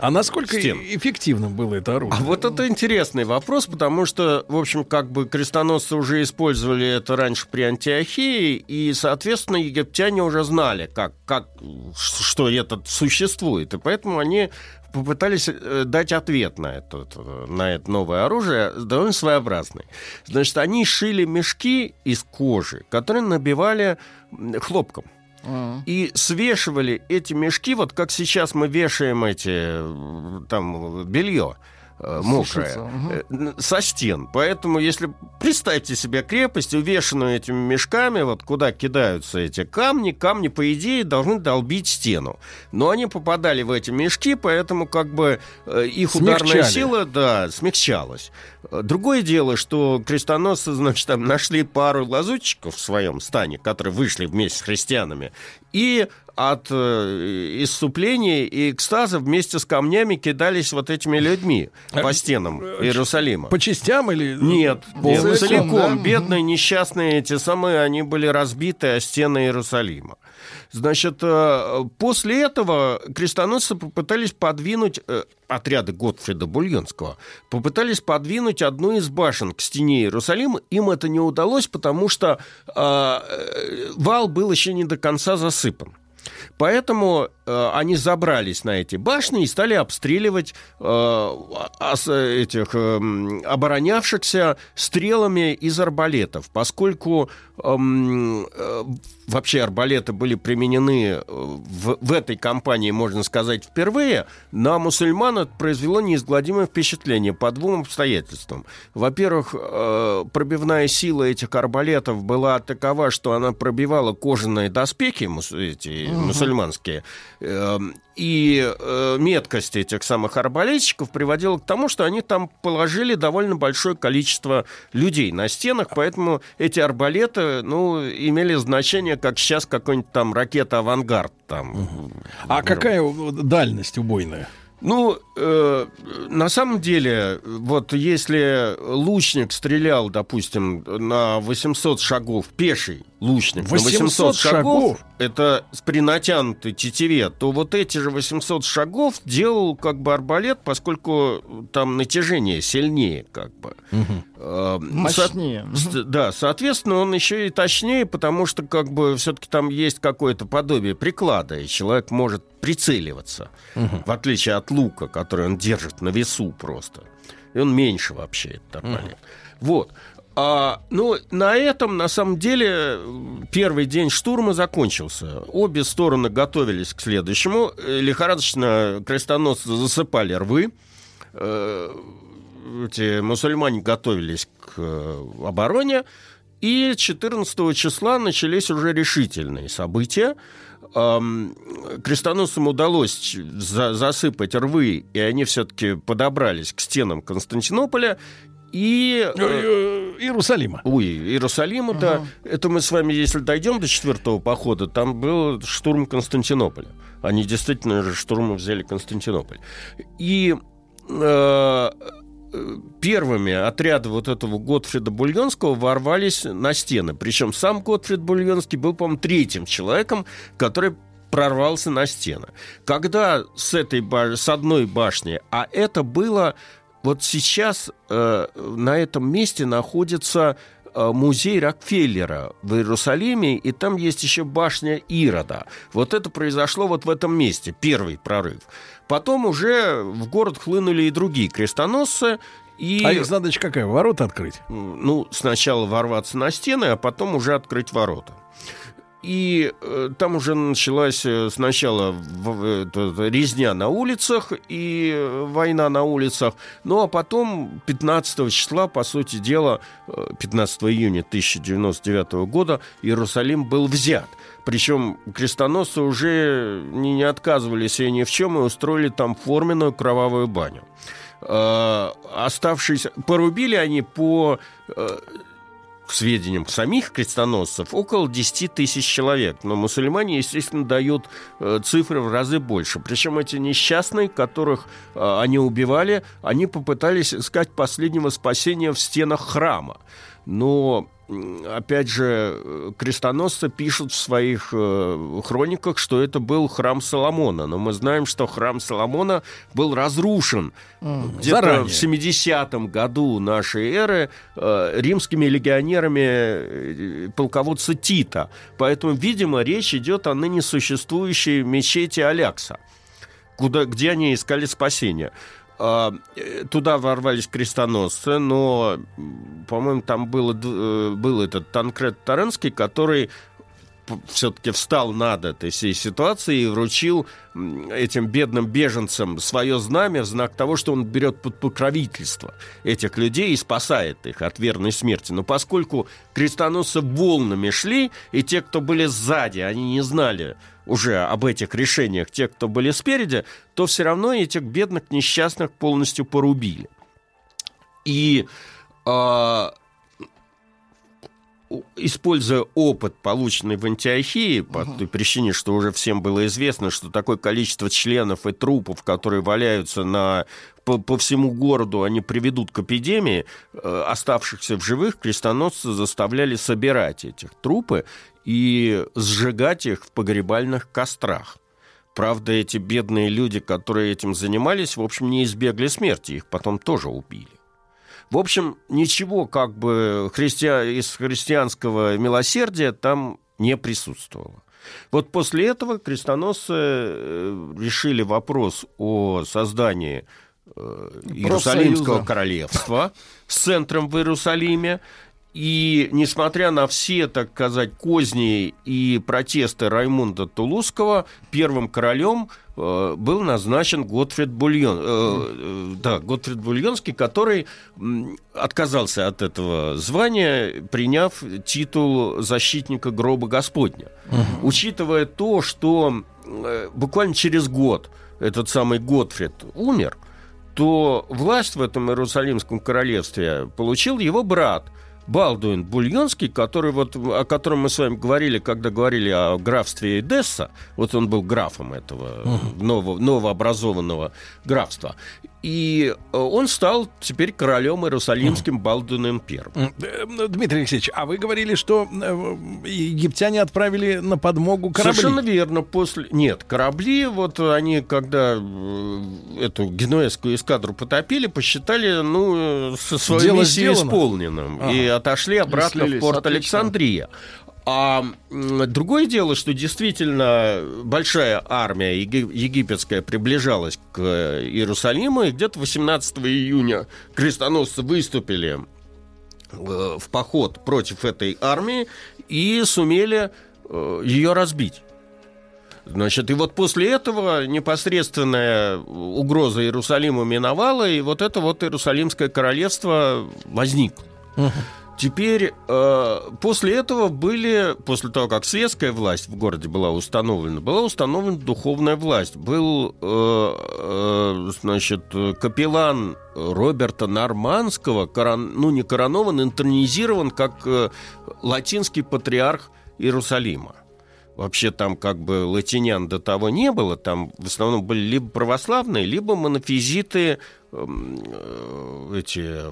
А насколько стен. эффективным было это оружие? А вот это интересный вопрос, потому что, в общем, как бы крестоносцы уже использовали это раньше при Антиохии, и, соответственно, египтяне уже знали, как, как, что это существует, и поэтому они попытались э, дать ответ на это, на это новое оружие, довольно своеобразный. Значит, они шили мешки из кожи, которые набивали хлопком. А. И свешивали эти мешки, вот как сейчас мы вешаем эти там белье э, Сушится, мгм. э, со стен. Поэтому, если представьте себе крепость, увешанную этими мешками, вот куда кидаются эти камни, камни, по идее, должны долбить стену. Но они попадали в эти мешки, поэтому как бы э, их ударная Смягчали. сила, да, смягчалась. Другое дело, что крестоносцы, значит, там нашли пару лазутчиков в своем стане, которые вышли вместе с христианами, и от э, исступления и экстаза вместе с камнями кидались вот этими людьми по стенам Иерусалима. По частям или... Нет, нет, Целиком, целиком. да? Бедные, несчастные эти самые, они были разбиты о стены Иерусалима. Значит, э, после этого крестоносцы попытались подвинуть, э, отряды Готфрида Бульонского, попытались подвинуть одну из башен к стене Иерусалима. Им это не удалось, потому что э, э, вал был еще не до конца засыпан. Поэтому э, они забрались на эти башни и стали обстреливать э, ос- этих эм, оборонявшихся стрелами из арбалетов, поскольку эм, э, вообще арбалеты были применены э, в, в этой кампании, можно сказать, впервые, на мусульман это произвело неизгладимое впечатление по двум обстоятельствам. Во-первых, э, пробивная сила этих арбалетов была такова, что она пробивала кожаные доспехи мус- эти, мусульманские, Эм, и э, меткость этих самых арбалетчиков приводила к тому, что они там положили довольно большое количество людей на стенах, поэтому эти арбалеты, ну, имели значение, как сейчас какой-нибудь там ракета «Авангард». Там, А какая дальность убойная? ну, э, на самом деле, вот если лучник стрелял, допустим, на 800 шагов, пеший лучник, на 800 800 шагов, шагов? это при натянутой тетиве, то вот эти же 800 шагов делал как бы арбалет, поскольку там натяжение сильнее как бы. Э, Мощнее. со- Да, соответственно, он еще и точнее, потому что как бы все-таки там есть какое-то подобие приклада, и человек может прицеливаться, в отличие от лука, который он держит на весу просто. И он меньше вообще, этот арбалет. Вот. А, ну, на этом, на самом деле, первый день штурма закончился. Обе стороны готовились к следующему. Э, Лихорадочно крестоносцы засыпали рвы. Э, Эти мусульмане готовились к э, обороне. И 14 числа начались уже решительные события. Крестоносцам удалось за засыпать рвы, и они все-таки подобрались к стенам Константинополя. И... Э, э, Иерусалима. Ой, Иерусалима, uh да. Это мы с вами, если дойдем до четвертого похода, там был штурм Константинополя. Они действительно же штурмом взяли Константинополь. И э, первыми отряды вот этого Готфрида Бульонского ворвались на стены. Причем сам Готфрид Бульонский был, по-моему, третьим человеком, который прорвался на стены. Когда с этой с одной башни, а это было вот сейчас э, на этом месте находится э, музей Рокфеллера в Иерусалиме, и там есть еще башня Ирода. Вот это произошло вот в этом месте, первый прорыв. Потом уже в город хлынули и другие крестоносцы, и... А их задача какая? Ворота открыть? Ну, сначала ворваться на стены, а потом уже открыть ворота. И э, там уже началась э, сначала в, э, резня на улицах и э, война на улицах. Ну а потом 15 числа, по сути дела, 15 июня 1099 года Иерусалим был взят. Причем крестоносцы уже не, не отказывались себе ни в чем и устроили там форменную кровавую баню. Э, оставшиеся... Порубили они по э, к сведениям самих крестоносцев, около 10 тысяч человек. Но мусульмане, естественно, дают э, цифры в разы больше. Причем эти несчастные, которых э, они убивали, они попытались искать последнего спасения в стенах храма. Но опять же, крестоносцы пишут в своих э, хрониках, что это был храм Соломона. Но мы знаем, что храм Соломона был разрушен mm, где-то в 70-м году нашей эры э, римскими легионерами э, полководца Тита. Поэтому, видимо, речь идет о ныне существующей мечети Алякса куда, где они искали спасения. А, э, туда ворвались крестоносцы, но, по-моему, там было, э, был этот Танкред Таранский, который все-таки встал над этой всей ситуацией и вручил этим бедным беженцам свое знамя в знак того, что он берет под покровительство этих людей и спасает их от верной смерти. Но поскольку крестоносцы волнами шли, и те, кто были сзади, они не знали, уже об этих решениях те, кто были спереди, то все равно этих бедных несчастных полностью порубили. И э, используя опыт, полученный в Антиохии, по той причине, что уже всем было известно, что такое количество членов и трупов, которые валяются на, по, по всему городу, они приведут к эпидемии, э, оставшихся в живых крестоносцы заставляли собирать этих трупы и сжигать их в погребальных кострах. Правда, эти бедные люди, которые этим занимались, в общем, не избегли смерти, их потом тоже убили. В общем, ничего как бы христиан, из христианского милосердия там не присутствовало. Вот после этого крестоносцы э, решили вопрос о создании э, Иерусалимского королевства с центром в Иерусалиме. И несмотря на все, так сказать, козни и протесты Раймунда Тулузского, первым королем э, был назначен Готфрид Бульон, э, э, да, Готфрид Бульонский, который отказался от этого звания, приняв титул защитника гроба Господня. Угу. Учитывая то, что э, буквально через год этот самый Готфрид умер, то власть в этом Иерусалимском королевстве получил его брат – Балдуин Бульонский, который вот, о котором мы с вами говорили, когда говорили о графстве Эдесса, вот он был графом этого нового, новообразованного графства. И э, он стал теперь королем Иерусалимским Балдуином I. Э, Дмитрий Алексеевич, а вы говорили, что э, египтяне отправили на подмогу корабли? Совершенно верно. После... Нет, корабли, вот они, когда эту генуэзскую эскадру потопили, посчитали, ну, со своей Дело миссией сделано. исполненным. Ага. И отошли обратно в порт отлично. Александрия. А другое дело, что действительно большая армия египетская приближалась к Иерусалиму, и где-то 18 июня крестоносцы выступили э, в поход против этой армии и сумели э, ее разбить. Значит, и вот после этого непосредственная угроза Иерусалиму миновала, и вот это вот Иерусалимское королевство возникло. Теперь э, после этого были, после того, как светская власть в городе была установлена, была установлена духовная власть. Был, э, э, значит, капеллан Роберта Нормандского, корон, ну не коронован, интронизирован как э, латинский патриарх Иерусалима. Вообще там как бы латинян до того не было, там в основном были либо православные, либо монофизиты, эм, э, эти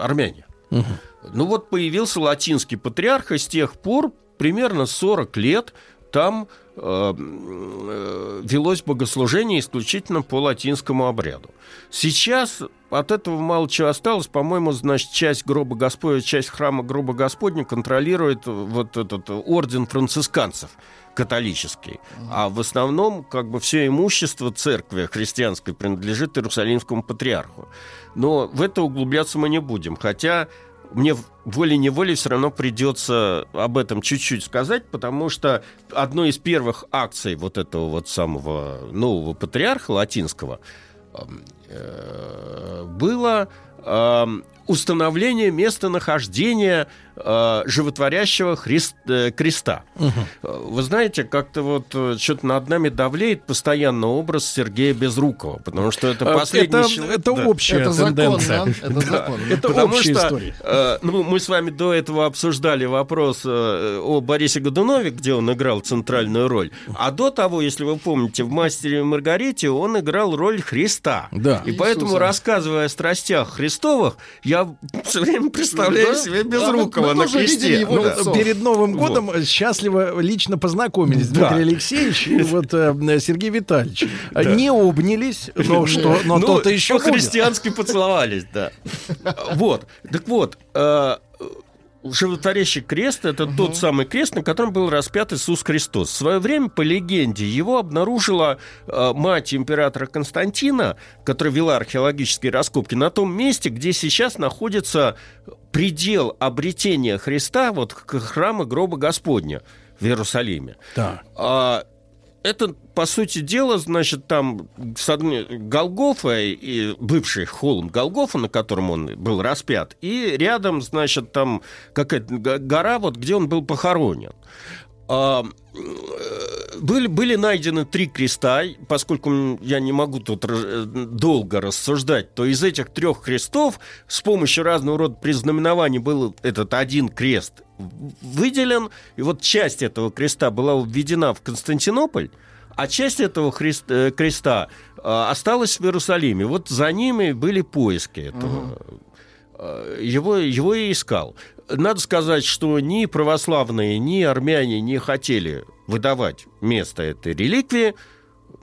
армяне. Угу. Ну вот появился латинский патриарх, и с тех пор примерно 40 лет там э, э, велось богослужение исключительно по латинскому обряду. Сейчас от этого мало чего осталось. По-моему, значит, часть гроба Господня, часть храма гроба Господня контролирует вот этот орден францисканцев католический. А в основном как бы все имущество церкви христианской принадлежит Иерусалимскому патриарху. Но в это углубляться мы не будем. Хотя мне волей-неволей все равно придется об этом чуть-чуть сказать, потому что одной из первых акций вот этого вот самого нового патриарха латинского э, было установление местонахождения э, животворящего христ, э, креста. Угу. Вы знаете, как-то вот э, что-то над нами давлеет постоянно образ Сергея Безрукова, потому что это последний это, человек... Это да. общая это тенденция. Закон, да? Это закон. Это потому общая что, история. Э, ну, мы с вами до этого обсуждали вопрос э, о Борисе Годунове, где он играл центральную роль. А до того, если вы помните, в «Мастере и Маргарите» он играл роль Христа. Да. И Иисуса. поэтому, рассказывая о страстях Христовых, я все время представляю да? себе Безрукова да, на кресте. Ну, перед Новым годом вот. счастливо лично познакомились да. Дмитрий Алексеевич и вот э, Сергей Витальевич. Да. Не обнялись, но что, но ну, то-то еще христиански поцеловались, да. Вот, так вот, э, животворящий крест – это угу. тот самый крест, на котором был распят Иисус Христос. В свое время, по легенде, его обнаружила э, мать императора Константина, которая вела археологические раскопки, на том месте, где сейчас находится предел обретения Христа вот к храму гроба Господня в Иерусалиме. Да. А, это, по сути дела, значит, там Голгофа и бывший холм Голгофа, на котором он был распят, и рядом, значит, там какая-то гора, вот где он был похоронен. Э, были, были найдены три креста, поскольку я не могу тут долго рассуждать, то из этих трех крестов с помощью разного рода признаменований был этот один крест выделен, и вот часть этого креста была введена в Константинополь, а часть этого христ, э, креста э, осталась в Иерусалиме. Вот за ними были поиски этого. Угу. Его, его и искал. Надо сказать, что ни православные, ни армяне не хотели выдавать место этой реликвии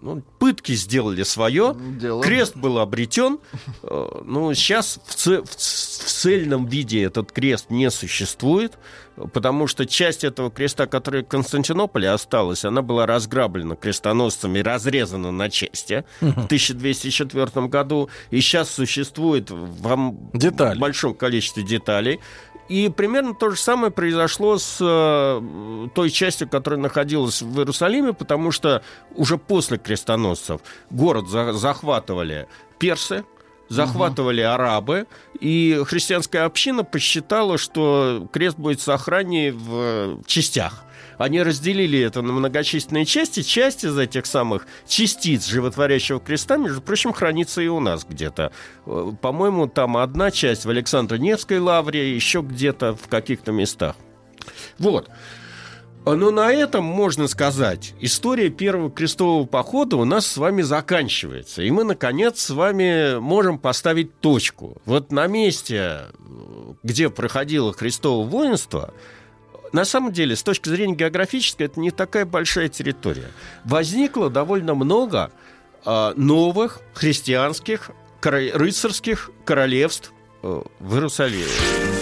ну, пытки сделали свое, Дело. крест был обретен. Э, ну, сейчас в, ц... в цельном виде этот крест не существует, потому что часть этого креста, который в Константинополе осталась, она была разграблена крестоносцами, разрезана на части угу. в 1204 году, и сейчас существует в Детали. большом количестве деталей. И примерно то же самое произошло с э, той частью, которая находилась в Иерусалиме, потому что уже после крестоносцев город за захватывали персы, захватывали угу. арабы, и христианская община посчитала, что крест будет сохраннее в частях. Они разделили это на многочисленные части. Часть из этих самых частиц животворящего креста, между прочим, хранится и у нас где-то. Э, по-моему, там одна часть в Александро-Невской лавре, еще где-то в каких-то местах. Вот. Но на этом, можно сказать, история первого крестового похода у нас с вами заканчивается. И мы, наконец, с вами можем поставить точку. Вот на месте, где проходило крестовое воинство, на самом деле, с точки зрения географической, это не такая большая территория. Возникло довольно много э, новых христианских кор- рыцарских королевств э, в Иерусалиме.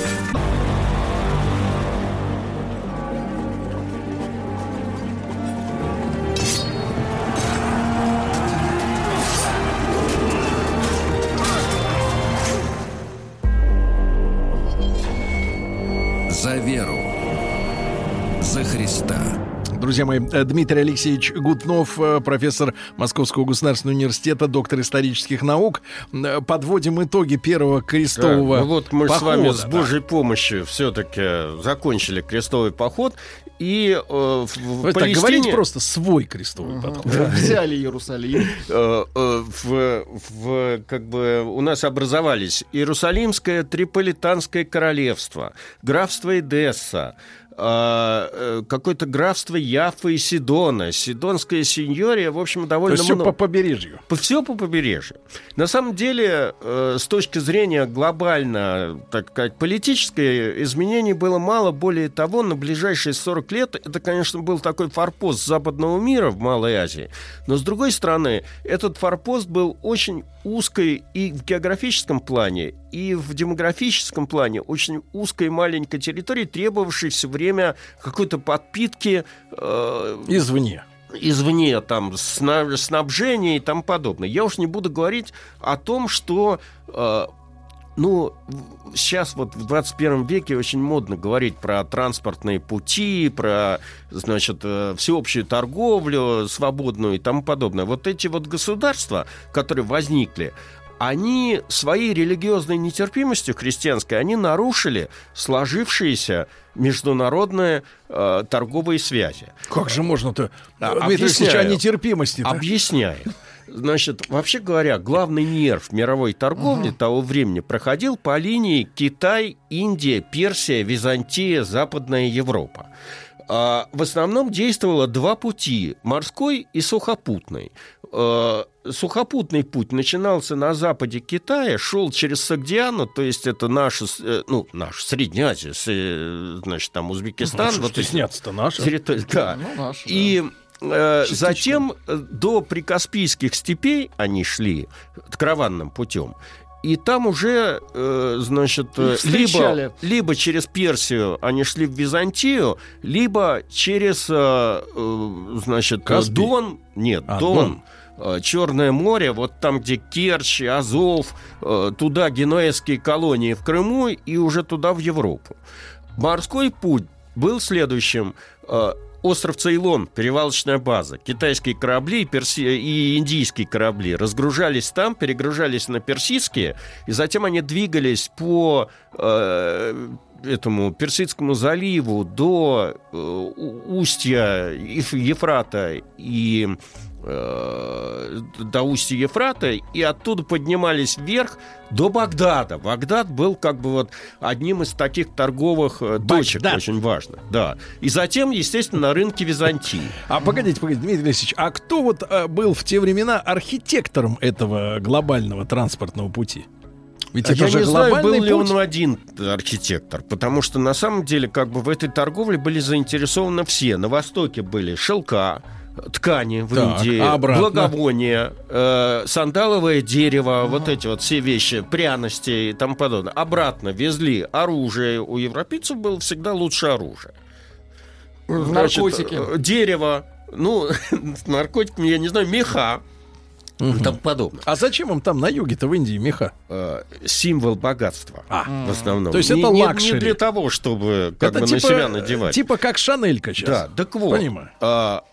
Друзья мои. Э, Дмитрий Алексеевич Гутнов, э, профессор Московского государственного университета, доктор исторических наук. Э, Подводим итоги первого крестового Да, ну вот мы с похода, вами с да. Божьей помощью все-таки закончили крестовый поход. И э, в, в Вы так Палестине- говорите просто свой крестовый подход. Взяли Иерусалим. э, э, в, в, как бы у нас образовались Иерусалимское Триполитанское королевство, графство Эдесса, какое-то графство Яфа и Сидона, Сидонская сеньория, в общем, То довольно есть все много. по побережью. Все по побережью. На самом деле, э, с точки зрения глобально, так сказать, политическое изменений было мало. Более того, на ближайшие 40 лет это, конечно, был такой форпост западного мира в Малой Азии. Но, с другой стороны, этот форпост был очень узкой и в географическом плане, и в демографическом плане очень узкой маленькой территории, требовавшей все время какой-то подпитки э, Извне. извне, там, сна- снабжения и тому подобное. Я уж не буду говорить о том, что, э, ну, сейчас вот в 21 веке очень модно говорить про транспортные пути, про, значит, э, всеобщую торговлю свободную и тому подобное. Вот эти вот государства, которые возникли, они своей религиозной нетерпимостью христианской, они нарушили сложившиеся международные э, торговые связи. Как же можно-то, А, Дмитрий Алексеевич, о нетерпимости Объясняю. Значит, вообще говоря, главный нерв мировой торговли того времени проходил по линии Китай, Индия, Персия, Византия, Западная Европа. А, в основном действовало два пути – морской и сухопутный. А, Сухопутный путь начинался на западе Китая, шел через Сагдиану, то есть это наша, э, ну, наша Средняя Азия, э, значит, там Узбекистан. Ну, вот стесняться-то наша. территории, да. Ну, наш, да. И э, Частично. затем э, до прикаспийских степей они шли караванным путем. И там уже, э, значит, э, либо, либо через Персию они шли в Византию, либо через, э, э, значит, Каспий? Дон, нет, А, Дон, Дон. Э, Черное море, вот там, где Керчь, Азов, э, туда генуэзские колонии в Крыму и уже туда в Европу. Морской путь был следующим. Э, Остров Цейлон, перевалочная база. Китайские корабли перси- и индийские корабли разгружались там, перегружались на персидские, и затем они двигались по э, этому Персидскому заливу до э, устья Еф- Ефрата и э, до устья Ефрата, и оттуда поднимались вверх до Багдада. Багдад был как бы вот одним из таких торговых э, точек, Багдад. очень важных. Да. И затем, естественно, на рынке Византии. А погодите, погодите, Дмитрий Алексеевич, а кто вот э, был в те времена архитектором этого глобального транспортного пути? Ведь это я же не знаю, был ли он один архитектор, потому что на самом деле как бы в этой торговле были заинтересованы все. На Востоке были шелка, ткани в Так, Индии, а обратно? благовония, э, сандаловое дерево, вот эти вот все вещи, пряности и тому подобное. Обратно везли оружие. У европейцев было всегда лучше оружие. Значит, Наркотики. э, дерево, ну, с наркотиками, я не знаю, меха и тому подобное. А зачем им там на юге-то в Индии меха? Э, символ богатства в основном. То есть Не- это не, luxury. не для того, чтобы как это бы на себя надевать. типа как Шанелька сейчас. Да, так вот. Понимаю. а,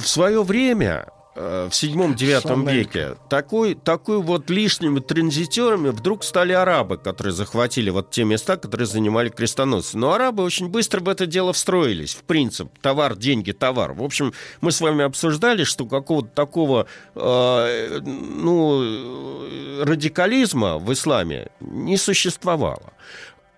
в свое время, э, в седьмом-девятом веке, такой, такой вот лишними транзитерами вдруг стали арабы, которые захватили вот те места, которые занимали крестоносцы. Но арабы очень быстро в это дело встроились, в принцип. Товар, деньги, товар. В общем, мы с вами обсуждали, что какого-то такого э, ну, радикализма в исламе не существовало.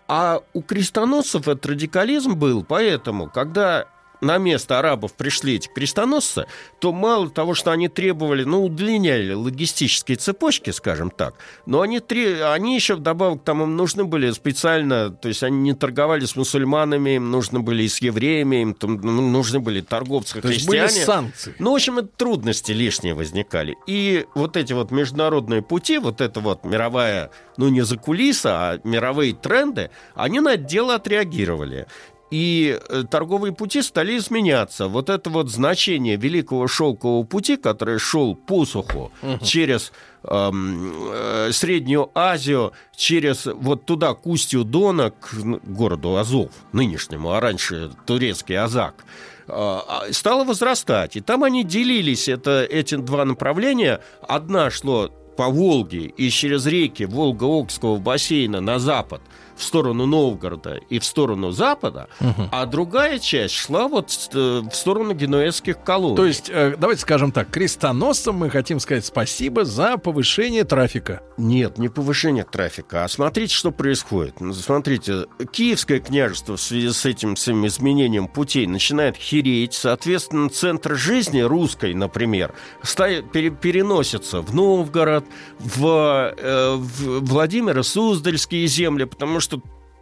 А у крестоносцев этот радикализм был, поэтому, когда на место арабов пришли эти крестоносцы, то мало того, что они требовали, ну, удлиняли логистические цепочки, скажем так, но они, тре- они еще вдобавок там им нужны были специально, то есть они не торговали с мусульманами, им нужны были и с евреями, им там, ну, нужны были торговцы То есть были санкции. Ну, в общем, это трудности лишние возникали. И вот эти вот международные пути, вот эта вот мировая, ну, не за кулиса, а мировые тренды, они на это дело отреагировали. И э, торговые пути стали изменяться. Вот это вот значение Великого Шелкового пути, который шел по суху через эм, э, Среднюю Азию, через вот туда, к устью Дона, к н- городу Азов, нынешнему, а раньше турецкий Азак, э, стало возрастать. И там они делились, это, эти два направления. Одна шло по Волге и через реки Волго-Окского бассейна на запад, в сторону Новгорода и в сторону запада, а другая часть шла вот э, в сторону генуэзских колоний. То есть, э, давайте скажем так, крестоносцам мы хотим сказать спасибо за повышение трафика. Нет, не повышение трафика, а смотрите, что происходит. Ну, Смотрите, Киевское княжество в связи с этим своим изменением путей начинает хереть, соответственно, центр жизни русской, например, переносится в Новгород, в, э, в Владимиро Суздальские земли, потому что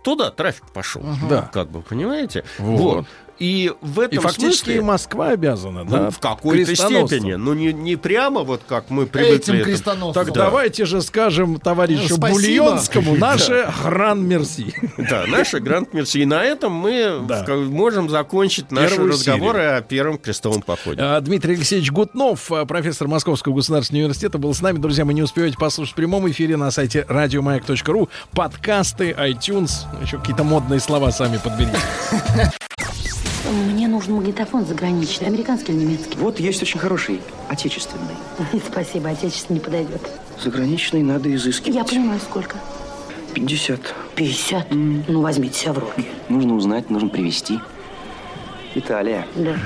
туда трафик пошел. Да. Как бы, понимаете? Вот. И в этом И фактически смысле... Москва обязана, Ну, да? в какой-то степени. Ну, не, не прямо вот как мы привыкли. Этим. Так Да. давайте же скажем товарищу Спасибо. Бульонскому наше гран мерси. Да, наша Гранд Мерси. И на этом мы Да. можем закончить наши Первую разговоры о первом крестовом походе. А, Дмитрий Алексеевич Гутнов, а, профессор Московского государственного университета, был с нами. Друзья, вы не успеете послушать в прямом эфире на сайте радиомаяк.ру. Подкасты, iTunes, еще какие-то модные слова сами подберите. Мне нужен магнитофон заграничный, американский или немецкий. Вот есть очень хороший, отечественный. Спасибо, отечественный не подойдет. Заграничный надо изыскивать. Я понимаю, сколько. 50. 50? Ну, возьмите себя в руки. Нужно узнать, нужно привезти. Италия. Да.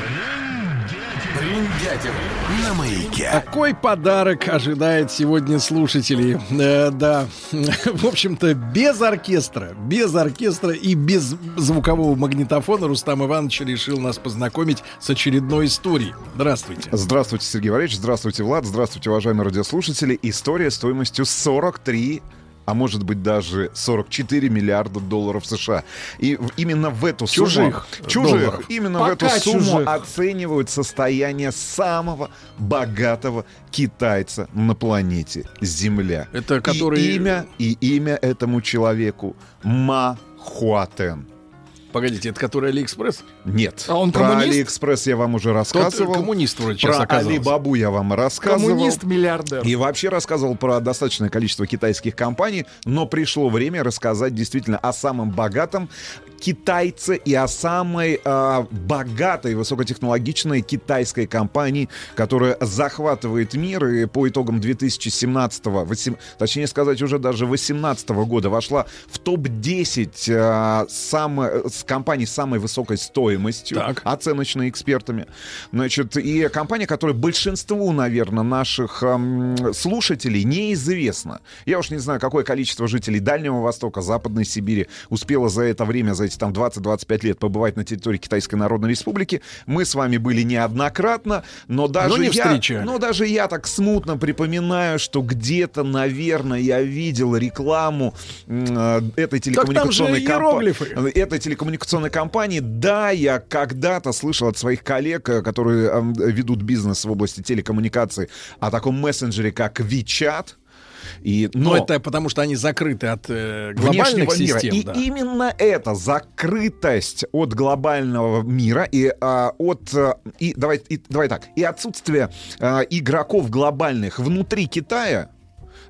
Бриндятина на маяке. Какой подарок ожидает сегодня слушателей? Э, да, в общем-то, без оркестра, без оркестра и без звукового магнитофона Рустам Иванович решил нас познакомить с очередной историей. Здравствуйте. Здравствуйте, Сергей Валерьевич, здравствуйте, Влад, здравствуйте, уважаемые радиослушатели. История стоимостью 43 а может быть даже 44 миллиарда долларов США. И именно в эту сумму... Чужих Чужих. долларов. Именно в эту Пока сумму чужих. оценивают состояние самого богатого китайца на планете Земля. Это который- И имя, и имя этому человеку Ма Хуатен. Погодите, это который Алиэкспресс? Нет. А он Про коммунист? Алиэкспресс я вам уже рассказывал. Тот коммунист вроде Про. Алибабу я вам рассказывал. Коммунист-миллиардер. И вообще рассказывал про достаточное количество китайских компаний, но пришло время рассказать действительно о самом богатом китайце и о самой а, богатой высокотехнологичной китайской компании, которая захватывает мир и по итогам 2017 восем- точнее сказать уже даже 2018 года вошла в топ-10 а, само- с компаний с самой высокой стоимостью, Так. оценочной экспертами. Значит, и компания, которая большинству, наверное, наших ам, слушателей неизвестна. Я уж не знаю, какое количество жителей Дальнего Востока, Западной Сибири успело за это время, за эти там 20-25 лет побывать на территории Китайской Народной Республики. Мы с вами были неоднократно, но даже не я, встречали. но даже я так смутно припоминаю, что где-то, наверное, я видел рекламу э, этой телекоммуникационной компании этой телекоммуникационной компании. Да, я когда-то слышал от своих коллег, э, которые эм, ведут бизнес в области телекоммуникаций, о таком мессенджере, как WeChat. И, Но но это потому, что они закрыты от э, глобальных мира. систем. И да. именно эта закрытость от глобального мира и а, от а, и давай и, давай так и отсутствие а, игроков глобальных внутри Китая.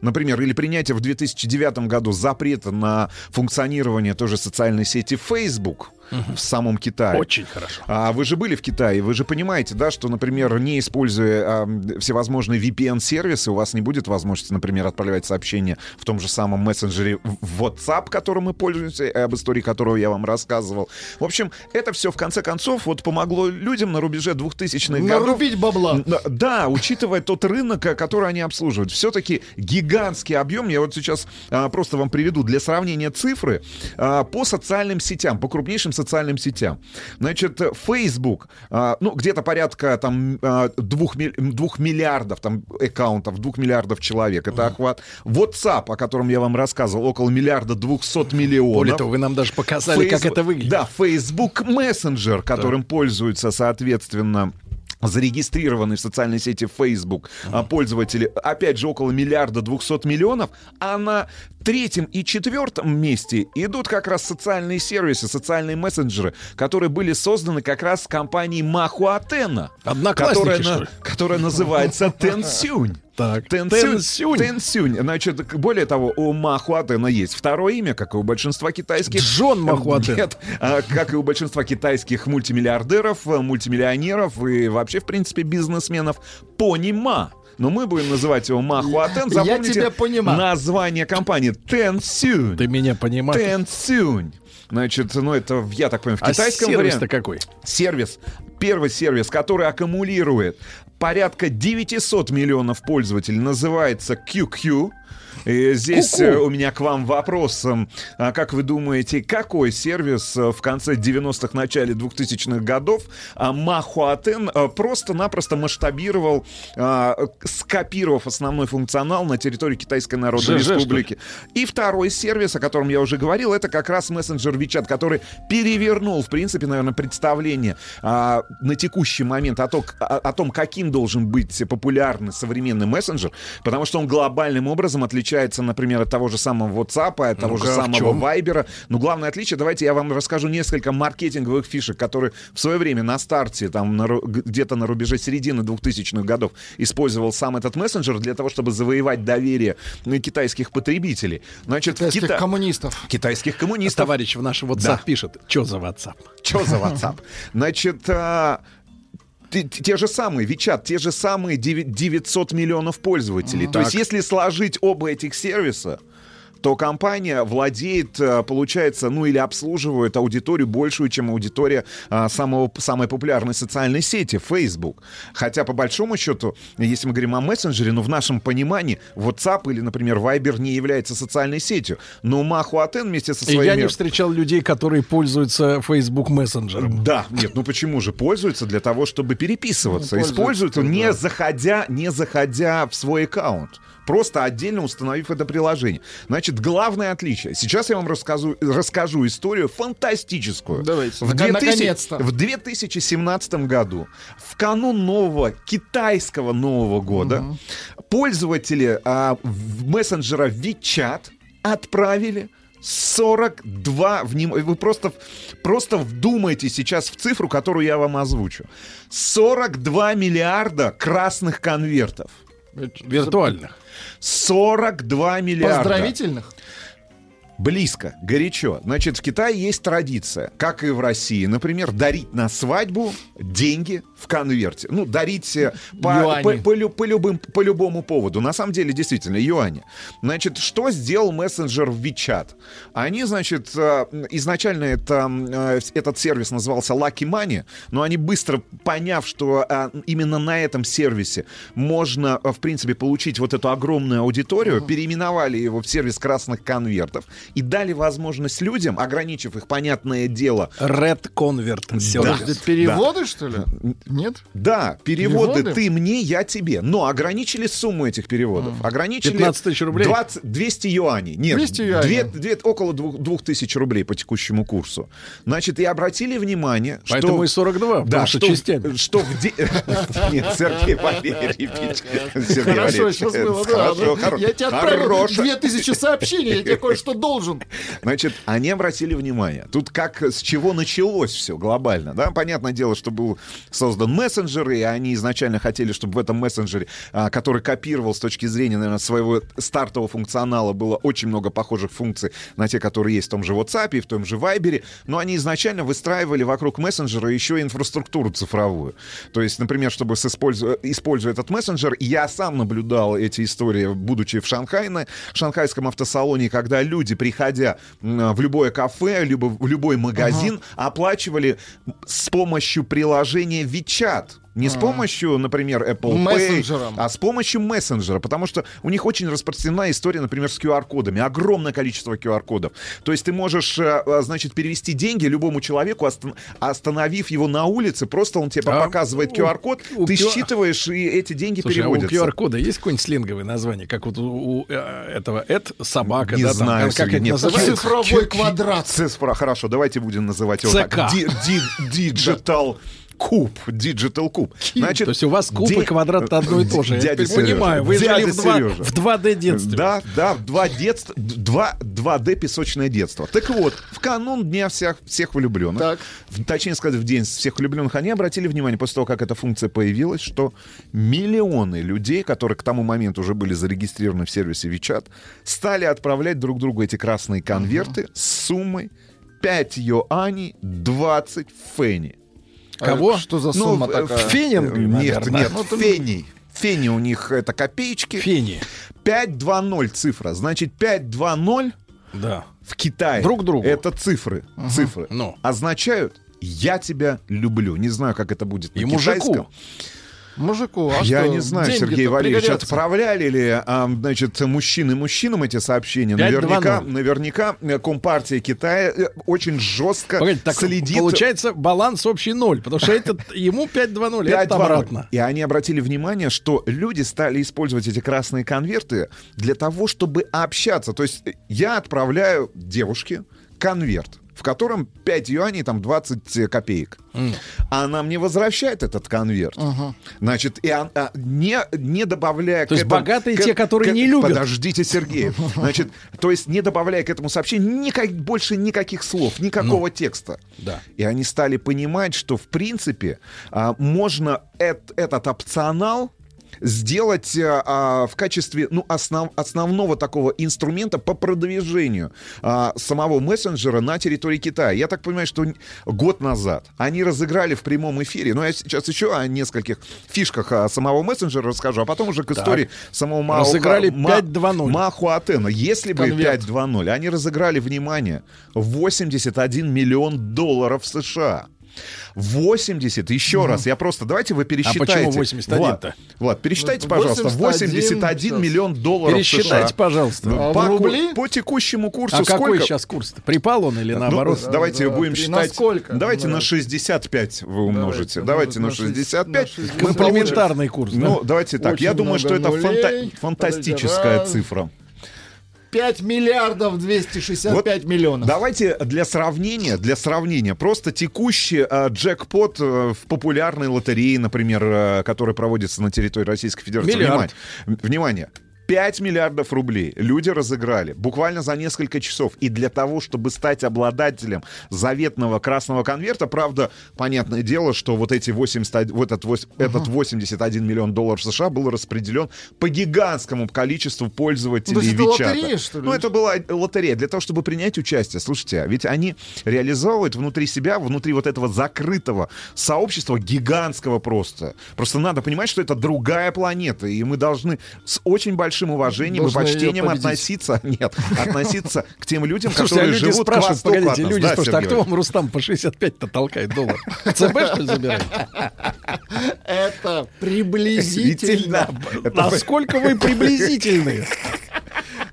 Например, или принятие в 2009 году запрета на функционирование той же социальной сети Facebook в самом Китае. Очень хорошо. А вы же были в Китае, вы же понимаете, да, что, например, не используя а, всевозможные VPN-сервисы, у вас не будет возможности, например, отправлять сообщения в том же самом мессенджере в- WhatsApp, которым мы пользуемся, об истории которого я вам рассказывал. В общем, это все, в конце концов, вот помогло людям на рубеже 2000-х годов. Нарубить бабла. Да, учитывая тот рынок, который они обслуживают. Все-таки гигантский объем. Я вот сейчас а, просто вам приведу для сравнения цифры а, по социальным сетям, по крупнейшим социальным сетям. Значит, Facebook, а, ну, где-то порядка там а, двух, двух миллиардов там аккаунтов, двух миллиардов человек. Это охват. WhatsApp, о котором я вам рассказывал, около миллиарда двухсот миллионов. Более того, вы нам даже показали, как Facebook- это выглядит. Да, Facebook Messenger, которым пользуются, соответственно, зарегистрированные в социальной сети Facebook а, пользователи, опять же, около миллиарда двухсот миллионов, а на третьем и четвертом месте идут как раз социальные сервисы, социальные мессенджеры, которые были созданы как раз компанией Махуатена, Одноклассники, которая, что ли? которая называется Тенсюнь. Так, Тенсюнь. Тенсюнь. Значит, более того, у Махуатена есть второе имя, как и у большинства китайских... Джон Махуатен. Нет, а, как и у большинства китайских мультимиллиардеров, э, мультимиллионеров и вообще, в принципе, бизнесменов. Пони Ма. Но мы будем называть его Махуатен. Я Запомните тебя понимаю. название компании. Тенсюнь. Ты меня понимаешь? Тенсюнь. Значит, ну это, я так понимаю, в А китайском сервис-то варианте. какой? Сервис. Первый сервис, который аккумулирует порядка 900 миллионов пользователей, называется QQ. И здесь Ку-ку. э, у меня к вам вопрос. Эм, а Как вы думаете, какой сервис э, в конце 90-х, начале 2000-х годов а, Махуатен э, просто-напросто масштабировал, скопировав основной функционал на территории Китайской Народной ЖЖ? Республики? И второй сервис, о котором я уже говорил, это как раз мессенджер WeChat, который перевернул, в принципе, наверное, представление на текущий момент о, то- о- о том, каким должен быть популярный современный мессенджер, потому что он глобальным образом отличается, например, от того же самого WhatsApp, от того же Ну-ка, в самого? Viber. Но главное отличие, давайте я вам расскажу несколько маркетинговых фишек, которые в свое время на старте, там на где-то на рубеже середины 2000-х годов использовал сам этот мессенджер для того, чтобы завоевать доверие ну, китайских потребителей. Значит, Китайских Кита- коммунистов. Китайских коммунистов. Товарищ в наш WhatsApp Да. пишет. Что за WhatsApp? Что за WhatsApp? Значит, а, те, те же самые, Вичат, те же самые деви- 900 миллионов пользователей. То Так. есть, если сложить оба этих сервиса, то компания владеет, э, получается, ну или обслуживает аудиторию большую, чем аудитория а, самого, самой популярной социальной сети Facebook. Хотя, по большому счету, если мы говорим о мессенджере, ну в нашем понимании WhatsApp или, например, Viber не является социальной сетью. Но Махуатен вместе со своими... я не встречал людей, которые пользуются Facebook мессенджером. Да, нет, ну почему же пользуются для того, чтобы переписываться? Ну, Используют, пользуются, не да. заходя, не заходя в свой аккаунт. Просто отдельно установив это приложение. Значит, главное отличие. Сейчас я вам расскажу, расскажу историю фантастическую. Давайте, В, нак- 2000 наконец-то. в 2017 году, в канун нового китайского Нового года, пользователи а, в- мессенджера WeChat отправили 42, вним... вы просто, просто вдумайтесь сейчас в цифру, которую я вам озвучу. 42 миллиарда красных конвертов. Виртуальных. 42 миллиарда. Поздравительных. Близко, горячо. Значит, в Китае есть традиция, как и в России, например, дарить на свадьбу деньги в конверте. Ну, дарить э, по, по, по по любым, по любому поводу. На самом деле, действительно, юани. Значит, что сделал мессенджер WeChat? Они, значит, э, изначально это, э, этот сервис назывался Lucky Money, но они быстро, поняв, что именно на этом сервисе можно, в принципе, получить вот эту огромную аудиторию, переименовали его в сервис красных конвертов и дали возможность людям, ограничив их, понятное дело, Red Convert. Да. сервис. Подожди, переводы, что ли? Нет? Да, переводы, Переводы? ты мне, я тебе. Но ограничили сумму этих переводов. Ограничили 15 тысяч рублей? 20 200 юаней. Нет, 200 юаней. две- две- около 2000 рублей по текущему курсу. Значит, и обратили внимание, что... Поэтому и 42, потому Да, что что, частями. что в... де- Нет, Сергей Валерьевич. Сергей Хорошо сейчас было, да. хорошо, да. хоро- Я тебе отправил хорошо. 2000 сообщений, я тебе кое-что должен. Значит, они обратили внимание. Тут как с чего началось все глобально, да? Понятное дело, что был создан мессенджер, и они изначально хотели, чтобы в этом мессенджере, а, который копировал с точки зрения, наверное, своего стартового функционала, было очень много похожих функций на те, которые есть в том же WhatsApp и в том же Viber, но они изначально выстраивали вокруг мессенджера еще инфраструктуру цифровую. То есть, например, чтобы используя, используя этот мессенджер, я сам наблюдал эти истории, будучи в Шанхае, на шанхайском автосалоне, когда люди, приходя м, в любое кафе, либо в любой магазин, оплачивали с помощью приложения WeChat. Не с А. помощью, например, Apple Pay, а с помощью мессенджера, потому что у них очень распространена история, например, с QR-кодами. Огромное количество QR-кодов. То есть ты можешь, э, э, значит, перевести деньги любому человеку, остан- остановив его на улице, просто он тебе А показывает QR-код, ты QR считываешь, и эти деньги Слушай, а у переводятся. QR-кода есть какое-нибудь сленговое название? Как вот у, у, э, этого «эд» собака, Не да? там, знаю, как Сергей, это называется? Цифровой квадрат. Цифра, хорошо, давайте будем называть его ЦК. так. Ди- Digital Куб, Digital куб. То есть у вас куб и квадрат одно и то же. Я Дядя понимаю, Сережа, вы дядя жили в, два- в 2D детстве. Да, да, в два детства, два, 2D песочное детство. Так вот, в канун Дня всех, всех влюбленных, в- точнее сказать, в День всех влюбленных, они обратили внимание, после того, как эта функция появилась, что миллионы людей, которые к тому моменту уже были зарегистрированы в сервисе WeChat, стали отправлять друг другу эти красные конверты с суммой 5 юаней 20 фени. Кого? А Что за Ну, сумма в- такая? Фенинг, Нет, наверное. нет, Ну, это- фени. Фени у них это копеечки. Фени. 520 цифра. Значит, 520 Да. в Китае. Друг другу. Это цифры. Цифры. Ну. Означают «я тебя люблю». Не знаю, как это будет И на мужику. китайском. Мужику, а Я что, не знаю, деньги-то Сергей Валерьевич, пригодятся? отправляли ли, а, значит, мужчины мужчинам эти сообщения? 5-2-0. Наверняка, наверняка э, Компартия Китая э, очень жестко Погодите, так следит. получается баланс общий ноль, потому что этот ему 5-2-0, это 5-2-0. обратно. И они обратили внимание, что люди стали использовать эти красные конверты для того, чтобы общаться. То есть я отправляю девушке конверт, в котором 5 юаней, там 20 копеек. А она мне возвращает этот конверт. Значит, и он- а, не, не добавляя... То есть этому- богатые к- те, которые к- не любят. Подождите, Сергей. Значит, то есть не добавляя к этому сообщению никак, больше никаких слов, никакого текста. Да. И они стали понимать, что, в принципе, а, можно эт- этот опционал сделать а, а, в качестве ну, основ- основного такого инструмента по продвижению а, самого мессенджера на территории Китая. Я так понимаю, что год назад они разыграли в прямом эфире, но я сейчас еще о нескольких фишках а, самого мессенджера расскажу, а потом уже к истории самого Мао Разыграли Ма- 5-2-0. Махуатена. Если бы Конверт. 5-2-0, они разыграли, внимание, 81 миллион долларов США. 80, еще раз, я просто, давайте вы пересчитайте. почему 81-то? Влад, Влад, пересчитайте, Ну, пожалуйста, 81, 81 сейчас. миллион долларов Пересчитайте, США. пожалуйста. А по, рубли? по текущему курсу А какой сколько? сейчас курс? Припал он или Ну, наоборот? давайте да, будем три- на считать. сколько? Давайте Да. на 65 вы умножите. Давайте, Давайте на на 65. 60, Мы Комплементарный курс, да? Ну, давайте так. Очень Я думаю, что это фанта- фантастическая цифра. 5 миллиардов 265 Вот миллионов. Давайте для сравнения, для сравнения, просто текущий э, джекпот э, в популярной лотерее, например, э, которая проводится на территории Российской Федерации. Миллиард. Внимание, внимание. 5 миллиардов рублей люди разыграли буквально за несколько часов. И для того, чтобы стать обладателем заветного красного конверта, правда, понятное дело, что вот эти 80, вот этот, вось- этот 81 миллион долларов США был распределен по гигантскому количеству пользователей Ну, то есть это лотерея, что ли? Ну, это была лотерея для того, чтобы принять участие. Слушайте, а ведь они реализовывают внутри себя, внутри вот этого закрытого сообщества, гигантского просто. Просто надо понимать, что это другая планета, и мы должны с очень большим уважением Должны и почтением относиться, нет, относиться к тем людям, Слушайте, а которые люди живут к спрашивают, востоку погодите, от нас. люди Да, спрашивают, а Сергей кто Валерьевич? вам, Рустам, по 65-то толкает доллар? ЦБ, что ли, забирает? Это приблизительно. Насколько вы приблизительные?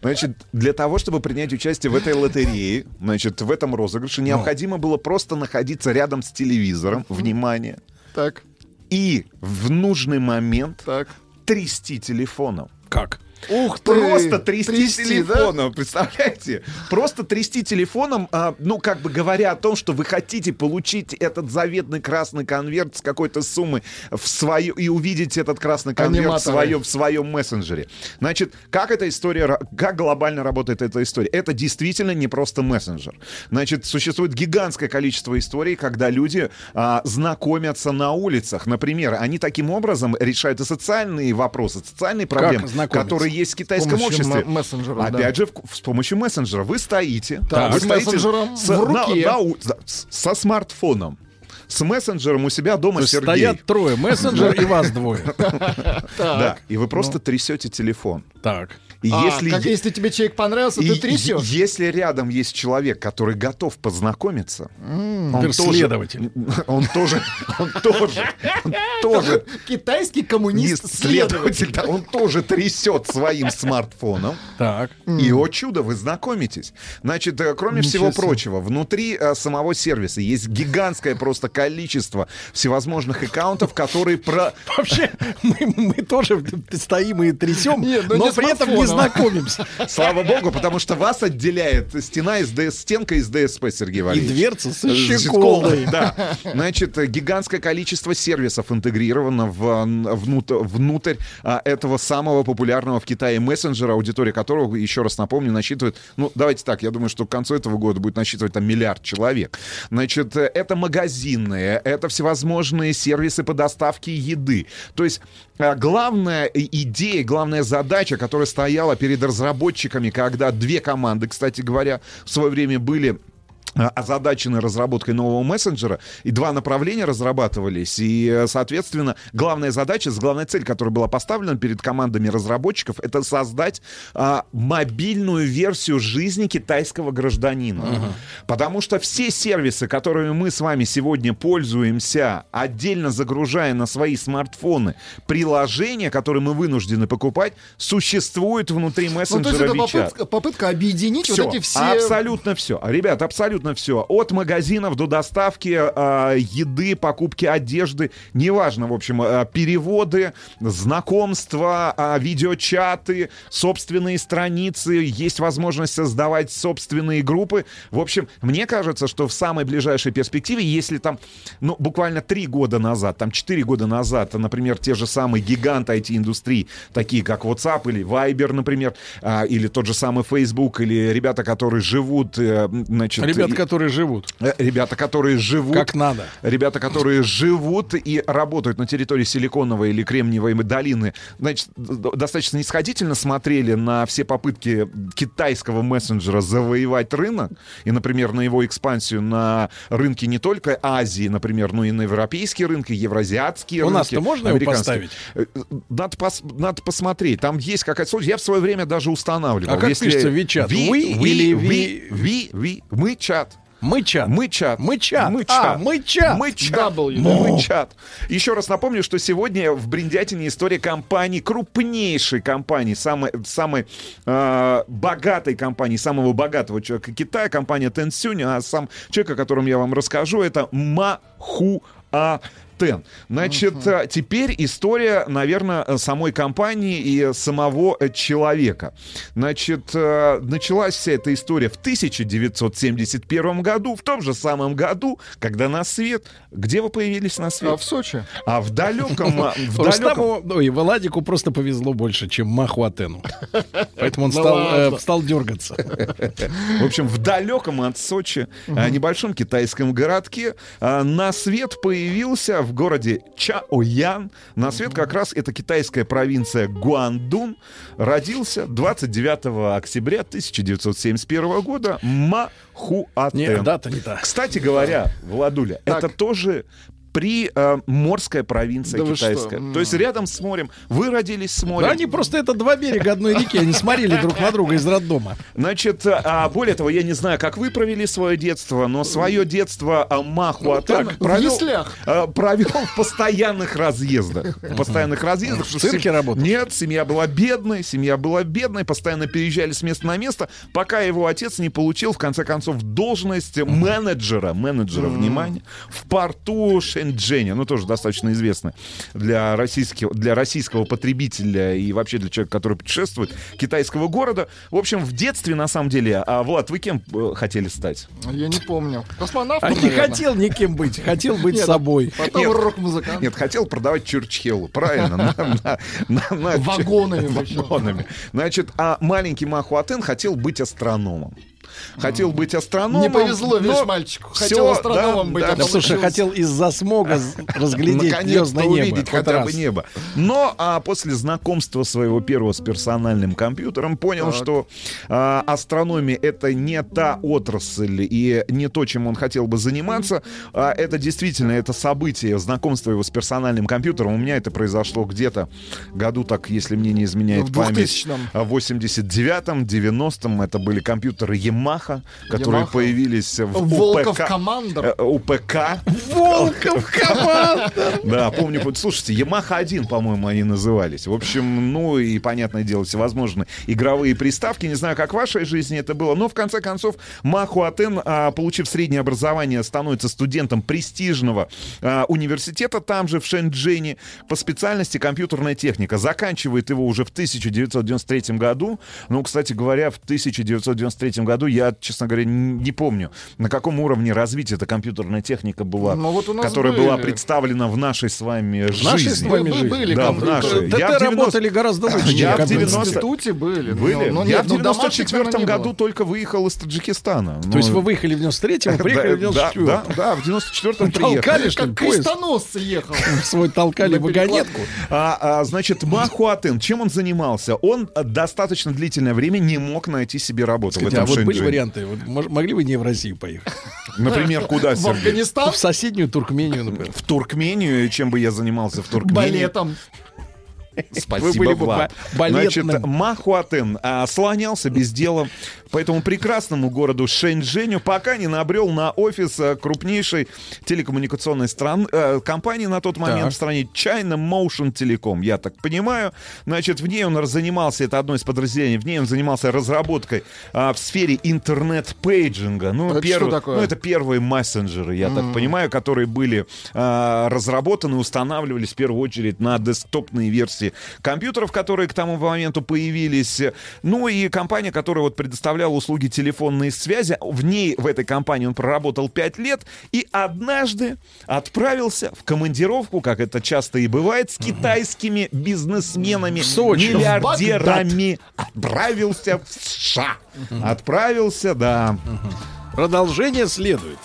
Значит, для того, чтобы принять участие в этой лотерее, значит, в этом розыгрыше, необходимо было просто находиться рядом с телевизором, внимание, Так, и в нужный момент так. трясти телефоном. Как? Ух ты! Просто трясти, Трясти, да? телефоном, представляете? Просто трясти телефоном, а, ну, как бы говоря о том, что вы хотите получить этот заветный красный конверт с какой-то суммы в свою, и увидеть этот красный конверт в своем, в своем мессенджере. Значит, как эта история, как глобально работает эта история? Это действительно не просто мессенджер. Значит, существует гигантское количество историй, когда люди а, знакомятся на улицах. Например, они таким образом решают и социальные вопросы, социальные проблемы, которые есть в китайском помощью обществе. м- мессенджеров, да. Опять же, в- с помощью мессенджера. Вы стоите, Так, вы с стоите мессенджером с- в на- руке. на с- со смартфоном. С мессенджером у себя дома Сергей. стоят трое, мессенджер и вас двое. Да, и вы просто трясете телефон. Так. И А, если, как если тебе человек понравился, и ты трясешь? если рядом есть человек, который готов познакомиться, он тоже, Следователь. он тоже, он тоже, он тоже Китайский коммунист следователь, да, он тоже трясет своим смартфоном. Так. И, о чудо, вы знакомитесь. Значит, э, кроме всего прочего, внутри э, самого сервиса есть гигантское просто количество всевозможных аккаунтов, которые про... Вообще, мы, мы тоже стоим и трясем, Нет, ну но не при этом не. Знакомимся. Слава богу, потому что вас отделяет стена из ДС, стенка из ДСП, Сергей И Валерьевич. дверца со щеколдой. Да. Значит, гигантское количество сервисов интегрировано в, внутрь, внутрь а, этого самого популярного в Китае мессенджера, аудитория которого, еще раз напомню, насчитывает, ну, давайте так, я думаю, что к концу этого года будет насчитывать там миллиард человек. Значит, это магазины, это всевозможные сервисы по доставке еды. То есть а, главная и- идея, главная задача, которая стояла перед разработчиками, когда две команды, кстати говоря, в свое время были озадачены разработкой нового мессенджера, и два направления разрабатывались, и, э, соответственно, главная задача, главная цель, которая была поставлена перед командами разработчиков, это создать а, мобильную версию жизни китайского гражданина. Потому что все сервисы, которыми мы с вами сегодня пользуемся, отдельно загружая на свои смартфоны приложения, которые мы вынуждены покупать, существуют внутри Ну, то есть мессенджера это попытка, попытка объединить Всё, вот эти все... Абсолютно все. Ребят, абсолютно все. От магазинов до доставки э, еды, покупки одежды. Неважно, в общем, э, переводы, знакомства, э, видеочаты, собственные страницы. Есть возможность создавать собственные группы. В общем, мне кажется, что в самой ближайшей перспективе, если там, ну, буквально три года назад, там четыре года назад, например, те же самые гиганты IT-индустрии, такие как WhatsApp или Viber, например, а, или тот же самый Facebook, или ребята, которые живут, э, значит... Ребята, и- которые живут. Э, Ребята, которые живут... Как надо. Ребята, которые живут и работают на территории Силиконовой или Кремниевой долины, значит, достаточно нисходительно смотрели на все попытки китайского мессенджера завоевать рынок, и, например, на его экспансию на рынки не только Азии, например, но и на европейские рынки, евразиатские У рынки. нас-то можно его американские. Э, Надо, пос- надо посмотреть. Там есть какая-то. Я в свое время даже устанавливал. А как пишется WeChat? We ви, или ви, ви? ви, ви, мы чат. Мы чат. Мы чат. Мы чат. Мы А, чат. мы чат. Мы чат. W. Мы чат. Еще раз напомню, что сегодня в Бриндятине история компании, крупнейшей компании, самой, самой э, богатой компании, самого богатого человека Китая, компания Tencent, а сам человек, о котором я вам расскажу, это Махуа Тен. Значит, э, теперь история, наверное, э, самой компании и самого э, человека. Значит, началась вся эта история в 1971 году, в том же самом году, когда на свет... Где вы появились на свет? А в Сочи? А в далеком... В далеком... Ой, Владику просто повезло больше, чем Махуатену. Поэтому он Ну стал, э, стал дергаться. В общем, в далеком от Сочи небольшом китайском городке на свет появился в городе Чаоян. На свет как раз это китайская провинция Гуандун. Родился 29 октября 1971 года Махуатен. Нет, дата не та. Кстати говоря, Владуля, это тоже при э, морская провинция Да китайская. То есть рядом с морем. Вы родились с морем. Да они просто это два берега одной реки, они смотрели друг на друга из роддома. Значит, а, более того, я не знаю, как вы провели свое детство, но свое детство а, Махуатен Ну, в провел, а, провел в постоянных разъездах. В постоянных разъездах. В цирке работал? Нет, семья была бедной, семья была бедной, постоянно переезжали с места на место, пока его отец не получил, в конце концов, должность менеджера, менеджера, внимание, в порту Шэньчжэня, ну, тоже достаточно известно для российского, для российского потребителя и вообще для человека, который путешествует, китайского города. В общем, в детстве, на самом деле, а, Влад, вы кем э, хотели стать? Я не помню. Космонавт, А не хотел никем быть, хотел быть Нет, собой. Потом Нет. рок-музыкант. Нет, хотел продавать Чурчхеллу, правильно? На- на- на- на- Вагонами. Вагонами. Значит, а маленький Махуатен хотел быть астрономом. Хотел быть астрономом. Не повезло, видишь, но мальчику. Хотел астрономом да, быть, да, а Да, слушай, хотел из-за смога разглядеть звездное небо. увидеть хотя бы раз. небо. Но а, после знакомства своего первого с персональным компьютером понял, Так. что а, астрономия это не та отрасль и не то, чем он хотел бы заниматься. А, это действительно это событие знакомства его с персональным компьютером. У меня это произошло где-то году так, если мне не изменяет В память. 2000-м. а, В 89-м, 90-м это были компьютеры Ямаха, которые Yamaha. появились в Волков УПК. командор. э, УПК. Волков команда! Да, помню. Слушайте, Ямаха 1, по-моему, они назывались. В общем, ну и, понятное дело, всевозможные игровые приставки. Не знаю, как в вашей жизни это было, но в конце концов Маху Атен, а, получив среднее образование, становится студентом престижного а, университета там же, в Шэньчжэне, по специальности компьютерная техника. Заканчивает его уже в 1993 году. Ну, кстати говоря, в 1993 году я, честно говоря, не помню, на каком уровне развития эта компьютерная техника была, Ну, вот которая была были. представлена в нашей с вами В нашей жизни. с вами жизни. были Да, в нашей. ТТ Я в 90 работали гораздо лучше, Я чем в В 90 институте были. Были? но- но я нет, в ну, домашних, 94 наверное, не году только выехал из Таджикистана. То есть Ну, вы выехали в 93-м, а приехали в да, 94-м. да, да, в 94-м приехал. Толкали, что Как крестоносцы ехал. Свой толкали вагонетку. А, а, значит, Махуатен, чем он занимался? Он а, достаточно длительное время не мог найти себе работу в Скажите, этом а вот были Шэньчжэне. варианты? Вот могли бы не в Россию поехать? Например, куда, В Сергей? Афганистан В соседнюю Туркмению, например. В Туркмению, чем бы я занимался в Туркмении? балетом. Вы Спасибо были бы вам. ба- балетным. Значит, Махуатен а, слонялся без дела по этому прекрасному городу Шэньчжэню, пока не набрел на офис а, крупнейшей телекоммуникационной стран, э, компании на тот момент Так. в стране China Motion Telecom, я так понимаю. Значит, в ней он занимался, это одно из подразделений, в ней он занимался разработкой а, в сфере интернет-пейджинга. Ну, Это первый- что такое? ну, это первые мессенджеры, я так понимаю, которые были а, разработаны, устанавливались в первую очередь на десктопные версии компьютеров, которые к тому моменту появились. Ну и компания, которая вот предоставляла услуги телефонной связи, в ней, в этой компании он проработал 5 лет и однажды отправился в командировку, как это часто и бывает, с китайскими бизнесменами, Сочи. миллиардерами. Отправился в США. Отправился, да. Продолжение следует.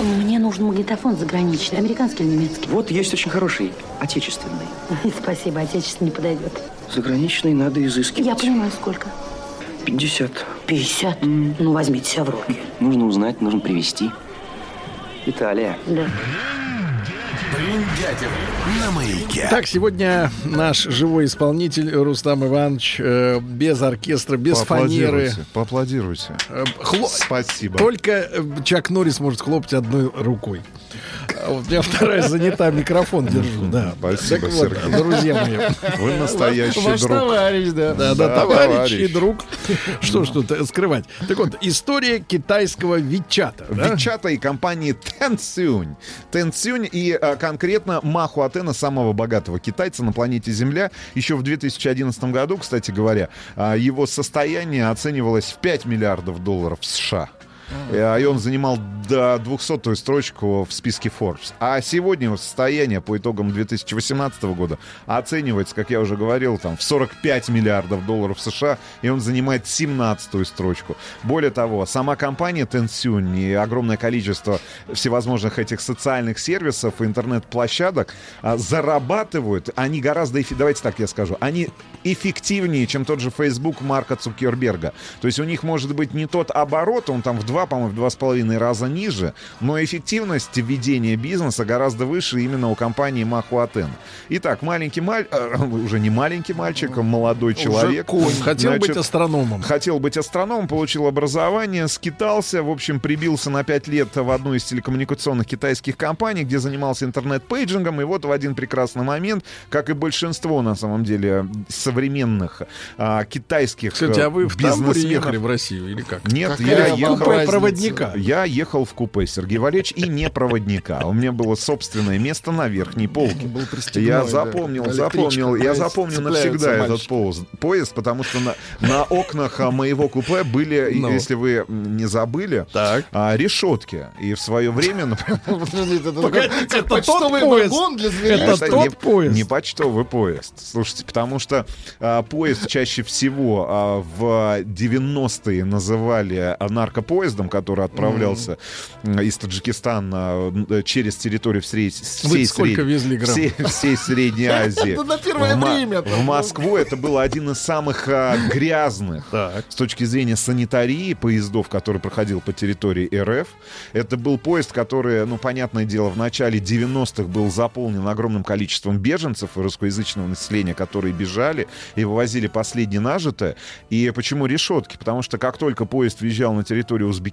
Мне нужен магнитофон заграничный, американский или немецкий? Вот есть очень хороший, отечественный. Спасибо, отечественный не подойдет. Заграничный надо изыскивать. Я понимаю, сколько? 50. 50? Ну, возьмите себя в руки. Нужно узнать, нужно привезти. Италия. Да. Бриндятин на маяке. Так, сегодня наш живой исполнитель Рустам Иванович э, без оркестра, без фанеры. Поаплодируйте, поаплодируйте. Э, хло- Спасибо. Только э, Чак Норрис может хлопать одной рукой. А вот У меня вторая занята, микрофон держу, да. Спасибо, так вот, Сергей. друзья мои. Вы настоящий Ваш друг. товарищ, да. Да, да, Да, товарищ и товарищ. друг. Что ж тут э, скрывать? Так вот, история китайского Вичата. да? Вичата и компании Tencent. Tencent и а, конкретно Маху Атена, самого богатого китайца на планете Земля. Еще в 2011 году, кстати говоря, а, его состояние оценивалось в 5 миллиардов долларов США. Э, И он занимал до 200-ю строчку в списке Forbes. А сегодня его состояние по итогам 2018 года оценивается, как я уже говорил, там, в 45 миллиардов долларов США, и он занимает 17-ю строчку. Более того, сама компания Tencent и огромное количество всевозможных этих социальных сервисов и интернет-площадок а, зарабатывают, они гораздо, давайте так я скажу, они эффективнее, чем тот же Facebook Марка Цукерберга. То есть у них может быть не тот оборот, он там в два, по-моему, в два с половиной раза ниже, но эффективность ведения бизнеса гораздо выше именно у компании Ма Хуатэн. Итак, маленький маль... э, уже не маленький мальчик, а молодой человек. конь. Хотел Значит, быть астрономом. Хотел быть астрономом, получил образование, скитался, в общем, прибился на 5 лет в одну из телекоммуникационных китайских компаний, где занимался интернет-пейджингом, и вот в один прекрасный момент, как и большинство, на самом деле, современных а, китайских Кстати, а вы в тамбуре бизнесменов... ехали в Россию или как? Нет, Какая я ехал... проводника. Я ехал в купе, Сергей Валерьевич, и не проводника. У меня было собственное место на верхней полке. Я запомнил, запомнил, я запомнил навсегда этот поезд, поезд, потому что на, на окнах а, моего купе были, Ну. если вы не забыли, Так. а, решетки. И в свое время, например, Подождите, это Погодите, как- это тот поезд. вагон для зверей. Это тот не, поезд. не почтовый поезд. Слушайте, потому что а, поезд чаще всего в 90-е называли наркопоездом, поездом, который отправлялся м, из Таджикистана э, через территорию всей, всей, сколько Сред- везли грамм? всей, всей Средней Азии. На первое время. в Москву это был один из самых а, грязных с точки зрения санитарии поездов, который проходил по территории РФ. Это был поезд, который, ну, понятное дело, в начале 90-х был заполнен огромным количеством беженцев и русскоязычного населения, которые бежали и вывозили последнее нажитое. И почему решетки? Потому что как только поезд въезжал на территорию Узбекистана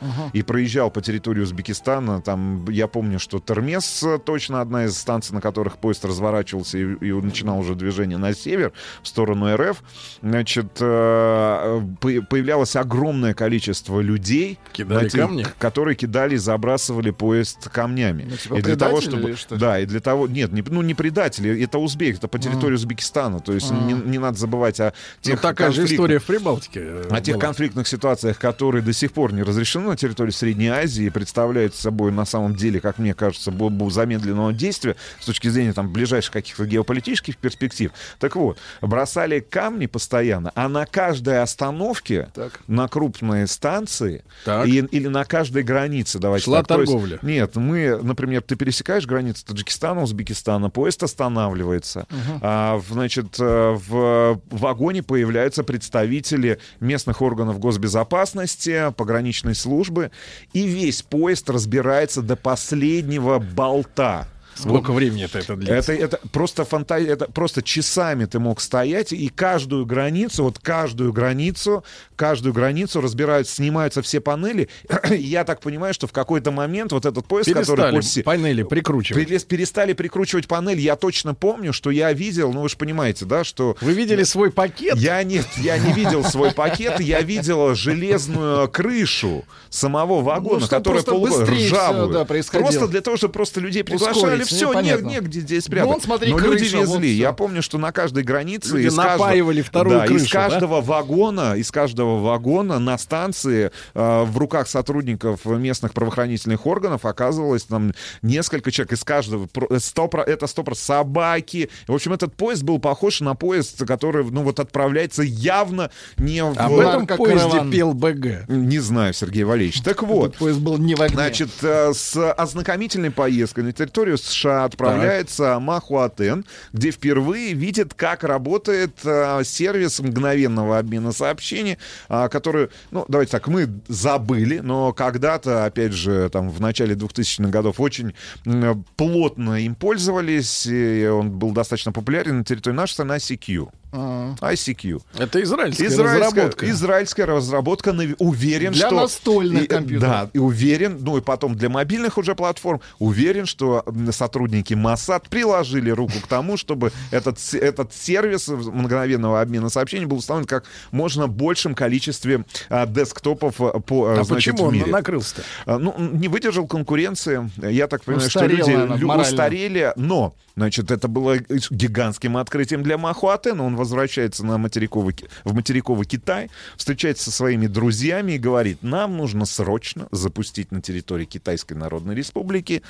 Ага. и проезжал по территории Узбекистана, там, я помню, что Термес э, точно одна из станций, на которых поезд разворачивался и, и начинал уже движение на север, в сторону РФ, значит, э, по- появлялось огромное количество людей, Кидали эти- камни? которые кидали и забрасывали поезд камнями. Ну, типа и для того, чтобы... или что? Да, и для того... Нет, не, ну не предатели, это узбек, это по территории Узбекистана. То есть А. не, не надо забывать о Ну, тех такая же конфликтах- история в Прибалтике. э, о тех была. конфликтных ситуациях, которые до сих пор не разрешены на территории Средней Азии, и представляют собой на самом деле, как мне кажется, бомбу замедленного действия с точки зрения там ближайших каких-то геополитических перспектив. Так вот, бросали камни постоянно, а на каждой остановке, на крупные станции Так. и- или на каждой границе, давайте Шла так, то есть- торговля. нет, мы, например, ты пересекаешь границу Таджикистана, Узбекистана, поезд останавливается, Мгм. а, значит, э, в вагоне появляются представители местных органов госбезопасности, пограничной службы, и весь поезд разбирается до последнего болта. Сколько Вот. времени это, это длится? Это, это просто фантазия, это просто часами ты мог стоять, и каждую границу, вот каждую границу, каждую границу разбирают, снимаются все панели. Я так понимаю, что в какой-то момент вот этот поезд, который Перестали панели прикручивать. Перес- перестали прикручивать панель. Я точно помню, что я видел, ну вы же понимаете, да, что... Вы видели свой пакет? Я нет, я не видел свой пакет, я видел железную крышу самого вагона, Ну, которая просто полуго- быстрее всё, ржавую. да, происходило. Просто для того, чтобы просто людей приглашали, Ускорить, все, ну, не, понятно. негде здесь спрятать. Вон, смотри, Но люди крыша, вот везли. всё. Я помню, что на каждой границе Люди из каждого- напаивали вторую да, крышу, из да? каждого вагона, из каждого вагона на станции э, в руках сотрудников местных правоохранительных органов оказывалось там несколько человек из каждого. Про- э, сто про- это сто про собаки. В общем, этот поезд был похож на поезд, который, ну вот, отправляется явно не в... А в этом поезде Наркокараван. пел БГ. Не знаю, Сергей Валерьевич. Так вот, Этот поезд был не в огне. Значит, э, с ознакомительной поездкой на территорию США отправляется Махуатен, где впервые видит, как работает э, сервис мгновенного обмена сообщений, а, который, ну, давайте так, мы забыли, но когда-то, опять же, там, в начале 2000-х годов очень м, плотно им пользовались, и он был достаточно популярен на территории нашей страны ICQ. А. ICQ. Это израильская, Израильская разработка. Израильская разработка. Уверен, Для что... настольных и- компьютеров. Да, и уверен, ну и потом для мобильных уже платформ, уверен, что сотрудники МОСАД приложили руку к тому, чтобы этот, этот сервис мгновенного обмена сообщений был установлен как можно большем количестве а, десктопов а, по, а, А значит, почему в он мире. накрылся-то? А, Ну, не выдержал конкуренции. Я так понимаю, что Устарела люди она лю- устарели, но, значит, это было гигантским открытием для Махуатена. Он возвращается на материковый, в материковый Китай, встречается со своими друзьями и говорит, нам нужно срочно запустить на территории Китайской Народной Республики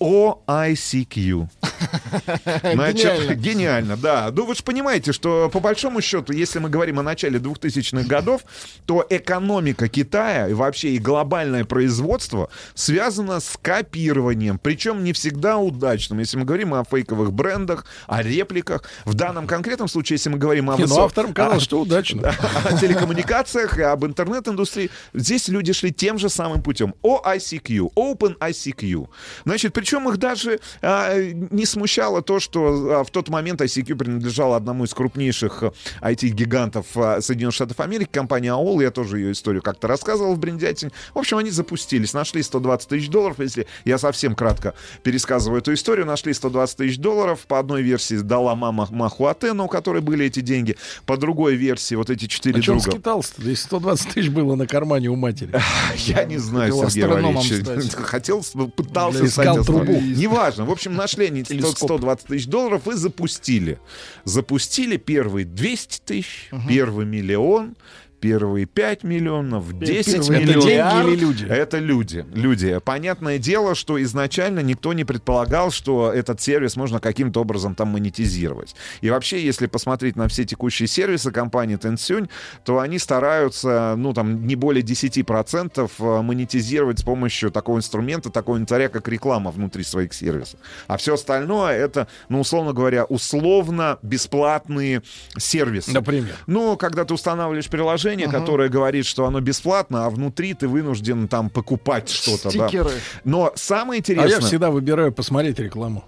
OICQ. Значит, Гениально. гениально, да. Ну, вы же понимаете, что по большому счету, если мы говорим о начале 2000-х годов, то экономика Китая и вообще и глобальное производство связано с копированием, причем не всегда удачным. Если мы говорим о фейковых брендах, о репликах, в данном конкретном случае, если мы говорим о Не, ну, высо- авторам казалось, о- что удачно. о телекоммуникациях, и об интернет-индустрии. Здесь люди шли тем же самым путем. OICQ, Open ICQ. Значит, причем их даже а, не смущало то, что а, в тот момент ICQ принадлежал одному из крупнейших IT-гигантов а, Соединенных Штатов Америки, компания AOL. Я тоже ее историю как-то рассказывал в Бриндятине. В общем, они запустились, нашли 120 тысяч долларов. Если я совсем кратко пересказываю эту историю, нашли 120 тысяч долларов. По одной версии дала мама Махуатену, у которой были эти деньги. По другой версии вот эти четыре А что он друга. скитался-то? Если 120 тысяч было на кармане у матери. Я не знаю, Сергей астрономом Валерьевич. Хотел, с- пытался искал. Трубу. Неважно. В общем, нашли они 100 Телескоп. 120 тысяч долларов и запустили. Запустили первые 200 тысяч, первый миллион, первые 5 миллионов, 10 первые миллионов. деньги или люди? Это люди. Люди. Понятное дело, что изначально никто не предполагал, что этот сервис можно каким-то образом там монетизировать. И вообще, если посмотреть на все текущие сервисы компании Tencent, то они стараются, ну, там, не более 10% монетизировать с помощью такого инструмента, такого инвентаря, как реклама внутри своих сервисов. А все остальное это, ну, условно говоря, условно бесплатные сервисы. Например? Ну, когда ты устанавливаешь приложение, Ага. которое говорит, что оно бесплатно, а внутри ты вынужден там покупать что-то. да. Но самое А интересное... я всегда выбираю посмотреть рекламу.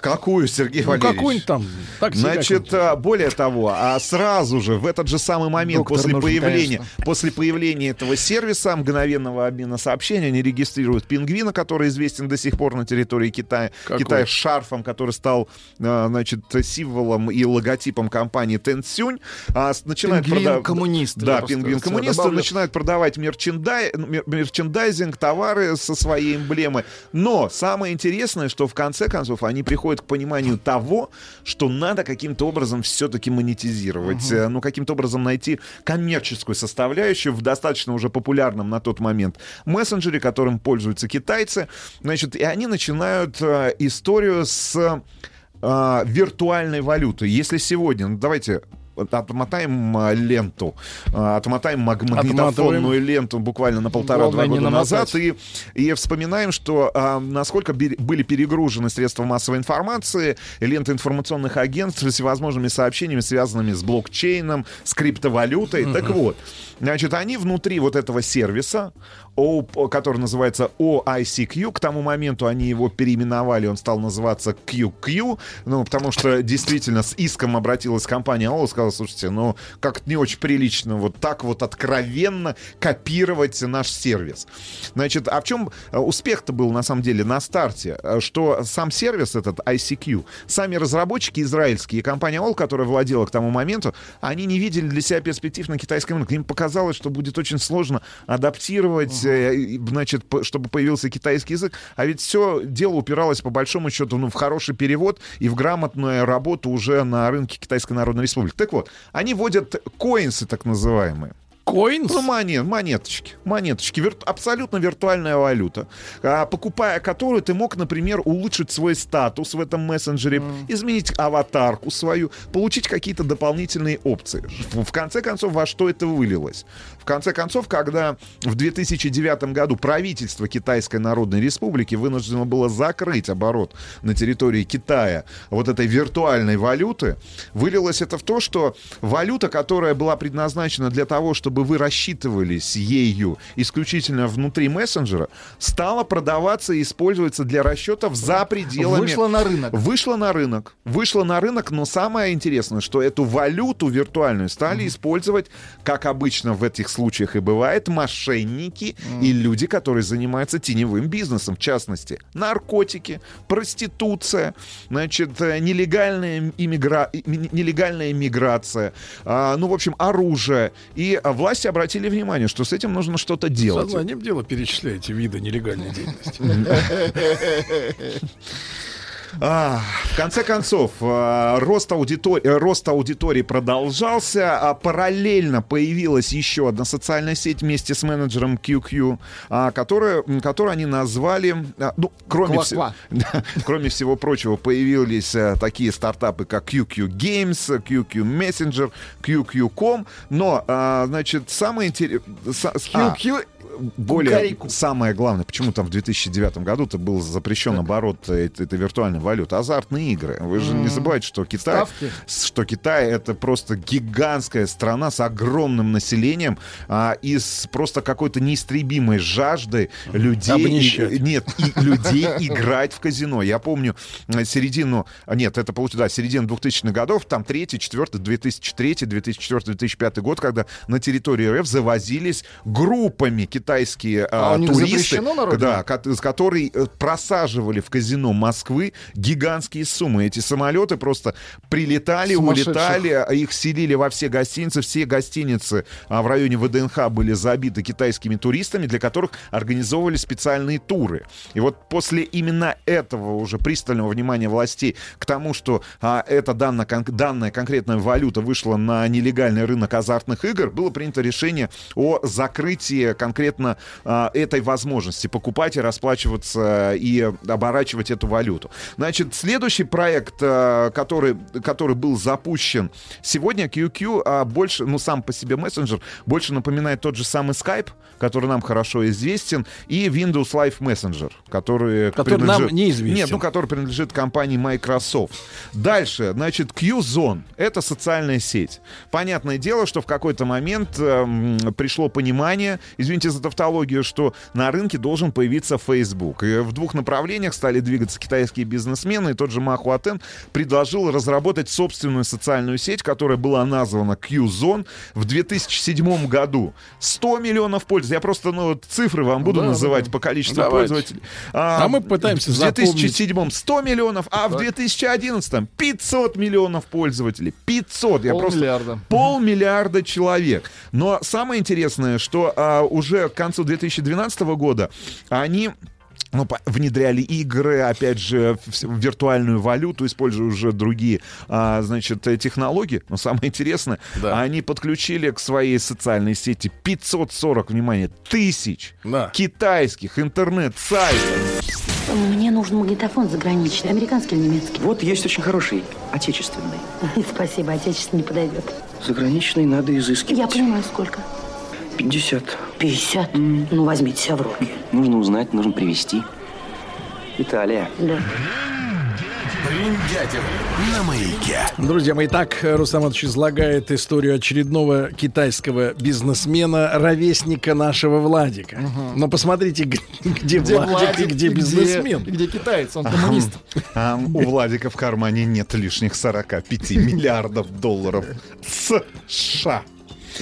Какую, Сергей Ну, Валерьевич? какую-нибудь там. такси Значит, а, более того, а сразу же в этот же самый момент Доктор после нужен, появления, конечно. после появления этого сервиса мгновенного обмена сообщений они регистрируют пингвина, который известен до сих пор на территории Китая. Какой? Китай с шарфом, который стал, а, значит, символом и логотипом компании Tencent. А, начинают Пингвин-коммунист, я Да, просто пингвин-коммунисты добавлю. начинают продавать мерчендай... мер- мерчендайзинг, товары со своей эмблемой. Но самое интересное, что в конце концов они приходят к пониманию того, что надо каким-то образом все-таки монетизировать, э, ну, каким-то образом найти коммерческую составляющую в достаточно уже популярном на тот момент мессенджере, которым пользуются китайцы. Значит, и они начинают э, историю с э, виртуальной валютой. Если сегодня, ну, давайте отмотаем а, ленту, а, отмотаем маг- магнитофонную Отматываем. ленту буквально на полтора-два Главное, не года назад и, и вспоминаем, что а, насколько бе- были перегружены средства массовой информации, ленты информационных агентств всевозможными сообщениями, связанными с блокчейном, с криптовалютой. Так вот, значит, они внутри вот этого сервиса, который называется OICQ, к тому моменту они его переименовали, он стал называться QQ, ну, потому что действительно с иском обратилась компания АОЛ и сказала, слушайте, ну, как-то не очень прилично вот так вот откровенно копировать наш сервис. Значит, а в чем э, успех-то был на самом деле на старте? Э, Что сам сервис этот ICQ, сами разработчики израильские и компания АОЛ, которая владела к тому моменту, они не видели для себя перспектив на китайском рынке. Им показалось, что будет очень сложно адаптировать, значит, п- чтобы появился китайский язык. А ведь все дело упиралось по большому счету ну, в хороший перевод и в грамотную работу уже на рынке Китайской Народной Республики. Так вот, они вводят коинсы так называемые. Коинс? Ну, монет, монеточки. Монеточки. Вир- абсолютно виртуальная валюта. А, покупая которую, ты мог, например, улучшить свой статус в этом мессенджере, изменить аватарку свою, получить какие-то дополнительные опции. В конце концов, во что это вылилось? В конце концов, когда в 2009 году правительство Китайской Народной Республики вынуждено было закрыть оборот на территории Китая вот этой виртуальной валюты, вылилось это в то, что валюта, которая была предназначена для того, чтобы вы рассчитывались ею исключительно внутри мессенджера, стала продаваться и использоваться для расчетов за пределами... Вышла на рынок. Вышла на рынок. Вышла на рынок, но самое интересное, что эту валюту виртуальную стали использовать, как обычно в этих случаях и бывает, мошенники и люди, которые занимаются теневым бизнесом, в частности, наркотики, проституция, значит, э, нелегальная, иммигра... нелегальная миграция, а, ну, в общем, оружие. И а, власти обратили внимание, что с этим нужно что-то делать. Сознанием дела перечисляете виды нелегальной деятельности. А, в конце концов, а, рост, аудитор- э, рост аудитории продолжался, а параллельно появилась еще одна социальная сеть вместе с менеджером QQ, а, которая, которую они назвали, а, ну, кроме, Да, кроме всего прочего, появились а, такие стартапы, как QQ Games, QQ Messenger, QQ.com, но, а, значит, самое интересное... QQ более Кукареку. самое главное, почему там в 2009 году-то был запрещен оборот этой, этой виртуальной валюты, азартные игры. Вы же не М. забывайте, что Китай, Ставки. что Китай это просто гигантская страна с огромным населением а, и с просто какой-то неистребимой жаждой людей, и- нет, и людей играть в казино. Я помню э, середину, а, нет, это получилось, да, середину 2000-х годов, там третий, четвертый, 2003, 2004, 2005 год, когда на территории РФ завозились группами китайских китайские А а, туристы, да, которые э, просаживали в казино Москвы гигантские суммы. Эти самолеты просто прилетали, улетали, а их селили во все гостиницы. Все гостиницы а, в районе ВДНХ были забиты китайскими туристами, для которых организовывали специальные туры. И вот после именно этого уже пристального внимания властей к тому, что а, эта данная, кон- данная конкретная валюта вышла на нелегальный рынок азартных игр, было принято решение о закрытии конкретно а, этой возможности покупать и расплачиваться и оборачивать эту валюту. Значит, следующий проект, а, который, который был запущен сегодня, QQ, а, больше, ну, сам по себе мессенджер, больше напоминает тот же самый Skype, который нам хорошо известен, и Windows Live Messenger, который, Который нам принадлежит- неизвестен. Нет, ну, который принадлежит компании Microsoft. Дальше, значит, Qzone — это социальная сеть. Понятное дело, что в какой-то момент эм, пришло понимание, извините за тавтологию, что на рынке должен появиться Facebook. И в двух направлениях стали двигаться китайские бизнесмены, и тот же Ма Хуатен предложил разработать собственную социальную сеть, которая была названа Qzone в 2007 году. 100 миллионов пользователей. Я просто ну, вот цифры вам буду Да, называть да. по количеству Давайте. пользователей. А мы пытаемся В запомнить. 2007 100 миллионов, а в 2011 500 миллионов пользователей. 500. Я просто Полмиллиарда. полмиллиарда человек. Но самое интересное, что а, уже к концу 2012 года они ну, внедряли игры, опять же, виртуальную валюту, используя уже другие, а, значит, э, технологии. Но самое интересное, они подключили к своей социальной сети 540, внимание, тысяч китайских интернет-сайтов. Мне нужен магнитофон заграничный, американский или немецкий? Вот есть очень хороший, отечественный. Спасибо, отечественный не подойдет. Заграничный надо изыскивать. Я понимаю, сколько. 50. 50? Ну, возьмите себя в руки. Нужно узнать, нужно привезти. Италия. Да. Бриндятин на маяке. Друзья мои, так Рустам Иванович излагает историю очередного китайского бизнесмена, ровесника нашего Владика. Но посмотрите, где, Где Владик, Владик, и где бизнесмен. Где, где китаец, он коммунист. А у Владика в кармане нет лишних 45 миллиардов долларов США.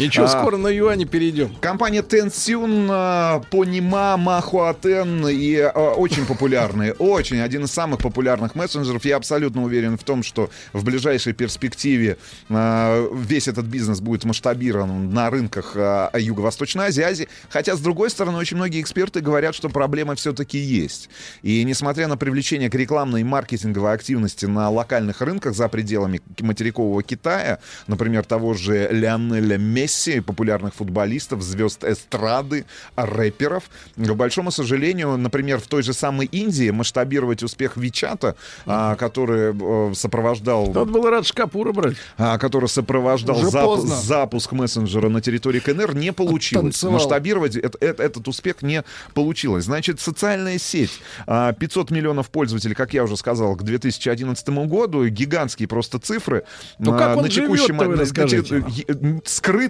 Ничего, А, скоро на юане перейдем. Компания Tencent, а, Понима, Махуатен и а, очень популярные, очень, один из самых популярных мессенджеров. Я абсолютно уверен в том, что в ближайшей перспективе а, весь этот бизнес будет масштабирован на рынках а, Юго-Восточной Азии, Азии. Хотя, с другой стороны, очень многие эксперты говорят, что проблема все-таки есть. И несмотря на привлечение к рекламной и маркетинговой активности на локальных рынках за пределами материкового Китая, например, того же Леонеля Месси, популярных футболистов, звезд эстрады, рэперов. К большому сожалению, например, в той же самой Индии масштабировать успех Вичата, а, который э, сопровождал... Надо было Радж Капура брать. а, который сопровождал зап- запуск мессенджера на территории КНР, не получилось. Танцевал. Масштабировать эт- эт- этот успех не получилось. Значит, социальная сеть. а, 500 миллионов пользователей, как я уже сказал, к 2011 году. Гигантские просто цифры. Ну, как А, он на текущий живет-то, вы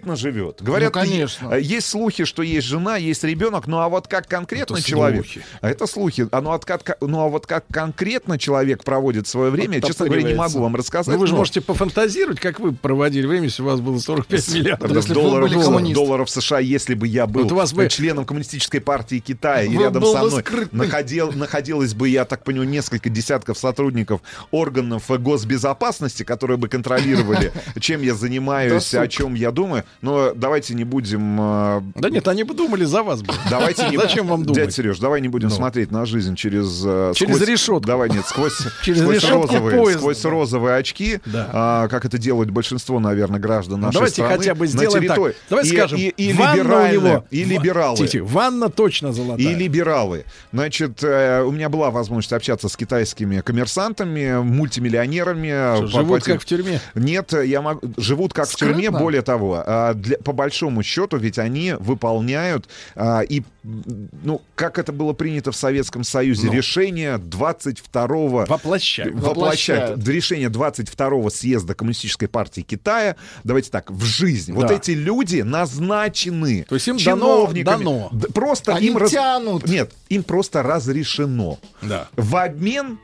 Скрытно живет. Говорят, Ну, конечно. е- есть слухи, что есть жена, есть ребенок, ну а вот как конкретно Это человек... слухи. А это слухи. А ну, от как- ну а вот как конкретно человек проводит свое время, честно говоря, не могу вам рассказать. Ну, вы же но- можете пофантазировать, как вы проводили время, если у вас было 45 миллиардов. Если долларов, долларов США, если бы я был Вот у вас бы- членом коммунистической партии Китая, и Вы рядом был со мной скрытный. находил, находилось бы, я так понимаю, несколько десятков сотрудников органов госбезопасности, которые бы контролировали, чем я занимаюсь, о чем я думаю. Но давайте не будем... э, Да нет, они бы думали за вас. бы. Давайте не... Зачем вам думать? Дядя Сереж, давай не будем Ну. смотреть на жизнь через... э, Через сквозь- решетку. Давай, нет, сквозь, Через сквозь розовые, поезда, сквозь да. розовые очки, Да. а, как это делают большинство, наверное, граждан нашей давайте страны. хотя бы сделаем так. территории. Давай и, скажем, и, и ванна у либеральные, него- и либералы. Тихо, ванна точно золотая. И либералы. Значит, э, у меня была возможность общаться с китайскими коммерсантами, мультимиллионерами. Что, живут как в тюрьме? Нет, я могу... живут как в тюрьме, более того, а, для- по большому счету, ведь они выполняют а, и, ну, как это было принято в Советском Союзе, Ну. решение 22-го... Воплощают. Воплощают. Воплощают. Решение 22-го съезда Коммунистической партии Китая, давайте так, в жизнь. Вот Да. эти люди назначены То есть им дано- чиновниками. дано. Д- Просто Они им... раз- тянут. Нет, им просто разрешено. Да. В обмен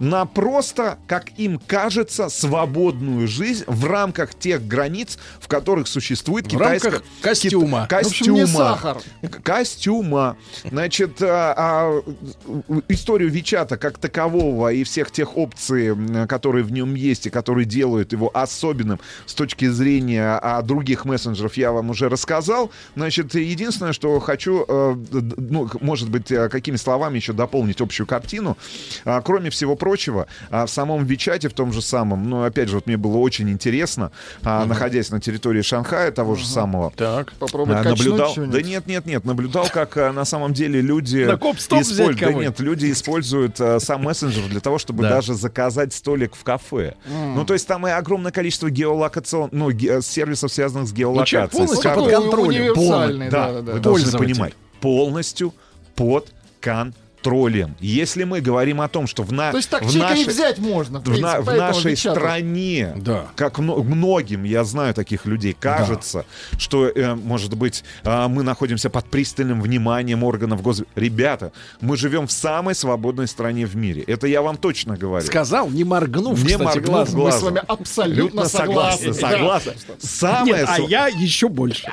на просто, как им кажется, свободную жизнь в рамках тех границ, в которых существует китайская... костюма. Кит- В общем, Костюма. сахар. Костюма. Значит, а, а, историю Вичата как такового и всех тех опций, которые в нем есть и которые делают его особенным с точки зрения а, других мессенджеров, я вам уже рассказал. Значит, единственное, что хочу, д- ну, может быть, э, какими словами еще дополнить общую картину. А, Кроме всего прочего, а, в самом Вичате, в том же самом, ну, опять же, вот мне было очень интересно, а, находясь на территории Шанхая, того же самого, Так. Попробовать а, наблюдал. Да нет, нет, нет, наблюдал, как а, на самом деле люди На коп-стоп взять используют. Да нет, люди используют а, сам мессенджер для того, чтобы Да. даже заказать столик в кафе. Ну, то есть там и огромное количество геолокацион, ну, ге- сервисов, связанных с геолокацией. полностью С кар- под контролем. Полно- да, да, да, вы должны понимать, полностью под контролем. Если мы говорим о том, что в, на, То есть так в нашей- взять можно. В, в, принципе, на- в нашей Вичату. стране, Да. как мно- многим, я знаю таких людей, кажется, что, э, может быть, а, мы находимся под пристальным вниманием органов гос... Ребята, мы живем в самой свободной стране в мире. Это я вам точно говорю. Сказал, не моргнув, Не кстати, моргнув глазом. Мы с вами абсолютно согласны. Да. Согласны. Самая, Нет, а св- я еще больше.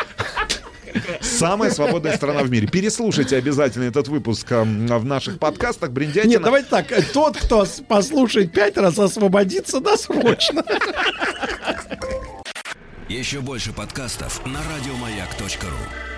Самая свободная страна в мире. Переслушайте обязательно этот выпуск ам, в наших подкастах. Бриндятина. Нет, давайте так. э, Тот, кто послушает пять раз, освободится досрочно. Еще больше подкастов на радиомаяк.ру.